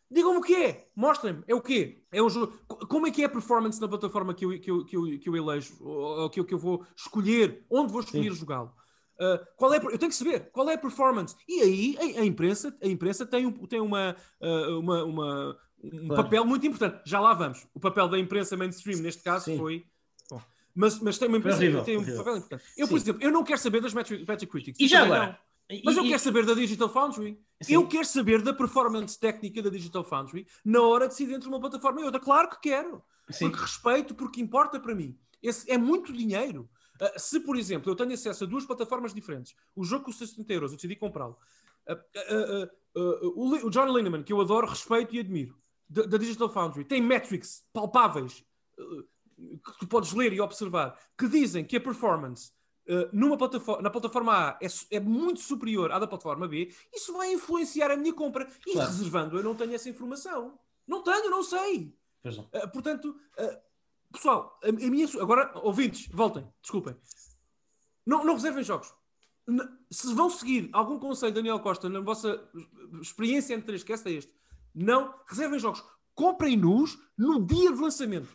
Digam-me o que é. Mostrem-me. É o quê? É um jogo. Co- Como é que é a performance na plataforma que eu, que eu, que eu, que eu elejo? Ou, que, eu, que eu vou escolher? Onde vou escolher jogá-lo? Uh, qual é, eu tenho que saber qual é a performance. E aí a, a imprensa, a imprensa tem, um, tem uma, uh, uma, uma, um claro. papel muito importante. Já lá vamos. O papel da imprensa mainstream, neste caso, Sim. foi. Bom, mas, mas tem uma imprensa horrível, tem um papel importante. Eu, por Sim. exemplo, eu não quero saber das Metacritics. E já agora? Mas eu quero saber da Digital Foundry. Sim. Eu quero saber da performance técnica da Digital Foundry na hora de decidir entre uma plataforma e outra. Claro que quero. Sim. Porque respeito, porque importa para mim. Esse é muito dinheiro. Uh, se, por exemplo, eu tenho acesso a duas plataformas diferentes, o jogo custa 70 euros, eu decidi comprá-lo. Uh, uh, o, John Lineman, que eu adoro, respeito e admiro, da Digital Foundry, tem metrics palpáveis que tu podes ler e observar que dizem que a performance numa plataforma, na plataforma A é, é, muito superior à da plataforma B, isso vai influenciar a minha compra. E claro. reservando, eu não tenho essa informação. Não tenho, não sei. Uh, portanto, uh, pessoal, a, a, minha. Agora, ouvintes, voltem, desculpem. Não, não reservem jogos. Se vão seguir algum conselho Daniel Costa na vossa experiência entre três, que esta é este, não reservem jogos. Comprem-nos no dia de lançamento.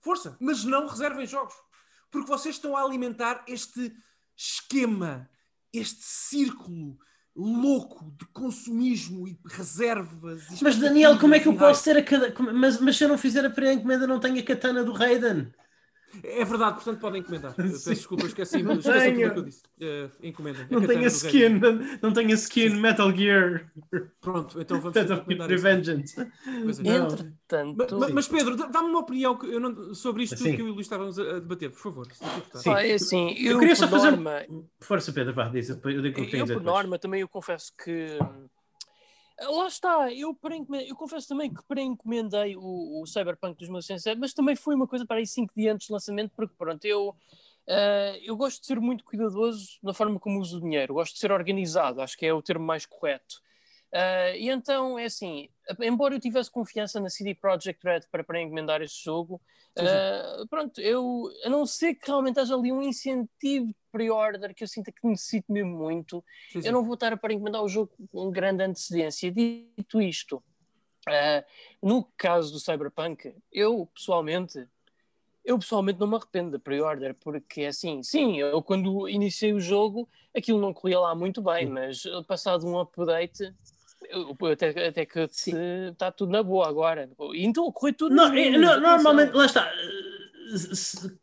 Força, mas não reservem jogos porque vocês estão a alimentar este esquema, este círculo louco de consumismo e reservas. E mas Daniel, como é que eu posso ter a cada. Mas, mas se eu não fizer a pré-encomenda, não tenho a katana do Raiden. É verdade, portanto podem encomendar. Peço desculpa, esqueci, não esqueci tudo o que eu disse. Uh, encomendem. Não tenho a skin, não, não tenho a skin Metal Gear. Pronto, então vamos Metal Gear Revengeance. É. Entretanto. Mas, mas, Pedro, dá-me uma opinião que eu não, sobre isto tudo que eu e o Luís estávamos a, debater, por favor. Sim. Ah, é assim, eu, eu queria só fazer. Norma, Força, Pedro, vá, diz, eu digo o que Eu, por norma, também eu confesso que Lá está, eu, eu confesso também que pré-encomendei o, o Cyberpunk 2077, mas também foi uma coisa para aí 5 dias antes do lançamento, porque pronto, eu, uh, eu gosto de ser muito cuidadoso na forma como uso o dinheiro, gosto de ser organizado, acho que é o termo mais correto. Uh, e então, é assim, embora eu tivesse confiança na CD Projekt Red para pré-encomendar este jogo, uh, pronto, eu, a não ser que realmente haja ali um incentivo de pre-order que eu sinta que necessito mesmo muito, sim, sim. eu não vou estar a pré-encomendar o jogo com grande antecedência. Dito isto, uh, no caso do Cyberpunk, eu pessoalmente eu pessoalmente não me arrependo da pre-order, porque é assim, sim, eu quando iniciei o jogo aquilo não corria lá muito bem, mas passado um update até, até que está tudo na boa agora. Então corre tudo. Não, é, não, normalmente, lá está. Se,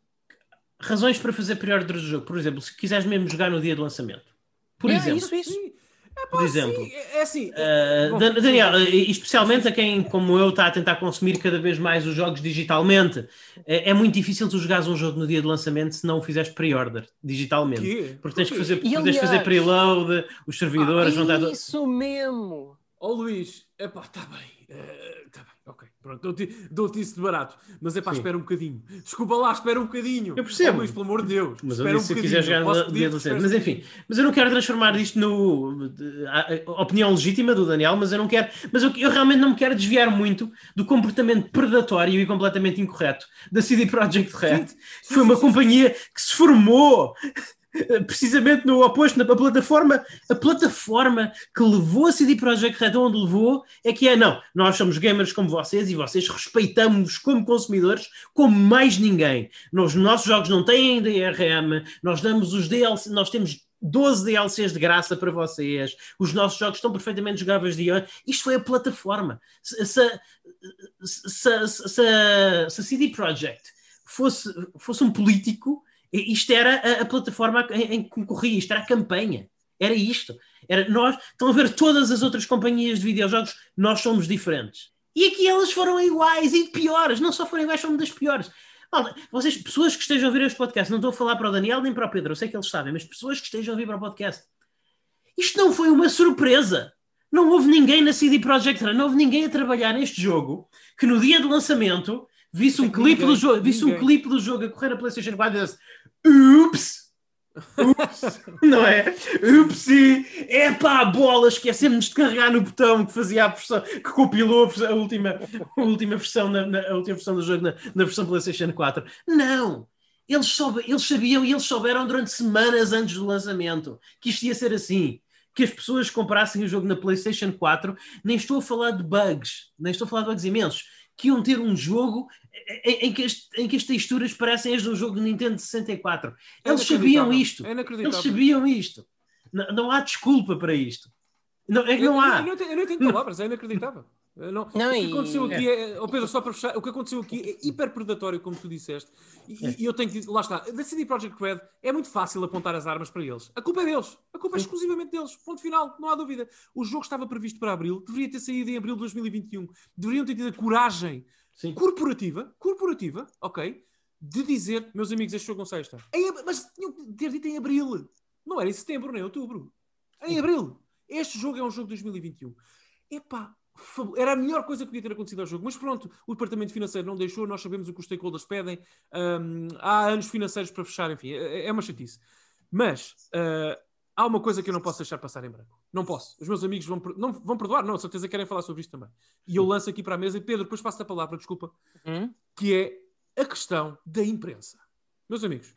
razões para fazer pre-order do jogo. Por exemplo, se quiseres mesmo jogar no dia do lançamento. Por é, exemplo. Isso, isso. É, por exemplo, sim, é assim. Uh, Daniel, especialmente a quem, como eu, está a tentar consumir cada vez mais os jogos digitalmente, é, é muito difícil tu jogares um jogo no dia de lançamento se não o fizeres pre-order digitalmente. Que? Porque tens que fazer, tens aliás, fazer preload, os servidores ah, vão Isso mesmo! Ó oh, Luís, epá, está bem. Uh, tá bem, ok. Pronto, dou-te dou isso de barato. Mas é pá, espera um bocadinho. Desculpa lá, espera um bocadinho. Eu percebo. Oh, Luís, pelo amor de Deus. Mas espera um se quiser jogar no dia do Mas enfim, mas eu não quero transformar isto no. Opinião legítima do Daniel, mas eu não quero. Mas eu, eu, realmente não me quero desviar muito do comportamento predatório e completamente incorreto da CD Projekt Red. Sim, sim, foi uma companhia que se formou precisamente no oposto, na plataforma, a plataforma que levou a CD Projekt Red onde levou é que é, não, nós somos gamers como vocês e vocês respeitamos como consumidores como mais ninguém. Nos nossos jogos não têm DRM, nós damos os DLC, nós temos 12 DLCs de graça para vocês, os nossos jogos estão perfeitamente jogáveis de. Isto foi a plataforma. Se, se, se, se, se a CD Projekt fosse, fosse um político isto era a, a plataforma em, que concorria, isto era a campanha. Era isto. Era nós, estão a ver todas as outras companhias de videojogos, nós somos diferentes. E aqui elas foram iguais e piores, não só foram iguais, foram das piores. Malta, vocês, pessoas que estejam a ouvir este podcast, não estou a falar para o Daniel nem para o Pedro, eu sei que eles sabem, mas pessoas que estejam a ouvir para o podcast, isto não foi uma surpresa. Não houve ninguém na CD Projekt não houve ninguém a trabalhar neste jogo que no dia do lançamento visse um clipe do jogo, visse um clipe do jogo a correr na PlayStation 4 e disse, Ups! Ups! não é? Upsi! É pá, bola! Esquecemos de carregar no botão que fazia a versão, que compilou a última, a última versão, na, na a última versão do jogo na, na versão PlayStation 4. Não! Eles, soube, eles sabiam e eles souberam durante semanas antes do lançamento que isto ia ser assim. Que as pessoas comprassem o jogo na PlayStation 4. Nem estou a falar de bugs, nem estou a falar de bugs imensos que iam ter um jogo em, em que, as, em que as texturas parecem as de um jogo de Nintendo 64. É Eles sabiam isto. É Eles sabiam isto. Não, não há desculpa para isto. Não, é que Eu, não eu- há. eu não eu não tenho palavras, é inacreditável. Eu Não, Não, o que e- aconteceu aqui é, oh Pedro, só para fechar, o que aconteceu aqui é hiper predatório, como tu disseste, e, É. e eu tenho que dizer, lá está, da CD Projekt Red é muito fácil apontar as armas para eles. A culpa é deles, a culpa é exclusivamente deles, ponto final, não há dúvida. O jogo estava previsto para abril, deveria ter saído em abril de 2021, deveriam ter tido a coragem Sim. corporativa, corporativa, ok, de dizer, meus amigos, este jogo não sai ab- Mas tinham que ter dito em abril, não era em setembro nem em outubro, em abril. Este jogo é um jogo de 2021. Epá, era a melhor coisa que podia ter acontecido ao jogo, mas pronto, o departamento financeiro não deixou, nós sabemos o que os stakeholders pedem, hum, há anos financeiros para fechar, enfim, é, é uma chatice. Mas ah, há uma coisa que eu não posso deixar passar em branco. Não posso. Os meus amigos vão, não, vão perdoar, não, certeza querem falar sobre isto também. E eu lanço aqui para a mesa, e Pedro, depois passo a palavra, desculpa, Hum? que é a questão da imprensa. Meus amigos,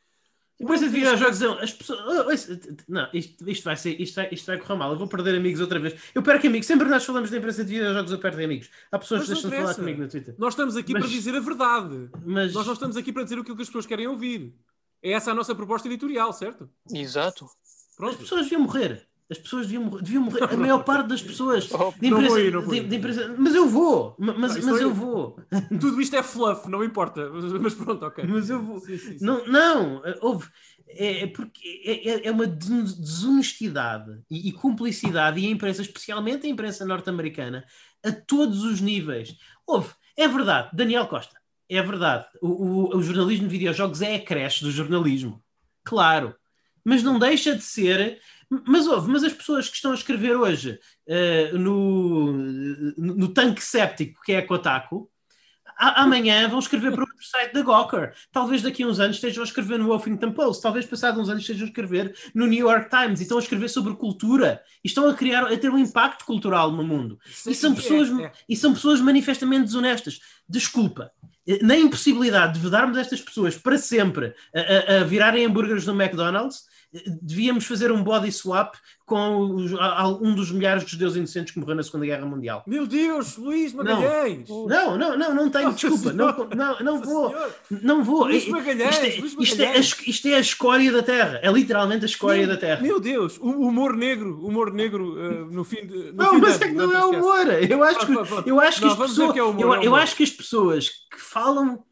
Depois a de videojogos, não, as pessoas. oh, isso- Não, isto, isto vai ser, isto vai, isto vai correr mal. Eu vou perder amigos outra vez. Eu perco amigos. Sempre nós falamos da imprensa de videojogos, eu perco amigos. Há pessoas Mas que não deixam de falar comigo no Twitter. nós estamos aqui Mas- para dizer a verdade. Mas Nós não estamos aqui para dizer aquilo que as pessoas querem ouvir. É essa a nossa proposta editorial, certo? Exato. as Pronto. pessoas deviam morrer. As pessoas deviam morrer. Deviam morrer. A maior parte das pessoas. Oh, De vou ir, de- de imprensa- mas eu vou. Ma- Mas, Não, mas não eu é- vou. Tudo isto é fluff, não importa. Mas pronto, ok. Mas eu vou. Sim, sim, sim. Não, não, houve. É, é porque é, é- é uma des- desonestidade e, e cumplicidade, e a imprensa, especialmente a imprensa norte-americana, a todos os níveis. Houve, é verdade, Daniel Costa, é verdade. O, o- o jornalismo de videojogos é a creche do jornalismo, claro, mas não deixa de ser. Mas houve, mas as pessoas que estão a escrever hoje eh, no, no tanque séptico que é a Kotaku, a- amanhã vão escrever para outro site da Gawker. Talvez daqui a uns anos estejam a escrever no Huffington Post. Talvez passados uns anos estejam a escrever no New York Times. E estão a escrever sobre cultura. E estão a criar, a ter um impacto cultural no mundo. E são É, pessoas, é. e são pessoas manifestamente desonestas. Desculpa. eh, Na impossibilidade de vedarmos estas pessoas para sempre a, a- a virarem hambúrgueres no McDonald's, eh, devíamos fazer um body swap com os- a- a- um dos milhares de judeus inocentes que morreu na Segunda Guerra Mundial. Meu Deus, Luís Magalhães! Não, não, não, não tenho, Nossa desculpa, não, não, não vou, Senhora! não vou. Luís I- Magalhães, isto, é, Luís isto, é a, Magalhães. es- isto é a escória da Terra, é literalmente a escória Meu- da Terra. Meu Deus, o humor negro, o humor negro uh, no fim de. No Não, fim mas de é que não é humor. Eu acho que, Pronto, pronto. eu acho que Não, as vamos dizer pessoas, que é eu, é acho que as pessoas que falam,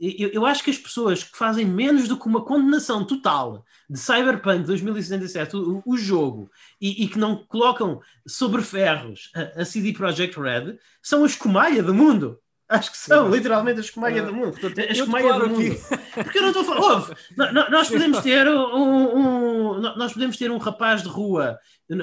eu, eu acho que as pessoas que fazem menos do que uma condenação total de Cyberpunk 2077, o, o jogo, e, e que não colocam sobre ferros a, a CD Projekt Red, são a escumalha do mundo. Acho que são, literalmente, a escumalha do mundo. portanto, A escumalha do mundo. aqui- Porque eu não estou a falar. Ouve, nós podemos ter um, um- nós podemos ter um rapaz de rua,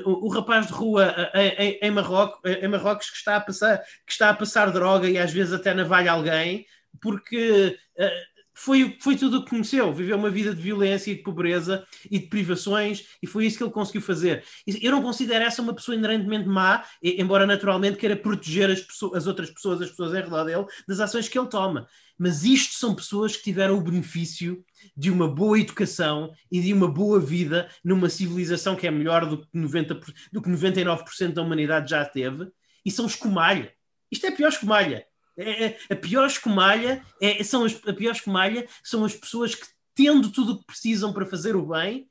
o, o rapaz de rua em, em- em Marrocos, em Marrocos que está a passar que está a passar droga e às vezes até navalha alguém, porque eh, foi, foi tudo o que conheceu, viveu uma vida de violência e de pobreza e de privações, e foi isso que ele conseguiu fazer. Eu não considero essa uma pessoa inerentemente má, embora naturalmente queira proteger as, pessoas, as outras pessoas, as pessoas em redor dele, das ações que ele toma. Mas isto são pessoas que tiveram o benefício de uma boa educação e de uma boa vida numa civilização que é melhor do que, 90, por- do que 99% da humanidade já teve, e são escumalha. Isto é pior escumalha. É, é- a pior escumalha é, são as, a pior escumalha são as pessoas que, tendo tudo o que precisam para fazer o bem,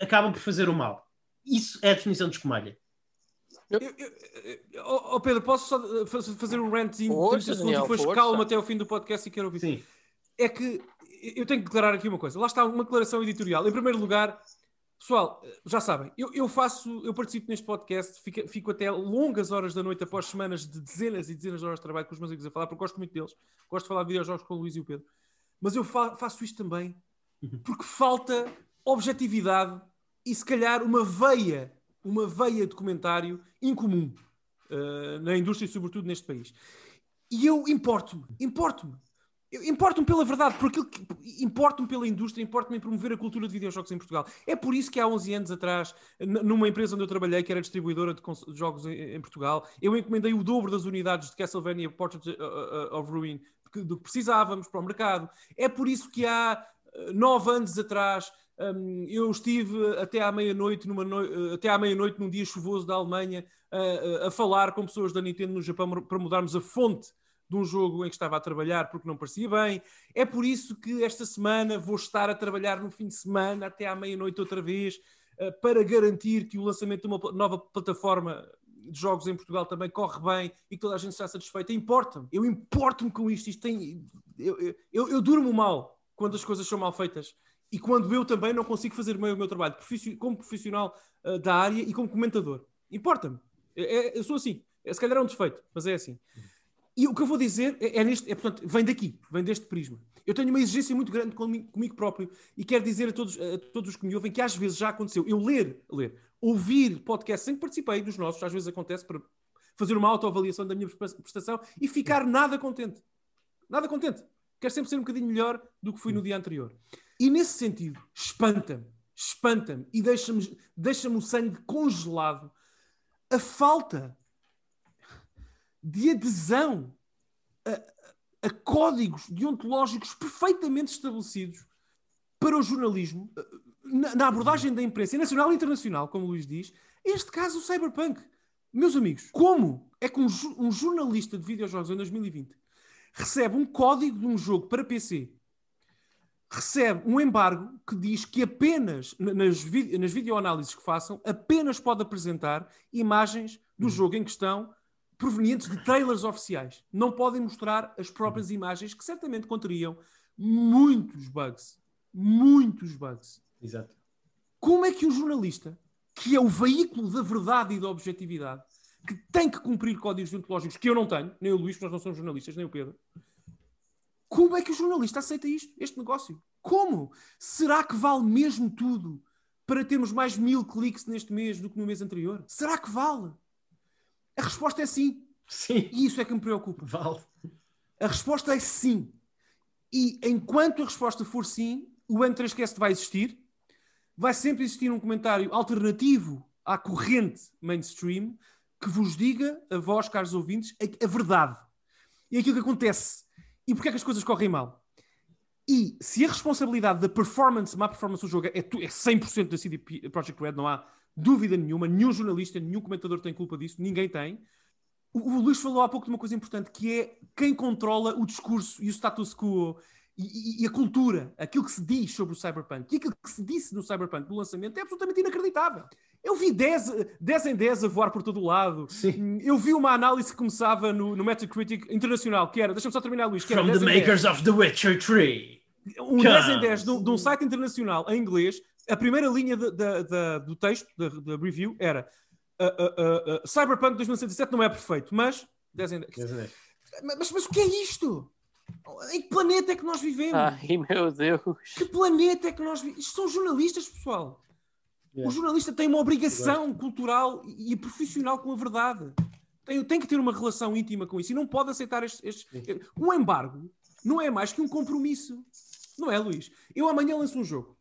acabam por fazer o mal. Isso é a definição de escumalha. Eu- eu- eu- oh, oh, Pedro, posso só fa- fazer um rantzinho de 30 Força, segundos e depois calma até ao fim do podcast e quero ouvir. Sim. É que eu tenho que declarar aqui uma coisa. Lá está uma declaração editorial. Em primeiro lugar, pessoal, já sabem, eu, eu faço, eu participo neste podcast, fico, fico até longas horas da noite após semanas de dezenas e dezenas de horas de trabalho com os meus amigos a falar, porque gosto muito deles. Gosto de falar de videojogos com o Luís e o Pedro. Mas eu fa- faço isto também porque falta objetividade e se calhar uma veia, uma veia de comentário incomum uh, na indústria e sobretudo neste país. E eu importo-me, importo-me. Importo-me pela verdade, por aquilo que importo-me pela indústria, importo-me em promover a cultura de videojogos em Portugal. É por isso que há 11 anos atrás, numa empresa onde eu trabalhei, que era distribuidora de, jogos em, Portugal, eu encomendei o dobro das unidades de Castlevania Portrait uh, uh, of Ruin do que precisávamos para o mercado. É por isso que há uh, nove anos atrás um, eu estive até à meia-noite numa até à meia-noite num dia chuvoso da Alemanha a falar com pessoas da Nintendo no Japão para mudarmos a fonte de um jogo em que estava a trabalhar porque não parecia bem. É por isso que esta semana vou estar a trabalhar no fim de semana até à meia-noite outra vez uh, para garantir que o lançamento de uma nova plataforma de jogos em Portugal também corre bem e que toda a gente está satisfeita. Importa-me, eu importo-me com isto. isto tem, eu, eu, eu, durmo mal quando as coisas são mal feitas e quando eu também não consigo fazer bem o meu trabalho como profissional uh, da área e como comentador. Importa-me. É, é, eu sou assim. Se calhar é um defeito, mas é assim. E o que eu vou dizer é, é, neste, é, portanto, vem daqui, vem deste prisma. Eu tenho uma exigência muito grande comigo, próprio e quero dizer a todos, a todos os que me ouvem que às vezes já aconteceu eu ler, ler, ouvir podcasts sem que participei dos nossos, às vezes acontece para fazer uma autoavaliação da minha prestação e ficar nada contente. Nada contente. Quero sempre ser um bocadinho melhor do que fui no dia anterior. E nesse sentido, espanta-me, espanta-me e deixa-me deixa o sangue congelado a falta de adesão a, a códigos deontológicos perfeitamente estabelecidos para o jornalismo, na, na, abordagem da imprensa nacional e internacional, como o Luís diz, este caso o Cyberpunk. Meus amigos, como é que um, um jornalista de videojogos em 2020 recebe um código de um jogo para PC, recebe um embargo que diz que apenas, nas, nas videoanálises que façam, apenas pode apresentar imagens do uhum. jogo em questão provenientes de trailers oficiais. Não podem mostrar as próprias uhum. imagens que certamente conteriam muitos bugs. Muitos bugs. Exato. Como é que um jornalista, que é o veículo da verdade e da objetividade, que tem que cumprir códigos deontológicos que eu não tenho, nem o Luís, nós não somos jornalistas, nem o Pedro. Como é que o jornalista aceita isto, este negócio? Como? Será que vale mesmo tudo para termos mais mil cliques neste mês do que no mês anterior? Será que vale? A resposta é sim. Sim. E isso é que me preocupa. Vale. A resposta é sim. E enquanto a resposta for sim, o N3Cast vai existir. Vai sempre existir um comentário alternativo à corrente mainstream que vos diga, a vós, caros ouvintes, a, a verdade. E aquilo que acontece. E porquê é que as coisas correm mal. E se a responsabilidade da performance, má performance do jogo é, é 100% da CD Projekt Red, não há dúvida nenhuma, nenhum jornalista, nenhum comentador tem culpa disso, ninguém tem. O, o Luís falou há pouco de uma coisa importante, que é quem controla o discurso e o status quo e, e, a cultura, aquilo que se diz sobre o Cyberpunk e aquilo que se disse no Cyberpunk no lançamento é absolutamente inacreditável. Eu vi 10, 10 em 10 a voar por todo o lado. Sim. Eu vi uma análise que começava no, no Metacritic internacional, que era, deixa-me só terminar, Luís. Que From era the makers of The Witcher 3. Um 10 em 10 de, de um site internacional em inglês a primeira linha de, de, de, do texto, da review, era uh, uh, uh, Cyberpunk 2077 não é perfeito, mas 10 em 10. 10, 10. Mas, mas o que é isto? Em que planeta é que nós vivemos? Ai, meu Deus! Que planeta é que nós vivemos? Isto são jornalistas, pessoal. Yeah. O jornalista tem uma obrigação cultural e profissional com a verdade. Tem, tem que ter uma relação íntima com isso e não pode aceitar estes. estes... Um embargo não é mais que um compromisso. Não é, Luís? Eu amanhã lanço um jogo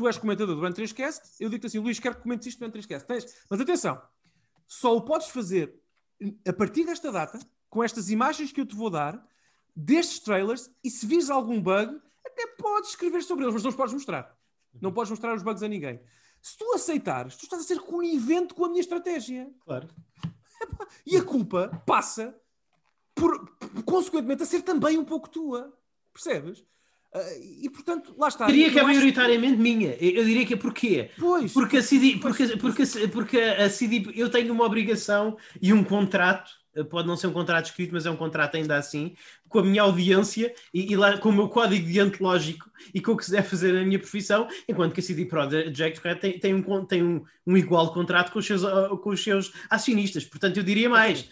tu és comentador do N3Cast, eu digo-te assim, Luís, quero que comentes isto no N3Cast. Tens... Mas atenção, só o podes fazer a partir desta data, com estas imagens que eu te vou dar, destes trailers, e se vires algum bug, até podes escrever sobre eles, mas não os podes mostrar. Não podes mostrar os bugs a ninguém. Se tu aceitares, tu estás a ser conivente com a minha estratégia. Claro. E a culpa passa, por, consequentemente, a ser também um pouco tua. Percebes? Uh, e portanto, lá está. Eu diria que é maioritariamente que... minha. Eu diria que é porquê? Pois. Porque a CD, porque, porque, porque a CD, eu tenho uma obrigação e um contrato, pode não ser um contrato escrito, mas é um contrato ainda assim, com a minha audiência e, e lá com o meu código deontológico e com o que se deve fazer na minha profissão, enquanto que a CD Projekt Red tem, tem, um, tem um, um igual contrato com os, seus, com os seus acionistas. Portanto, eu diria mais.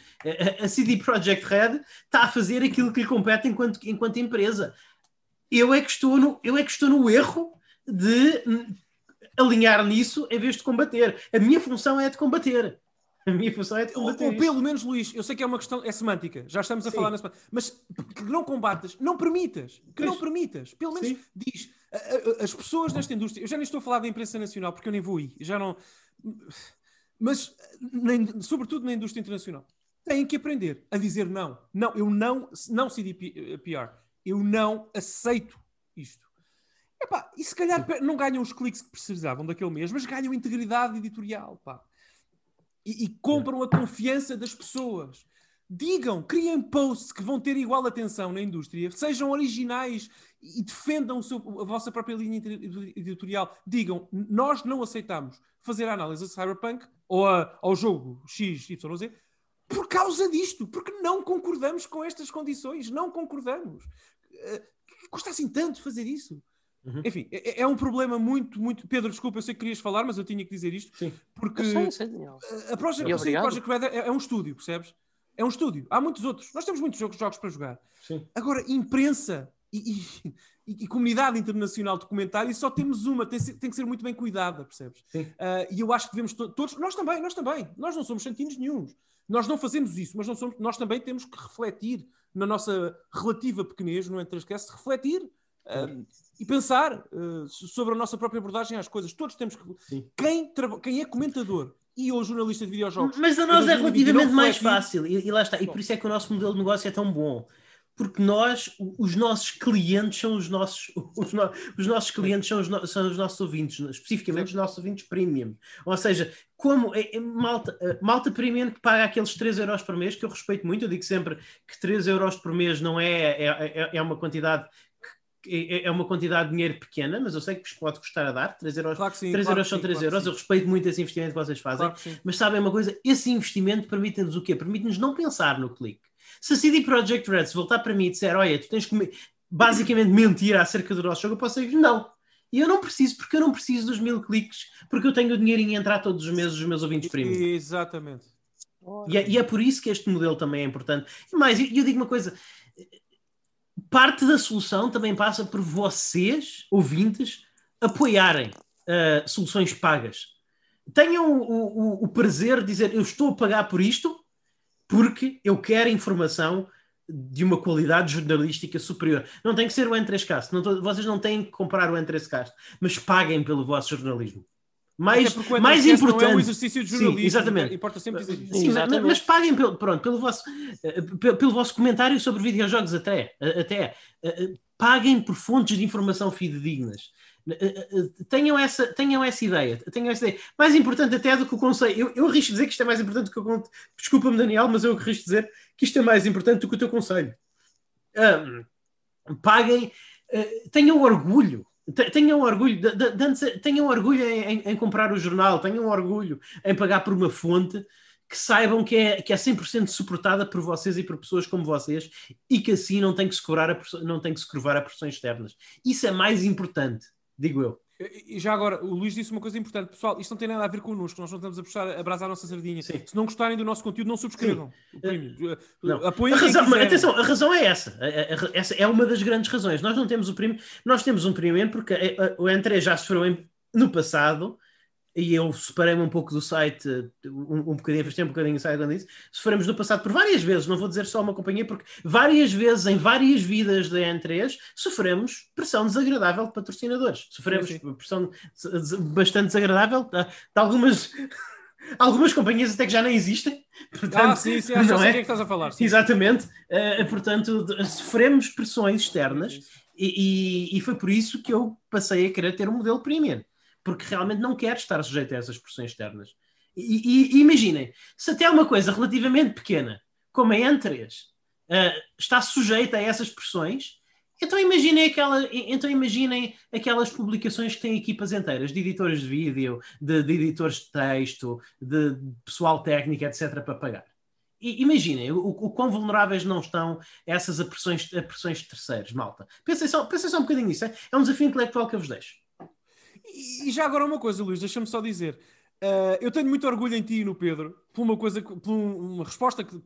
A, a CD Projekt Red está a fazer aquilo que lhe compete enquanto, enquanto empresa eu é que estou no, eu é que estou no erro de alinhar nisso em vez de combater. A minha função é de combater. A minha função é de combater. Ou, ou pelo menos, Luís, eu sei que é uma questão, é semântica, já estamos a Sim. falar na semântica, mas que não combatas, não permitas, que não permitas. Pelo menos Sim. diz. As pessoas nesta indústria, eu já nem estou a falar da imprensa nacional porque eu nem vou aí, já não. Mas, nem, sobretudo na indústria internacional, têm que aprender a dizer não. Não, eu não, não CDPR eu não aceito isto. Epá, e se calhar não ganham os cliques que precisavam daquele mês, mas ganham integridade editorial, pá. E, e compram a confiança das pessoas. digam, criem posts que vão ter igual atenção na indústria, sejam originais e defendam seu, a vossa própria linha editorial. Digam, nós não aceitamos fazer a análise de Cyberpunk ou a, ao jogo X, Y, Z por causa disto, porque não concordamos com estas condições, não concordamos. Uh, custa assim tanto fazer isso? Uhum. Enfim, é, é, um problema muito, muito. Pedro, desculpa, eu sei que querias falar, mas eu tinha que dizer isto. Sim. Porque sei, sei, Daniel. a Project, a Project Red é, é, um estúdio, percebes? É um estúdio. Há muitos outros. Nós temos muitos jogos, jogos para jogar. Sim. Agora, imprensa e, e, e, comunidade internacional de comentário, só temos uma, tem, tem que ser muito bem cuidada, percebes? Uh, e eu acho que devemos to todos, nós também, nós também, nós não somos santinhos nenhums. Nós não fazemos isso, mas não somos, nós também temos que refletir na nossa relativa pequenez no Entresquece, refletir uh, e pensar uh, sobre a nossa própria abordagem às coisas. Todos temos que. Quem, quem é comentador e ou jornalista de videojogos. Mas a nós é relativamente mais fácil, e, e, lá está. E por isso é que o nosso modelo de negócio é tão bom porque nós, os nossos clientes são os nossos, os, no, os nossos clientes são os, no, são os nossos ouvintes, especificamente Sim. os nossos ouvintes premium. Ou seja, como é, é malta, eh, malta premium que paga aqueles 3 euros por mês, que eu respeito muito, eu digo sempre que 3 euros por mês não é, é, é, é uma quantidade é, é uma quantidade de dinheiro pequena, mas eu sei que vos pode custar a dar. 3 euros, claro sim, 3 claro euros são 3 euros. Eu respeito muito esse investimento que vocês fazem. Mas sabem uma coisa? Esse investimento permite-nos o quê? Permite-nos não pensar no clique. Se a CD Projekt Red voltar para mim e disser, olha, tu tens que basicamente mentir acerca do nosso jogo, eu posso dizer não. E eu não preciso, porque eu não preciso dos mil cliques, porque eu tenho o dinheirinho a entrar todos os meses os meus ouvintes primos. Exatamente. E é, e é, por isso que este modelo também é importante. E mais, eu, eu digo uma coisa: parte da solução também passa por vocês, ouvintes, apoiarem uh, soluções pagas. Tenham o, o, o prazer de dizer eu estou a pagar por isto porque eu quero informação de uma qualidade jornalística superior. Não tem que ser o N3Cast, não tô, vocês não têm que comprar o N3Cast, mas paguem pelo vosso jornalismo. Mais, mais importante. Não é um exercício de jornalismo. Sim, exatamente. Importa sempre dizer isso. Sim, mas, mas, paguem pelo, pronto, pelo, vosso, eh, pelo, pelo vosso comentário sobre videojogos até. até. Eh, paguem por fontes de informação fidedignas. Eh, eh, tenham essa, tenham essa ideia, tenham essa ideia. Mais importante até do que o conselho. Eu, eu arrisco dizer que isto é mais importante do que o Desculpa-me, Daniel, mas eu arrisco dizer que isto é mais importante do que o teu conselho. Um, paguem, uh, tenham orgulho. Tenham orgulho, tenham orgulho em, em, comprar o jornal, tenham orgulho em pagar por uma fonte que saibam que é, que é 100% suportada por vocês e por pessoas como vocês e que assim não tem que se, a, não tem que se curvar a pressões externas. Isso é mais importante digo eu. E já agora, o Luís disse uma coisa importante, pessoal, isto não tem nada a ver connosco, nós não estamos a puxar a brasa à nossa sardinha. Sim. Se não gostarem do nosso conteúdo, não subscrevam. Não. Apoiem a razão, atenção, a razão é essa. Essa é uma das grandes razões. Nós não temos o prêmio, nós temos um prêmio porque o N3 já sofreu no passado e eu separei-me um pouco do site, um, um bocadinho, tempo um bocadinho o site quando disse, sofremos no passado por várias vezes, não vou dizer só uma companhia, porque várias vezes, em várias vidas da N3, sofremos pressão desagradável de patrocinadores. Sofremos sim, sim. pressão bastante desagradável de, de algumas... Algumas companhias até que já nem existem. Portanto, ah, sim, sim, acho não é? que é que estás a falar. Sim. Exatamente. Uh, portanto, sofremos pressões externas e, e, e, foi por isso que eu passei a querer ter um modelo premium porque realmente não quer estar sujeito a essas pressões externas. E, e, e imaginem, se até uma coisa relativamente pequena, como a N3, uh, está sujeita a essas pressões, então imaginem, aquela, então imaginem aquelas publicações que têm equipas inteiras de editores de vídeo, de, de editores de texto, de, de pessoal técnico, etc., para pagar. E, imaginem o, o quão vulneráveis não estão essas pressões, a pressões de terceiros, malta. Pensem só, pensem só um bocadinho nisso. É? é um desafio intelectual que eu vos deixo. E, já agora uma coisa, Luís, deixa-me só dizer. Uh, eu tenho muito orgulho em ti e no Pedro por uma coisa, por uma resposta que,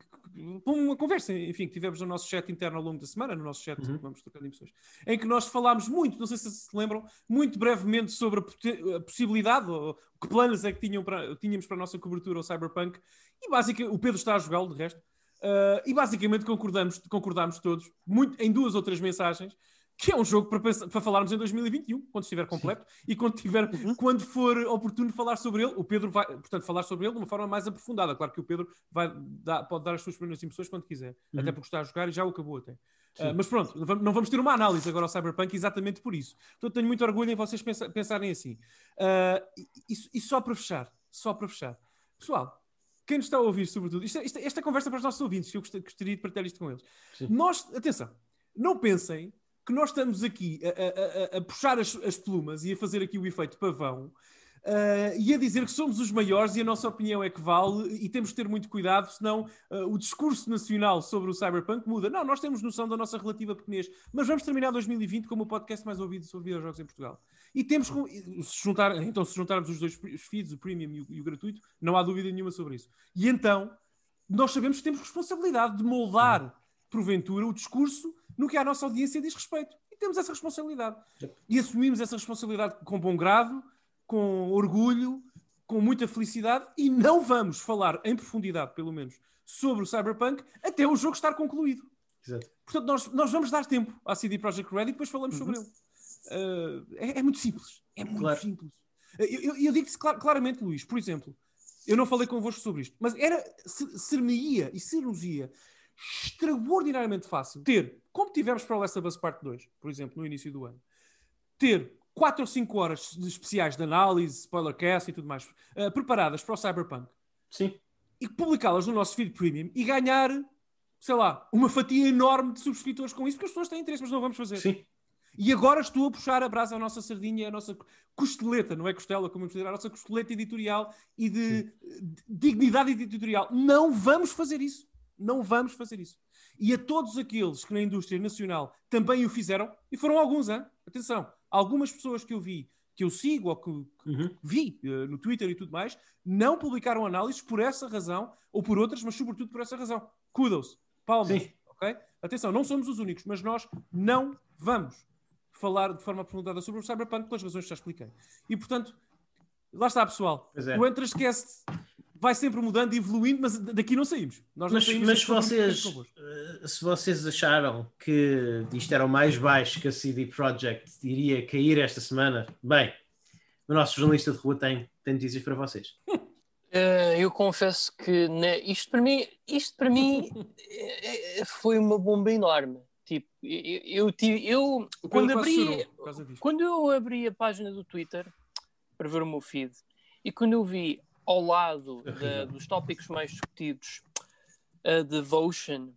por uma conversa, enfim, que tivemos no nosso chat interno ao longo da semana, no nosso chat, uhum. vamos trocando impressões, em que nós falámos muito, não sei se se lembram, muito brevemente sobre a, possibilidade, ou que planos é que para, tínhamos para a nossa cobertura ao Cyberpunk, e basicamente, o Pedro está a jogá-lo, de resto, uh, e basicamente concordamos, concordamos todos, muito, em duas ou três mensagens, que é um jogo para, para falarmos em 2021, quando estiver completo Sim. e quando, tiver, uhum. quando for oportuno falar sobre ele. O Pedro vai, portanto, falar sobre ele de uma forma mais aprofundada. Claro que o Pedro vai dar, pode dar as suas primeiras impressões quando quiser, uhum. até porque está a jogar e já o acabou até. Uh, mas pronto, não vamos ter uma análise agora ao Cyberpunk exatamente por isso. Portanto, tenho muito orgulho em vocês pensarem assim. Uh, e, e, só para fechar, só para fechar, pessoal, quem nos está a ouvir, sobretudo, isto, é- isto, é- esta conversa para os nossos ouvintes, que eu gost- gostaria de partilhar isto com eles. Sim. Nós, atenção, não pensem que nós estamos aqui a, a- a- puxar as, as plumas e a fazer aqui o efeito pavão ah, e a dizer que somos os maiores e a nossa opinião é que vale e temos que ter muito cuidado, senão ah, o discurso nacional sobre o Cyberpunk muda. Não, nós temos noção da nossa relativa pequenez, mas vamos terminar 2020 como o podcast mais ouvido sobre videojogos em Portugal. E temos que se juntar, então se juntarmos os dois feeds, o premium e o, e o gratuito, não há dúvida nenhuma sobre isso. E então, nós sabemos que temos responsabilidade de moldar, porventura, o discurso no que a nossa audiência diz respeito. E temos essa responsabilidade. E assumimos essa responsabilidade com bom grado, com orgulho, com muita felicidade e não vamos falar em profundidade, pelo menos, sobre o Cyberpunk até o jogo estar concluído. Exato. Portanto, nós, nós vamos dar tempo à CD Projekt Red e depois falamos sobre ele. Uh, é, é muito simples. É muito Claro. simples. Uh, Eu, eu, eu digo-te clar- claramente, Luís, por exemplo, eu não falei convosco sobre isto, mas era, se- ser-me-ia e ser-nos-ia extraordinariamente fácil ter, como tivemos para o Last of Us Part 2, por exemplo, no início do ano, ter 4 ou 5 horas de especiais de análise, spoilercast e tudo mais, uh, preparadas para o Cyberpunk Sim. e publicá-las no nosso feed premium e ganhar, sei lá, uma fatia enorme de subscritores com isso, porque as pessoas têm interesse, mas não vamos fazer. Sim. E agora estou a puxar a brasa à nossa sardinha, à nossa costeleta, não é costela, como eu considero, a nossa costeleta editorial e de, de dignidade editorial. Não vamos fazer isso. Não vamos fazer isso. E a todos aqueles que na indústria nacional também o fizeram, e foram alguns, hein? atenção, algumas pessoas que eu vi, que eu sigo ou que, Uhum. vi eh, no Twitter e tudo mais, não publicaram análises por essa razão, ou por outras, mas sobretudo por essa razão. Kudos, palmas, ok? Atenção, não somos os únicos, mas nós não vamos falar de forma aprofundada sobre o Cyberpunk pelas razões que já expliquei. E portanto, lá está, pessoal. Pois é. O Entrascast vai sempre mudando e evoluindo, mas daqui não saímos. Nós não Mas, saímos mas vocês, eh, se vocês acharam que isto era o mais baixo que a CD Projekt iria cair esta semana, bem, o nosso jornalista de rua tem, tem notícias para vocês. Eh, eu confesso que né, isto para mim, isto para mim eh, foi uma bomba enorme. Tipo, eu, eu, tive- eu quando abri, quando eu abri a página do Twitter para ver o meu feed e quando eu vi ao lado da- dos tópicos mais discutidos a Devotion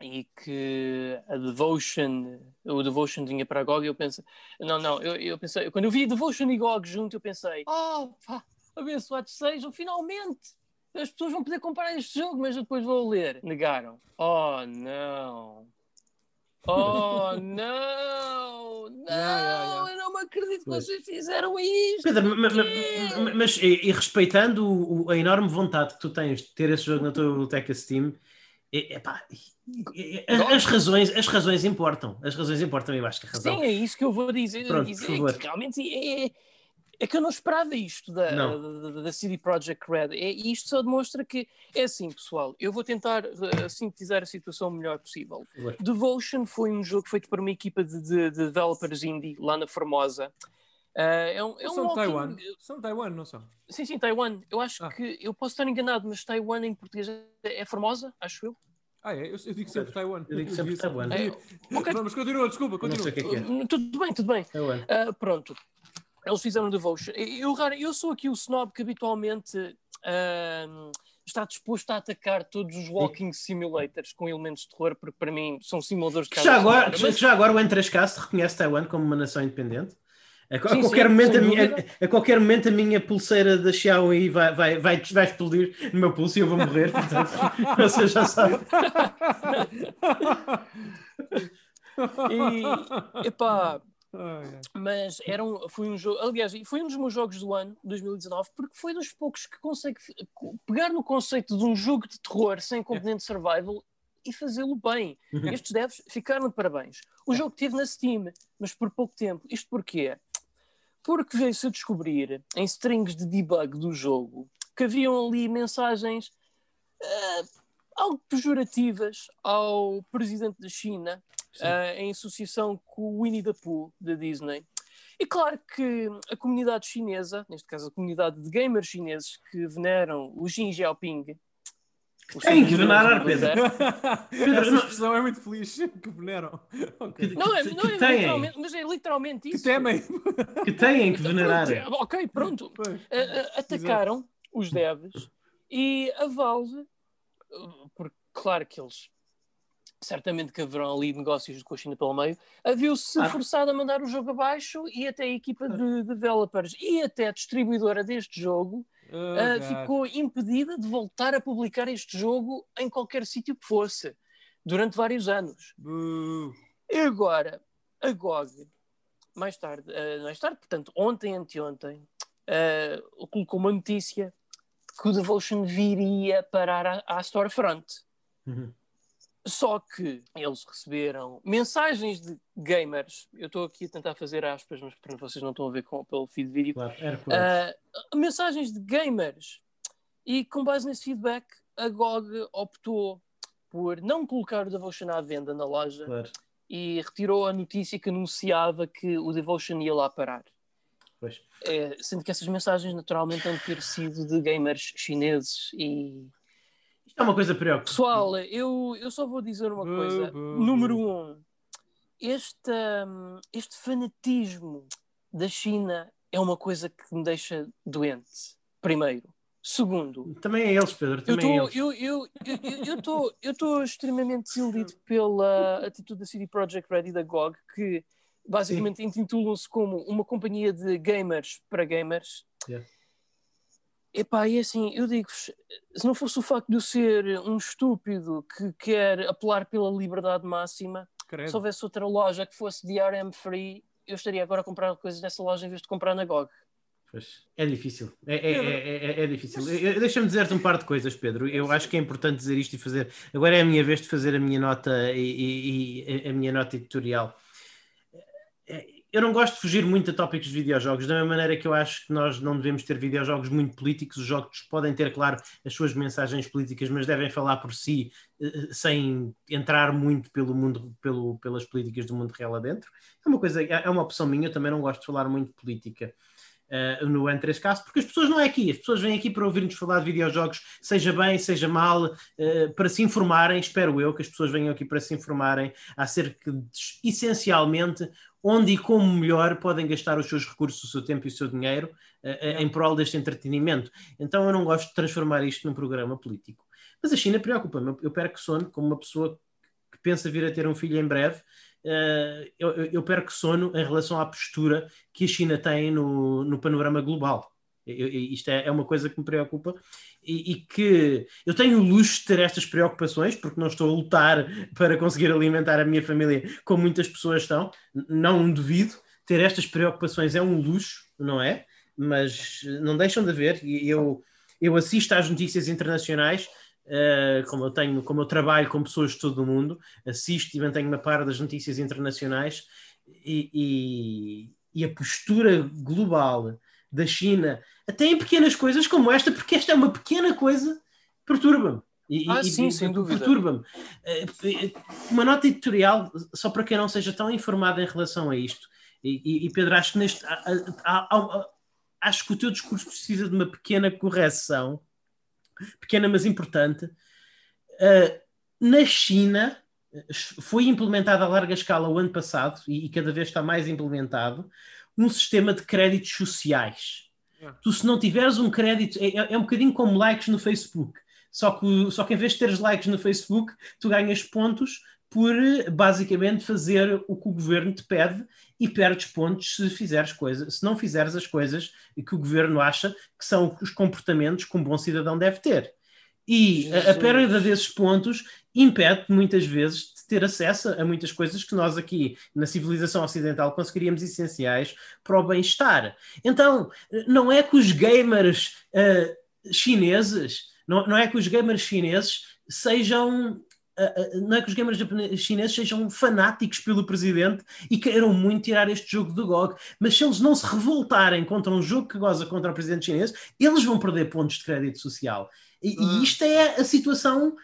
e que a Devotion, o Devotion vinha para a GOG, eu pensei, não, não, eu, eu pensei, quando eu vi Devotion e GOG junto, eu pensei, oh, pá, abençoados sejam, finalmente! As pessoas vão poder comprar este jogo, mas eu depois vou ler. Negaram. Oh, não. Oh, não! Não! Yeah, yeah, Eu não me acredito que vocês fizeram isto! Pedro, ma- ma- quê? ma- mas e, e respeitando o- o- a enorme vontade que tu tens de ter esse jogo na tua biblioteca Steam, é, epá, é- é- as, as razões, as razões importam. As razões importam, eu acho que a razão. Sim, é isso que eu vou dizer. Pronto, dizer por favor. que realmente é, é que eu não esperava isto da, Não. da, da CD Projekt Red. É, e isto só demonstra que é assim, pessoal. Eu vou tentar eh, sintetizar a situação o melhor possível. Favor. Devotion foi um jogo feito por uma equipa de, de- de developers indie lá na Formosa. Ah, é um, é um são de walking- Taiwan. São Taiwan, não são? Sim, sim, Taiwan. Eu acho Ah. que eu posso estar enganado, mas Taiwan em português é Formosa, acho eu. Ah, é? Eu, eu digo sempre Taiwan. Eu digo sempre Taiwan. É, ok. Não, mas continua, desculpa, Não continua. sei o que é que é. Tudo bem, tudo bem. Ah, pronto. Eles fizeram Devotion. Eu, eu sou aqui o snob que habitualmente ah, está disposto a atacar todos os walking simulators com elementos de terror, porque para mim são simuladores de já agora, Mas- já agora o Entrascast reconhece Taiwan como uma nação independente. A, a Sim, qualquer sim, momento a, minha, a, a qualquer momento a minha pulseira da Xiaomi vai, vai, vai, vai explodir no meu pulso e eu vou morrer, portanto, você já sabe. E, epá. Mas era um, foi um jogo, aliás, foi um dos meus jogos do ano, 2019, porque foi dos poucos que consegue pegar no conceito de um jogo de terror sem componente survival e fazê-lo bem. Estes devs ficaram de parabéns. O jogo esteve na Steam, mas por pouco tempo. Isto porquê? Porque veio-se a descobrir em strings de debug do jogo que haviam ali mensagens ah, algo pejorativas ao presidente da China ah, em associação com o Winnie the Pooh da Disney. E claro que a comunidade chinesa, neste caso a comunidade de gamers chineses que veneram o Xi Jinping, o Tem que venerar, Pedro. poder, Essa expressão é muito feliz. Que veneram. Ok. Não é, Que- não é que têm. literalmente, mas é literalmente Que isso. temem. Que têm que venerar. Pronto, ok, pronto. Pois. A- atacaram os devs E a Valve, porque claro que eles certamente que haverão ali negócios de coxinha pelo meio, viu-se ah. forçado a mandar o jogo abaixo e até a equipa de developers e até a distribuidora deste jogo oh, uh, ficou impedida de voltar a publicar este jogo em qualquer sítio que fosse durante vários anos. Uh. E agora, a GOG, mais tarde, uh, mais tarde, portanto, ontem, anteontem, colocou uma notícia que o Devotion viria parar à, à storefront. Uhum. Só que eles receberam mensagens de gamers. Eu estou aqui a tentar fazer aspas, mas para vocês não estão a ver com, pelo feed vídeo. Claro, uh, mensagens de gamers. E com base nesse feedback, a GOG optou por não colocar o Devotion à venda na loja claro. e retirou a notícia que anunciava que o Devotion ia lá parar. É, sendo que essas mensagens naturalmente han ter sido de gamers chineses e é uma coisa preocupante. Pessoal, eu, eu só vou dizer uma coisa. Número um, este, hum, este fanatismo da China é uma coisa que me deixa doente. Primeiro. Segundo. Também é eles, Pedro. Também eu estou eu, eu, eu, eu, extremamente desiludido pela atitude da CD Projekt Red e da GOG, que basicamente intitulam-se como uma companhia de gamers para gamers. Yeah. Epá, e assim, eu digo-vos, se não fosse o facto de eu ser um estúpido que quer apelar pela liberdade máxima, Credo. se houvesse outra loja que fosse DRM free, eu estaria agora a comprar coisas nessa loja em vez de comprar na GOG. Pois, é difícil. É, é, é, é difícil. Deixa-me dizer-te um par de coisas, Pedro. Eu acho que é importante dizer isto e fazer. Agora é a minha vez de fazer a minha nota e, e, e a minha nota editorial eu não gosto de fugir muito a tópicos de videojogos, da mesma maneira que eu acho que nós não devemos ter videojogos muito políticos. Os jogos podem ter, claro, as suas mensagens políticas, mas devem falar por si, eh, eh, sem entrar muito pelo mundo, pelo, pelas políticas do mundo real adentro. É uma coisa, é uma opção minha. Eu também não gosto de falar muito de política. Uh, no N3Cast, porque as pessoas não é aqui, as pessoas vêm aqui para ouvir-nos falar de videojogos, seja bem, seja mal, uh, para se informarem, espero eu que as pessoas venham aqui para se informarem acerca de, essencialmente, onde e como melhor podem gastar os seus recursos, o seu tempo e o seu dinheiro uh, em prol deste entretenimento. Então eu não gosto de transformar isto num programa político. Mas a China preocupa-me. Eu perco sono como uma pessoa que pensa vir a ter um filho em breve. Uh, eu, eu perco sono em relação à postura que a China tem no, no panorama global. Eu, isto é, é, uma coisa que me preocupa e, e, que eu tenho o luxo de ter estas preocupações, porque não estou a lutar para conseguir alimentar a minha família como muitas pessoas estão, não duvido. Ter estas preocupações é um luxo, não é? Mas não deixam de haver. Eu, eu assisto às notícias internacionais, uh, como eu tenho, como eu trabalho com pessoas de todo o mundo, assisto e mantenho-me a par das notícias internacionais e, e, e a postura global da China, até em pequenas coisas como esta, porque esta é uma pequena coisa, perturba-me. E, ah, e, sim, e, sem dúvida. Perturba-me. Eh, eh, uma nota editorial, só para quem não seja tão informado em relação a isto. E, Pedro, acho que neste. Há, há, há, acho que o teu discurso precisa de uma pequena correção, pequena mas importante. Uh, na China foi implementado a larga escala o ano passado e cada vez está mais implementado um sistema de créditos sociais. É. Tu, se não tiveres um crédito, é, é, é, um bocadinho como likes no Facebook. Só que, só que em vez de teres likes no Facebook, tu ganhas pontos por basicamente fazer o que o governo te pede e perdes pontos se fizeres coisas, se não fizeres as coisas que o governo acha que são os comportamentos que um bom cidadão deve ter. E a, a perda desses pontos impede muitas vezes ter acesso a muitas coisas que nós aqui na civilização ocidental conseguiríamos essenciais para o bem-estar. Então, não é que os gamers uh, chineses, não, não é que os gamers chineses sejam não é que os gamers chineses sejam fanáticos pelo presidente e queiram muito tirar este jogo do GOG, mas se eles não se revoltarem contra um jogo que goza contra o presidente chinês, eles vão perder pontos de crédito social. E, hum. e isto é a situação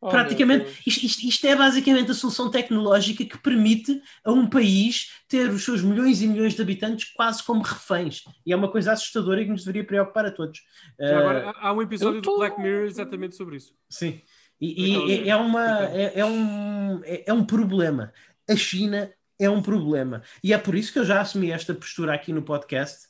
Oh, praticamente, isto, isto, isto, é basicamente a solução tecnológica que permite a um país ter os seus milhões e milhões de habitantes quase como reféns. E é uma coisa assustadora e que nos deveria preocupar a todos. Já agora, há um episódio tô... do Black Mirror exatamente sobre isso. Sim. E, e é, é, uma, é, é, um, é, é um problema. A China é um problema. E é por isso que eu já assumi esta postura aqui no podcast.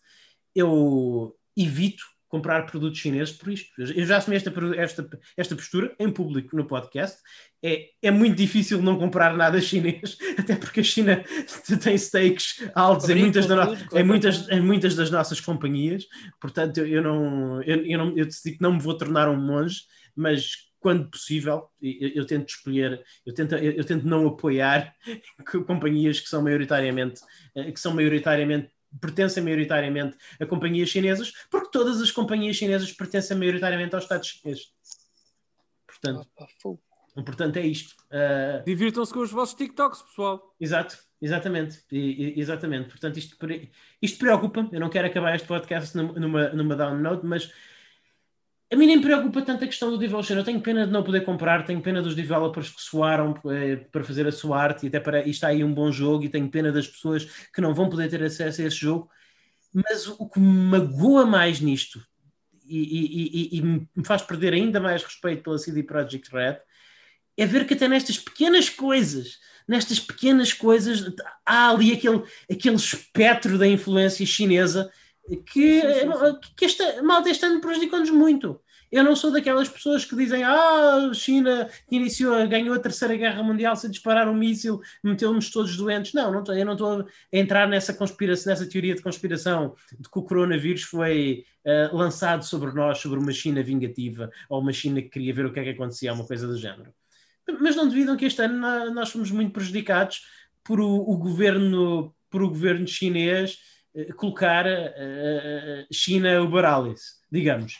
Eu evito comprar produtos chineses por isto. Eu já assumi esta, esta, esta postura em público no podcast. É, é muito difícil não comprar nada chinês, até porque a China tem stakes altos em muitas, no, em, muitas, em muitas das nossas companhias. Portanto, eu, eu não, eu, eu, não, eu decidi que não me vou tornar um monge, mas quando possível, eu, eu, tento escolher, eu tento, eu, eu, tento não apoiar companhias que são maioritariamente, eh, que são maioritariamente pertencem maioritariamente a companhias chinesas, porque todas as companhias chinesas pertencem maioritariamente ao Estado chinês. Portanto, portanto é isto. Uh... Divirtam-se com os vossos TikToks, pessoal. Exato, exatamente. E, e, exatamente. Portanto, isto, isto preocupa-me. Eu não quero acabar este podcast numa, numa down note, mas a mim nem me preocupa tanto a questão do Devotion. Eu tenho pena de não poder comprar, tenho pena dos developers que soaram eh, para fazer a sua arte e até para está aí um bom jogo e tenho pena das pessoas que não vão poder ter acesso a esse jogo. Mas o que me magoa mais nisto e, e, e, e me faz perder ainda mais respeito pela CD Projekt Red é ver que até nestas pequenas coisas, nestas pequenas coisas, há ali aquele, aquele espectro da influência chinesa que, sim, sim, sim. que esta malta este ano prejudicou-nos muito. Eu não sou daquelas pessoas que dizem ah, a China iniciou, ganhou a terceira guerra mundial se disparar um míssil, meteu-nos todos doentes. Não, não tô, eu não estou a entrar nessa conspiração, nessa teoria de conspiração de que o coronavírus foi uh, lançado sobre nós, sobre uma China vingativa ou uma China que queria ver o que é que acontecia, uma coisa do género. Mas não duvidam que este ano nós fomos muito prejudicados por o, o governo, por o governo chinês colocar uh, China Uber Alice, digamos.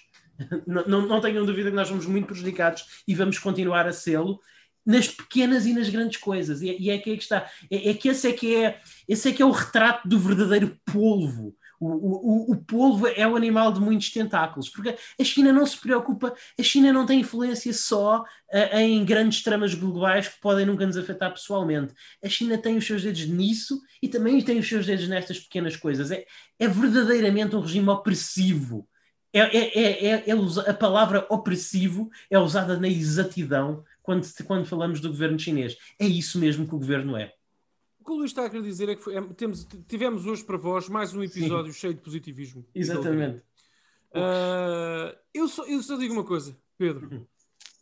Não, não, não tenham dúvida que nós somos muito prejudicados e vamos continuar a sê-lo nas pequenas e nas grandes coisas. E, é, e é que, é que está. É, é, que esse é que é, esse é que é o retrato do verdadeiro polvo o, o, polvo é o animal de muitos tentáculos, porque a China não se preocupa, a China não tem influência só uh, em grandes tramas globais que podem nunca nos afetar pessoalmente. A China tem os seus dedos nisso e também tem os seus dedos nestas pequenas coisas. É, é verdadeiramente um regime opressivo. É, é, é, é, a palavra opressivo é usada na exatidão quando, quando falamos do governo chinês. É isso mesmo que o governo é. O que o Luís está a querer dizer é que foi, é, temos, tivemos hoje para vós mais um episódio Sim. cheio de positivismo. Exatamente. Uh, eu, só, eu só digo uma coisa, Pedro. Uhum.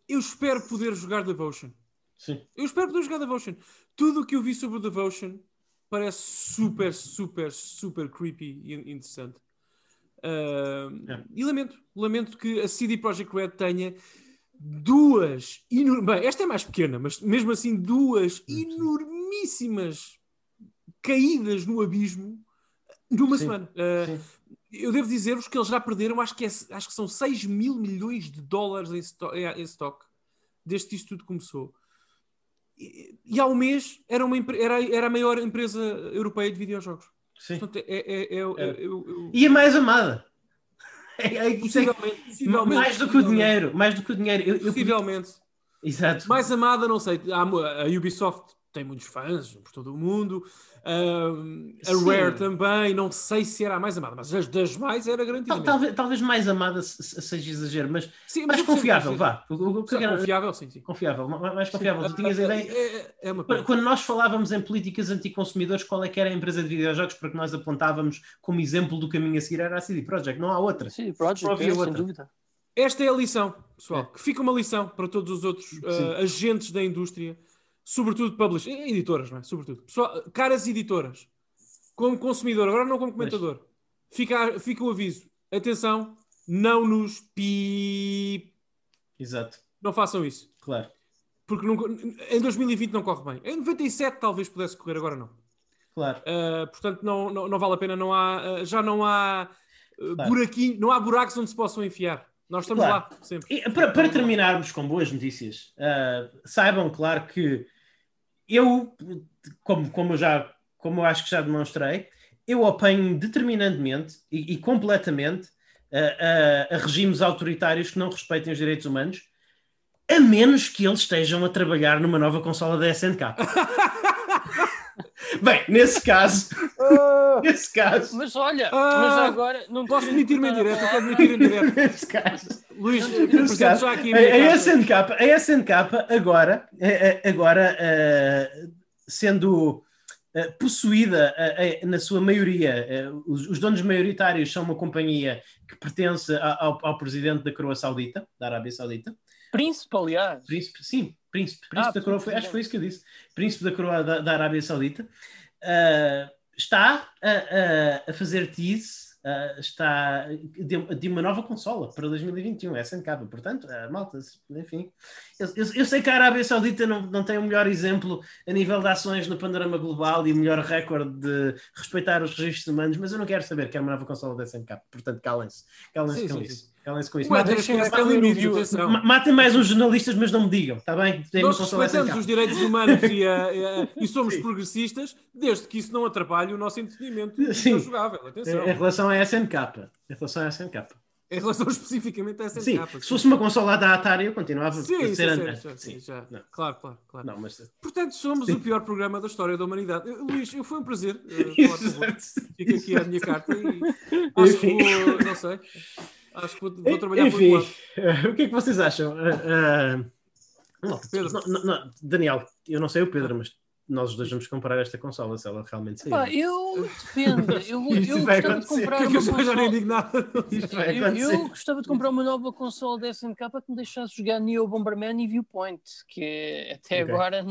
Eu espero poder jogar Devotion. Sim. Eu espero poder jogar Devotion. Tudo o que eu vi sobre o Devotion parece super, super, super creepy e interessante. Uh, é. E lamento, lamento que a CD Projekt Red tenha duas, bem, esta é mais pequena, mas mesmo assim duas enormíssimas caídas no abismo numa sim, semana. Uh, eu devo dizer-vos que eles já perderam, acho que, é, acho que são 6 mil milhões de dólares em, sto em stock desde que isto tudo começou. E, e há um mês era, uma, era, era a maior empresa europeia de videojogos. Sim. Portanto, é, é, é, é. eu. E a mais amada. É, é, possivelmente, possivelmente, mais do que o dinheiro, mais do que o dinheiro. Eu, possivelmente. Exato. Mais amada, não sei. A Ubisoft tem muitos fãs por todo o mundo. Uh, a Sim. Rare também, não sei se era a mais amada, mas as das mais era garantida. talvez, talvez mais amada seja exagero, mas, sim, mas mais confiável, vá. O, o, o, confiável, sim, sim. Confiável, mais confiável. Sim, tu tinhas a ideia. É, é, é uma quando nós falávamos em políticas anticonsumidores, qual é que era a empresa de videojogos para que nós apontávamos como exemplo do caminho a seguir? Era a CD Projekt, não há outra. CD Projekt, é, outra. sem dúvida. Esta é a lição, pessoal, é. que fica uma lição para todos os outros uh, agentes da indústria sobretudo publishers, editoras, não é? Sobretudo. Pessoal, caras editoras, como consumidor, agora não como comentador, fica, fica o aviso. Atenção, não nos pi. Exato. Não façam isso. Claro. Porque nunca, em 2020 não corre bem. Em 97 talvez pudesse correr, agora não. Claro. Uh, portanto, não, não, não, vale a pena, não há, uh, já não há uh, claro. buraquinho, não há buracos onde se possam enfiar. Nós estamos claro. lá, sempre. E, para, para, terminarmos com boas notícias, saibam, claro, que eu, como, como, já, como eu acho que já demonstrei, eu oponho determinantemente e, e completamente a, a, a, regimes autoritários que não respeitem os direitos humanos, a menos que eles estejam a trabalhar numa nova consola da SNK. Bem, nesse caso. Uh, nesse caso. Mas olha, uh, mas agora. Não posso admitir-me em direto, eu quero admitir em direto. nesse caso. Luís, nesse caso, já aqui a, a, SNK, a SNK agora, agora uh, sendo uh, possuída uh, na sua maioria, os, os, donos maioritários são uma companhia que pertence ao, ao, presidente da coroa saudita, da Arábia Saudita. Príncipe, aliás. Príncipe, sim, príncipe, príncipe ah, da coroa, foi, acho que foi isso que eu disse. Príncipe da coroa da, da Arábia Saudita. está a, a, a fazer tease uh, está de, de, uma nova consola para 2021, é SNK, portanto, uh, malta, enfim. Eu, eu, eu, sei que a Arábia Saudita não, não tem o melhor exemplo a nível de ações no panorama global e o melhor recorde de respeitar os registros humanos, mas eu não quero saber que é uma nova consola da SNK, portanto, calem-se, calem-se com sim, isso. Sim. Calem-se com isso. Ué, matem, matem, matem, mais uns jornalistas, mas não me digam, está bem? Nós respeitamos os direitos humanos e, uh, e somos Sim. progressistas, desde que isso não atrapalhe o nosso entendimento Sim. jogável. Atenção. Em relação à SNK. Em relação à SNK. Em relação especificamente a SNK. Sim, se fosse uma consola da Atari, eu continuava sim, a ser sim, sim, sim, já. Claro, claro, claro. Não, mas... Portanto, somos sim. o pior programa da história da humanidade. Luís, foi um prazer uh, falar Fica aqui a minha carta e acho que vou, não sei. Acho que vou, vou trabalhar Enfim, uh, o que é que vocês acham? Uh, não, Pedro. Não, não, Daniel, eu não sei o Pedro, mas nós dois vamos comprar esta consola se ela realmente sair. Pá, eu depende. Eu, eu gostava de comprar uma consola. Eu, eu, gostava de comprar uma nova consola da SNK para que me deixasse jogar Neo Bomberman e Viewpoint, que até okay. agora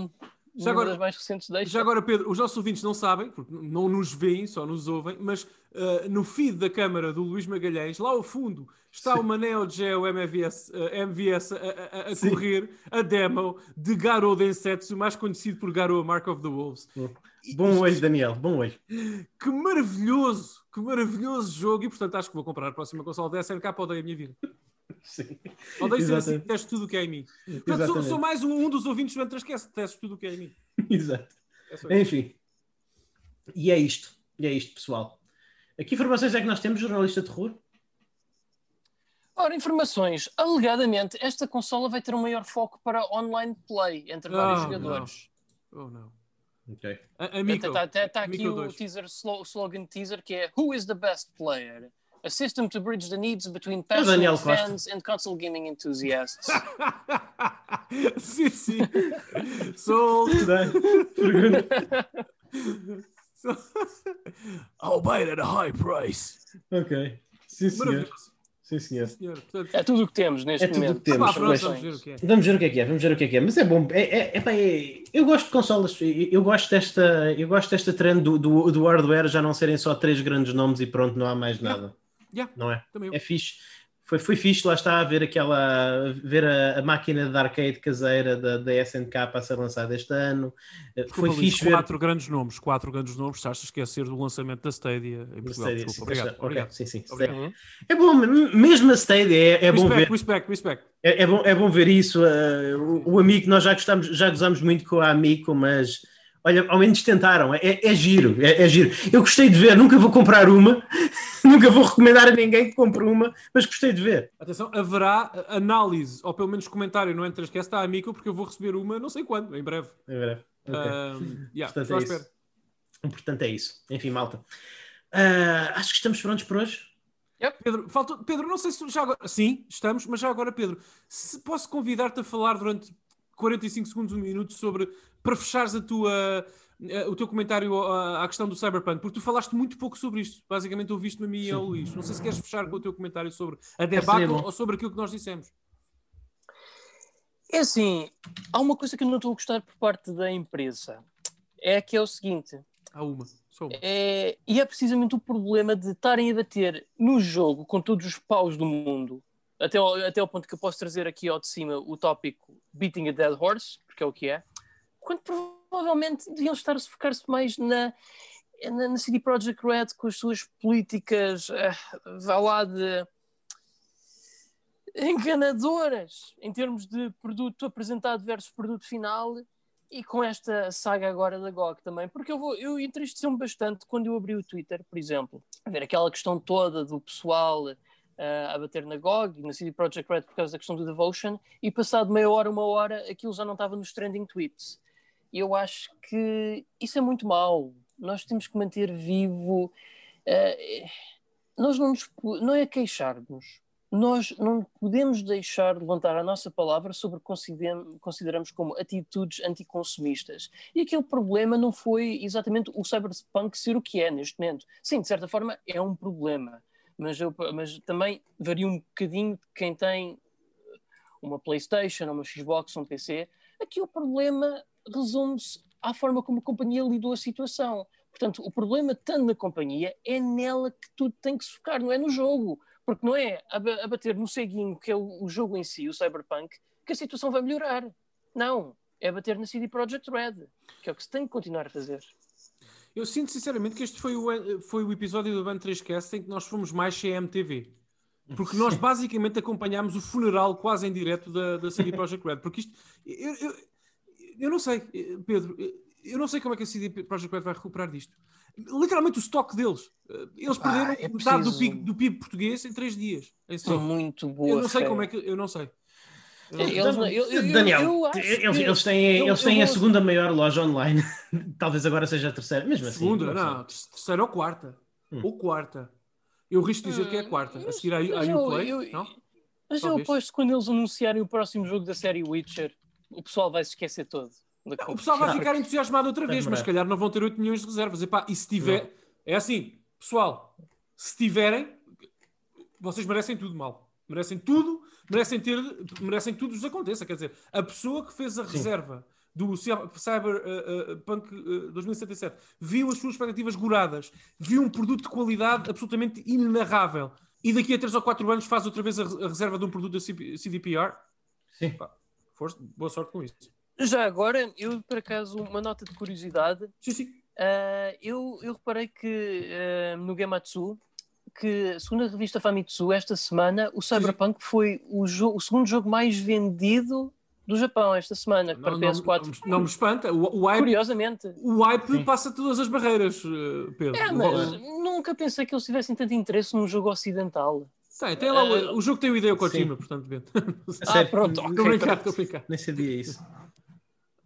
já agora, das mais recentes deixa. Já agora, Pedro, os nossos ouvintes não sabem, porque não nos veem, só nos ouvem, mas uh, no feed da câmara do Luís Magalhães, lá ao fundo, está Sim. uma Neo Geo MVS, uh, MVS a, a, a correr a demo de Garo Densetsu, mais conhecido por Garo Mark of the Wolves. Bom olho, Daniel, bom olho. Que maravilhoso, que maravilhoso jogo, e portanto acho que vou comprar a próxima console da SNK para odeio a minha vida. Sim. Odeio ser assim, teste tudo o que é em mim. Portanto, sou, sou, mais um, um dos ouvintes do Entrasquece, teste tudo o que é em mim. Exato. É Enfim. E é isto. E é isto, pessoal. Aqui informações é que nós temos, jornalista de terror? Ora, informações. Alegadamente, esta consola vai ter um maior foco para online play entre vários oh, jogadores. Não. Oh, não. Ok. Está tá, tá aqui o teaser, slogan teaser que é Who is the best player? A system to bridge the needs between passionate fans and console gaming enthusiasts. sim, sim. Sold. I'll buy it at a high price. Ok. Sim, senhor. Sim, senhor. é tudo o que temos neste é momento. Temos. Ah, pronto, vamos, ver o que é. vamos ver o que é que é. Vamos ver o que é que é. Mas é bom. É, é, é, eu gosto de consolas. Eu gosto desta, eu gosto desta trend do, do, do hardware já não serem só três grandes nomes e pronto, não há mais nada. Yeah, não é? É fixe. Foi, foi fixe, lá está a ver aquela ver a, a máquina de arcade caseira da, da SNK a ser lançada este ano. Eh, desculpa, foi fixe quatro ver... grandes nomes, quatro grandes nomes, estás a esquecer do lançamento da Stadia em Portugal. Stadia, Desculpa, obrigado, okay, obrigado. Sim, sim. Obrigado. É bom, mesmo a Stadia é, é respect, bom ver. Respect, respect. É, é, bom, é bom ver isso. Uh, o, o amigo, nós já gostamos, já gozamos muito com a Amico, mas Olha, ao menos tentaram, é, é giro, é, é, giro. Eu gostei de ver, nunca vou comprar uma, nunca vou recomendar a ninguém que compre uma, mas gostei de ver. Atenção, haverá análise, ou pelo menos comentário no Entre que está amigo, porque eu vou receber uma não sei quando, em breve. Em breve. Okay. Uh, yeah, Portanto, é isso. Portanto, é isso. Enfim, malta. Uh, acho que estamos prontos por hoje. Yep. Pedro, faltou, Pedro, não sei se já agora. Sim, estamos, mas já agora, Pedro, se posso convidar-te a falar durante 45 segundos, um minuto sobre para fechares a tua, eh, o teu comentário à questão do Cyberpunk, porque tu falaste muito pouco sobre isto. Basicamente, ouviste-me a mim e ao Luís. Não sei se queres fechar com o teu comentário sobre a debacle ou sobre aquilo que nós dissemos. É assim, há uma coisa que eu não estou a gostar por parte da empresa. É que é o seguinte. Há uma. Só uma. É, e é precisamente o problema de estarem a bater no jogo com todos os paus do mundo. Até, ao, até ao ponto que eu posso trazer aqui ao de cima o tópico Beating a Dead Horse, porque é o que é quando provavelmente deviam estar a focar-se mais na, na, na CD Projekt Red com as suas políticas, uh, vá lá, de enganadoras em termos de produto apresentado versus produto final e com esta saga agora da GOG também, porque eu, vou, eu entristeceu-me bastante quando eu abri o Twitter, por exemplo, a ver aquela questão toda do pessoal uh, a bater na GOG e na CD Projekt Red por causa da questão do Devotion e passado meia hora, uma hora, aquilo já não estava nos trending tweets eu acho que isso é muito mau. Nós temos que manter vivo. Uh, nós não, nos, não é queixar-nos, nós não podemos deixar de levantar a nossa palavra sobre o que consideramos como atitudes anticonsumistas. E aquele problema não foi exatamente o cyberpunk ser o que é neste momento. Sim, de certa forma é um problema, mas, eu, mas também varia um bocadinho de quem tem uma PlayStation, uma Xbox, um PC. Aqui o problema resume-se à forma como a companhia lidou a situação. Portanto, o problema, tanto na companhia, é nela que tudo tem que se focar, não é no jogo. Porque não é a, bater no ceguinho, que é o, jogo em si, o Cyberpunk, que a situação vai melhorar. Não. É bater na CD Projekt Red, que é o que se tem que continuar a fazer. Eu sinto sinceramente que este foi o, foi o episódio do Band 3Cast em que nós fomos mais CMTV. Porque nós basicamente acompanhámos o funeral quase em direto da, da CD Projekt Red. Porque isto. Eu, eu, eu não sei, Pedro, eu não sei como é que a CD Projekt Red vai recuperar disto literalmente o estoque deles. Eh, eles perderam ah, é metade do PIB, do PIB, português em três dias. Em São muito boas. Eu não sei como é que. Eu não sei. Eles, eu, Daniel, eu, eles, eles, têm, eles têm a segunda maior loja online. Talvez agora seja a terceira. Mesmo assim. Segunda, não, não terceira ou quarta. Hum. Ou quarta. Eu risco dizer hum, que é a quarta. A seguir à Uplay. Não? Mas eu aposto que quando eles anunciarem o próximo jogo da série Witcher, o pessoal vai se esquecer todo. O pessoal vai ficar entusiasmado outra vez, mas se calhar não vão ter 8 milhões de reservas. Epá, e se tiver. É assim, pessoal, se tiverem, vocês merecem tudo mal. Merecem tudo, merecem ter, merecem que tudo vos aconteça. Quer dizer, a pessoa que fez a Sim. reserva do Cyberpunk uh, uh, uh, 2077 viu as suas expectativas goradas, viu um produto de qualidade absolutamente inenarrável e daqui a 3 ou 4 anos faz outra vez a, a reserva de um produto da CDPR. Sim. Pá, força, boa sorte com isso. Já agora, eu por acaso, uma nota de curiosidade. Sim, sim. Uh, eu, eu reparei que uh, no Gematsu, que segundo a revista Famitsu, esta semana o Cyberpunk sim. foi o, o, segundo jogo mais vendido do Japão esta semana não, para PS4. Não, não, me espanta. O, o hype, Curiosamente. O hype sim. passa todas as barreiras, Pedro. É, mas nunca pensei que eles tivessem tanto interesse num jogo ocidental. Tem, tem lá, uh, o jogo tem o ideia Kojima, sim. portanto, Bento. Ah, pronto. Estou okay, brincar, estou brincar. Nem sabia isso.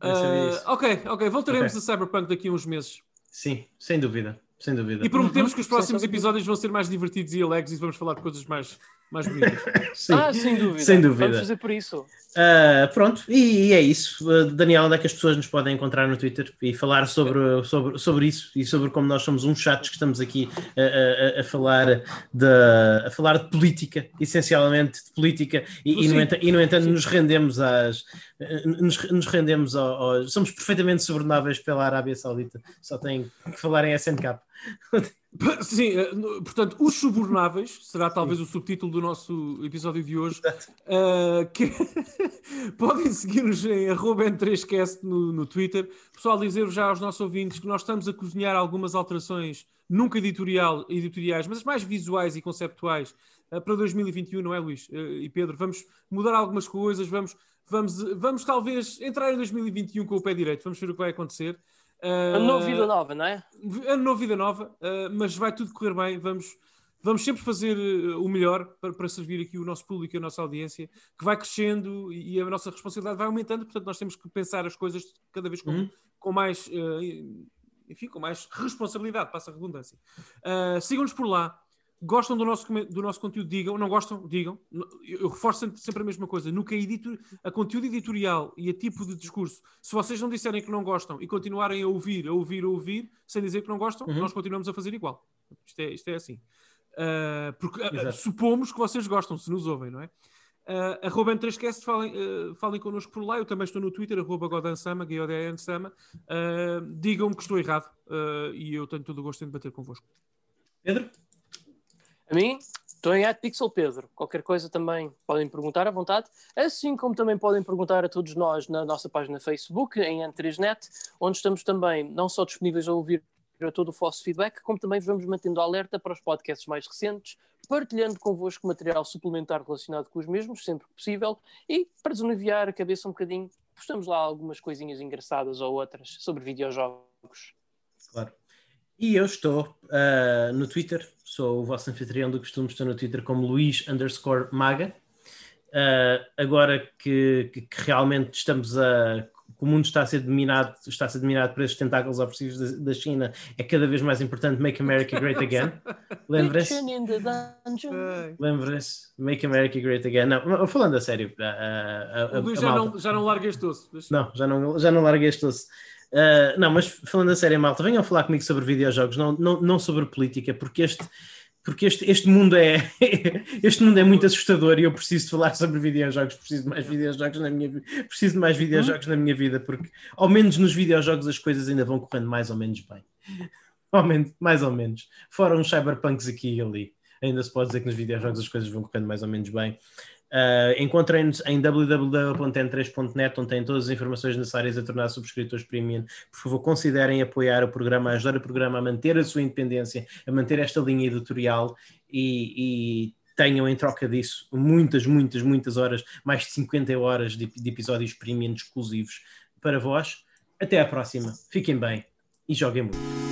Uh, ok, ok. Voltaremos okay. a Cyberpunk daqui a uns meses. Sim, sem dúvida. Sem dúvida. E prometemos uhum. que os próximos episódios vão ser mais divertidos e alegres e vamos falar de coisas mais, mais bonitas. Sim. Ah, sem dúvida. Sem dúvida. Vamos fazer por isso. Uh, pronto, e, e, é isso. Uh, Daniel, onde é que as pessoas nos podem encontrar no Twitter e falar sobre, sobre, sobre isso e sobre como nós somos uns chatos que estamos aqui a, a, a falar, de, a falar de política, essencialmente de política, e, e, no, e no, entanto nos rendemos às. Nos, nos rendemos ao, ao, Somos perfeitamente subornáveis pela Arábia Saudita, só tem que falar em SNK. Sim, eh, portanto, os subornáveis será talvez Sim. o subtítulo do nosso episódio de hoje. Uh, que... Podem seguir-nos em N3Cast no, no Twitter. Pessoal, dizer já aos nossos ouvintes que nós estamos a cozinhar algumas alterações, nunca editorial, editoriais, mas mais visuais e conceptuais uh, para 2021, não é, Luís uh, e Pedro? Vamos mudar algumas coisas, vamos, vamos, vamos talvez entrar em 2021 com o pé direito, vamos ver o que vai acontecer. Uh, ano novo, vida nova, não é? Ano novo, vida nova, uh, mas vai tudo correr bem. Vamos, vamos sempre fazer uh, o melhor para, para, servir aqui o nosso público e a nossa audiência, que vai crescendo e, e a nossa responsabilidade vai aumentando. Portanto, nós temos que pensar as coisas cada vez com, uhum. com mais. Uh, enfim, com mais responsabilidade, passa a redundância. Uh, Sigam-nos por lá, Gostam do nosso, do nosso conteúdo? Digam. Não gostam? Digam. Eu reforço sempre a mesma coisa. Nunca editor, a conteúdo editorial e a tipo de discurso, se vocês não disserem que não gostam e continuarem a ouvir, a ouvir, a ouvir, sem dizer que não gostam, uhum. nós continuamos a fazer igual. Isto é, isto é assim. Uh, porque uh, supomos que vocês gostam, se nos ouvem, não é? Uh, arroba N3Cast, falem, uh, falem connosco por lá. Eu também estou no Twitter, arroba Godansama, g o d n sama uh, Digam-me que estou errado e eu tenho todo o gosto em debater convosco. Pedro? A mim, estou em Pixel Pedro. Qualquer coisa também podem perguntar à vontade, assim como também podem perguntar a todos nós na nossa página Facebook, em N3Net, onde estamos também não só disponíveis a ouvir a todo o vosso feedback, como também vamos mantendo alerta para os podcasts mais recentes, partilhando convosco material suplementar relacionado com os mesmos, sempre que possível, e para desanuviar a cabeça um bocadinho, postamos lá algumas coisinhas engraçadas ou outras sobre videojogos. Claro. E eu estou uh, no Twitter, sou o vosso anfitrião do costume, estou no Twitter como Luís underscore Maga. Uh, agora que, que, que, realmente estamos a que o mundo está a ser dominado, está a ser dominado por esses tentáculos opressivos da, da China, é cada vez mais importante Make America Great Again. Lembra-se? Lembra-se? Make America Great Again. Não, falando a sério, a, a, a, O Luís a já não, já não larga este osso. Não, já não, já não larguei este osso. Uh, não, mas falando a sério, malta, venham falar comigo sobre videojogos, não, não, não sobre política, porque este, porque este, este mundo é este mundo é muito assustador e eu preciso falar sobre videojogos, preciso de mais videojogos na minha vida, preciso de mais videojogos na minha vida, porque ao menos nos videojogos as coisas ainda vão correndo mais ou menos bem. Ao menos, mais ou menos. Fora uns cyberpunks aqui e ali. Ainda se pode dizer que nos videojogos as coisas vão correndo mais ou menos bem. Uh, Encontrem-nos em www.n3.net, onde têm todas as informações necessárias a tornar subscritores premium. Por favor, considerem apoiar o programa, ajudar o programa a manter a sua independência, a manter esta linha editorial e, e tenham em troca disso muitas, muitas, muitas horas, mais de 50 horas de, de episódios premium exclusivos para vós. Até à próxima. Fiquem bem e joguem muito.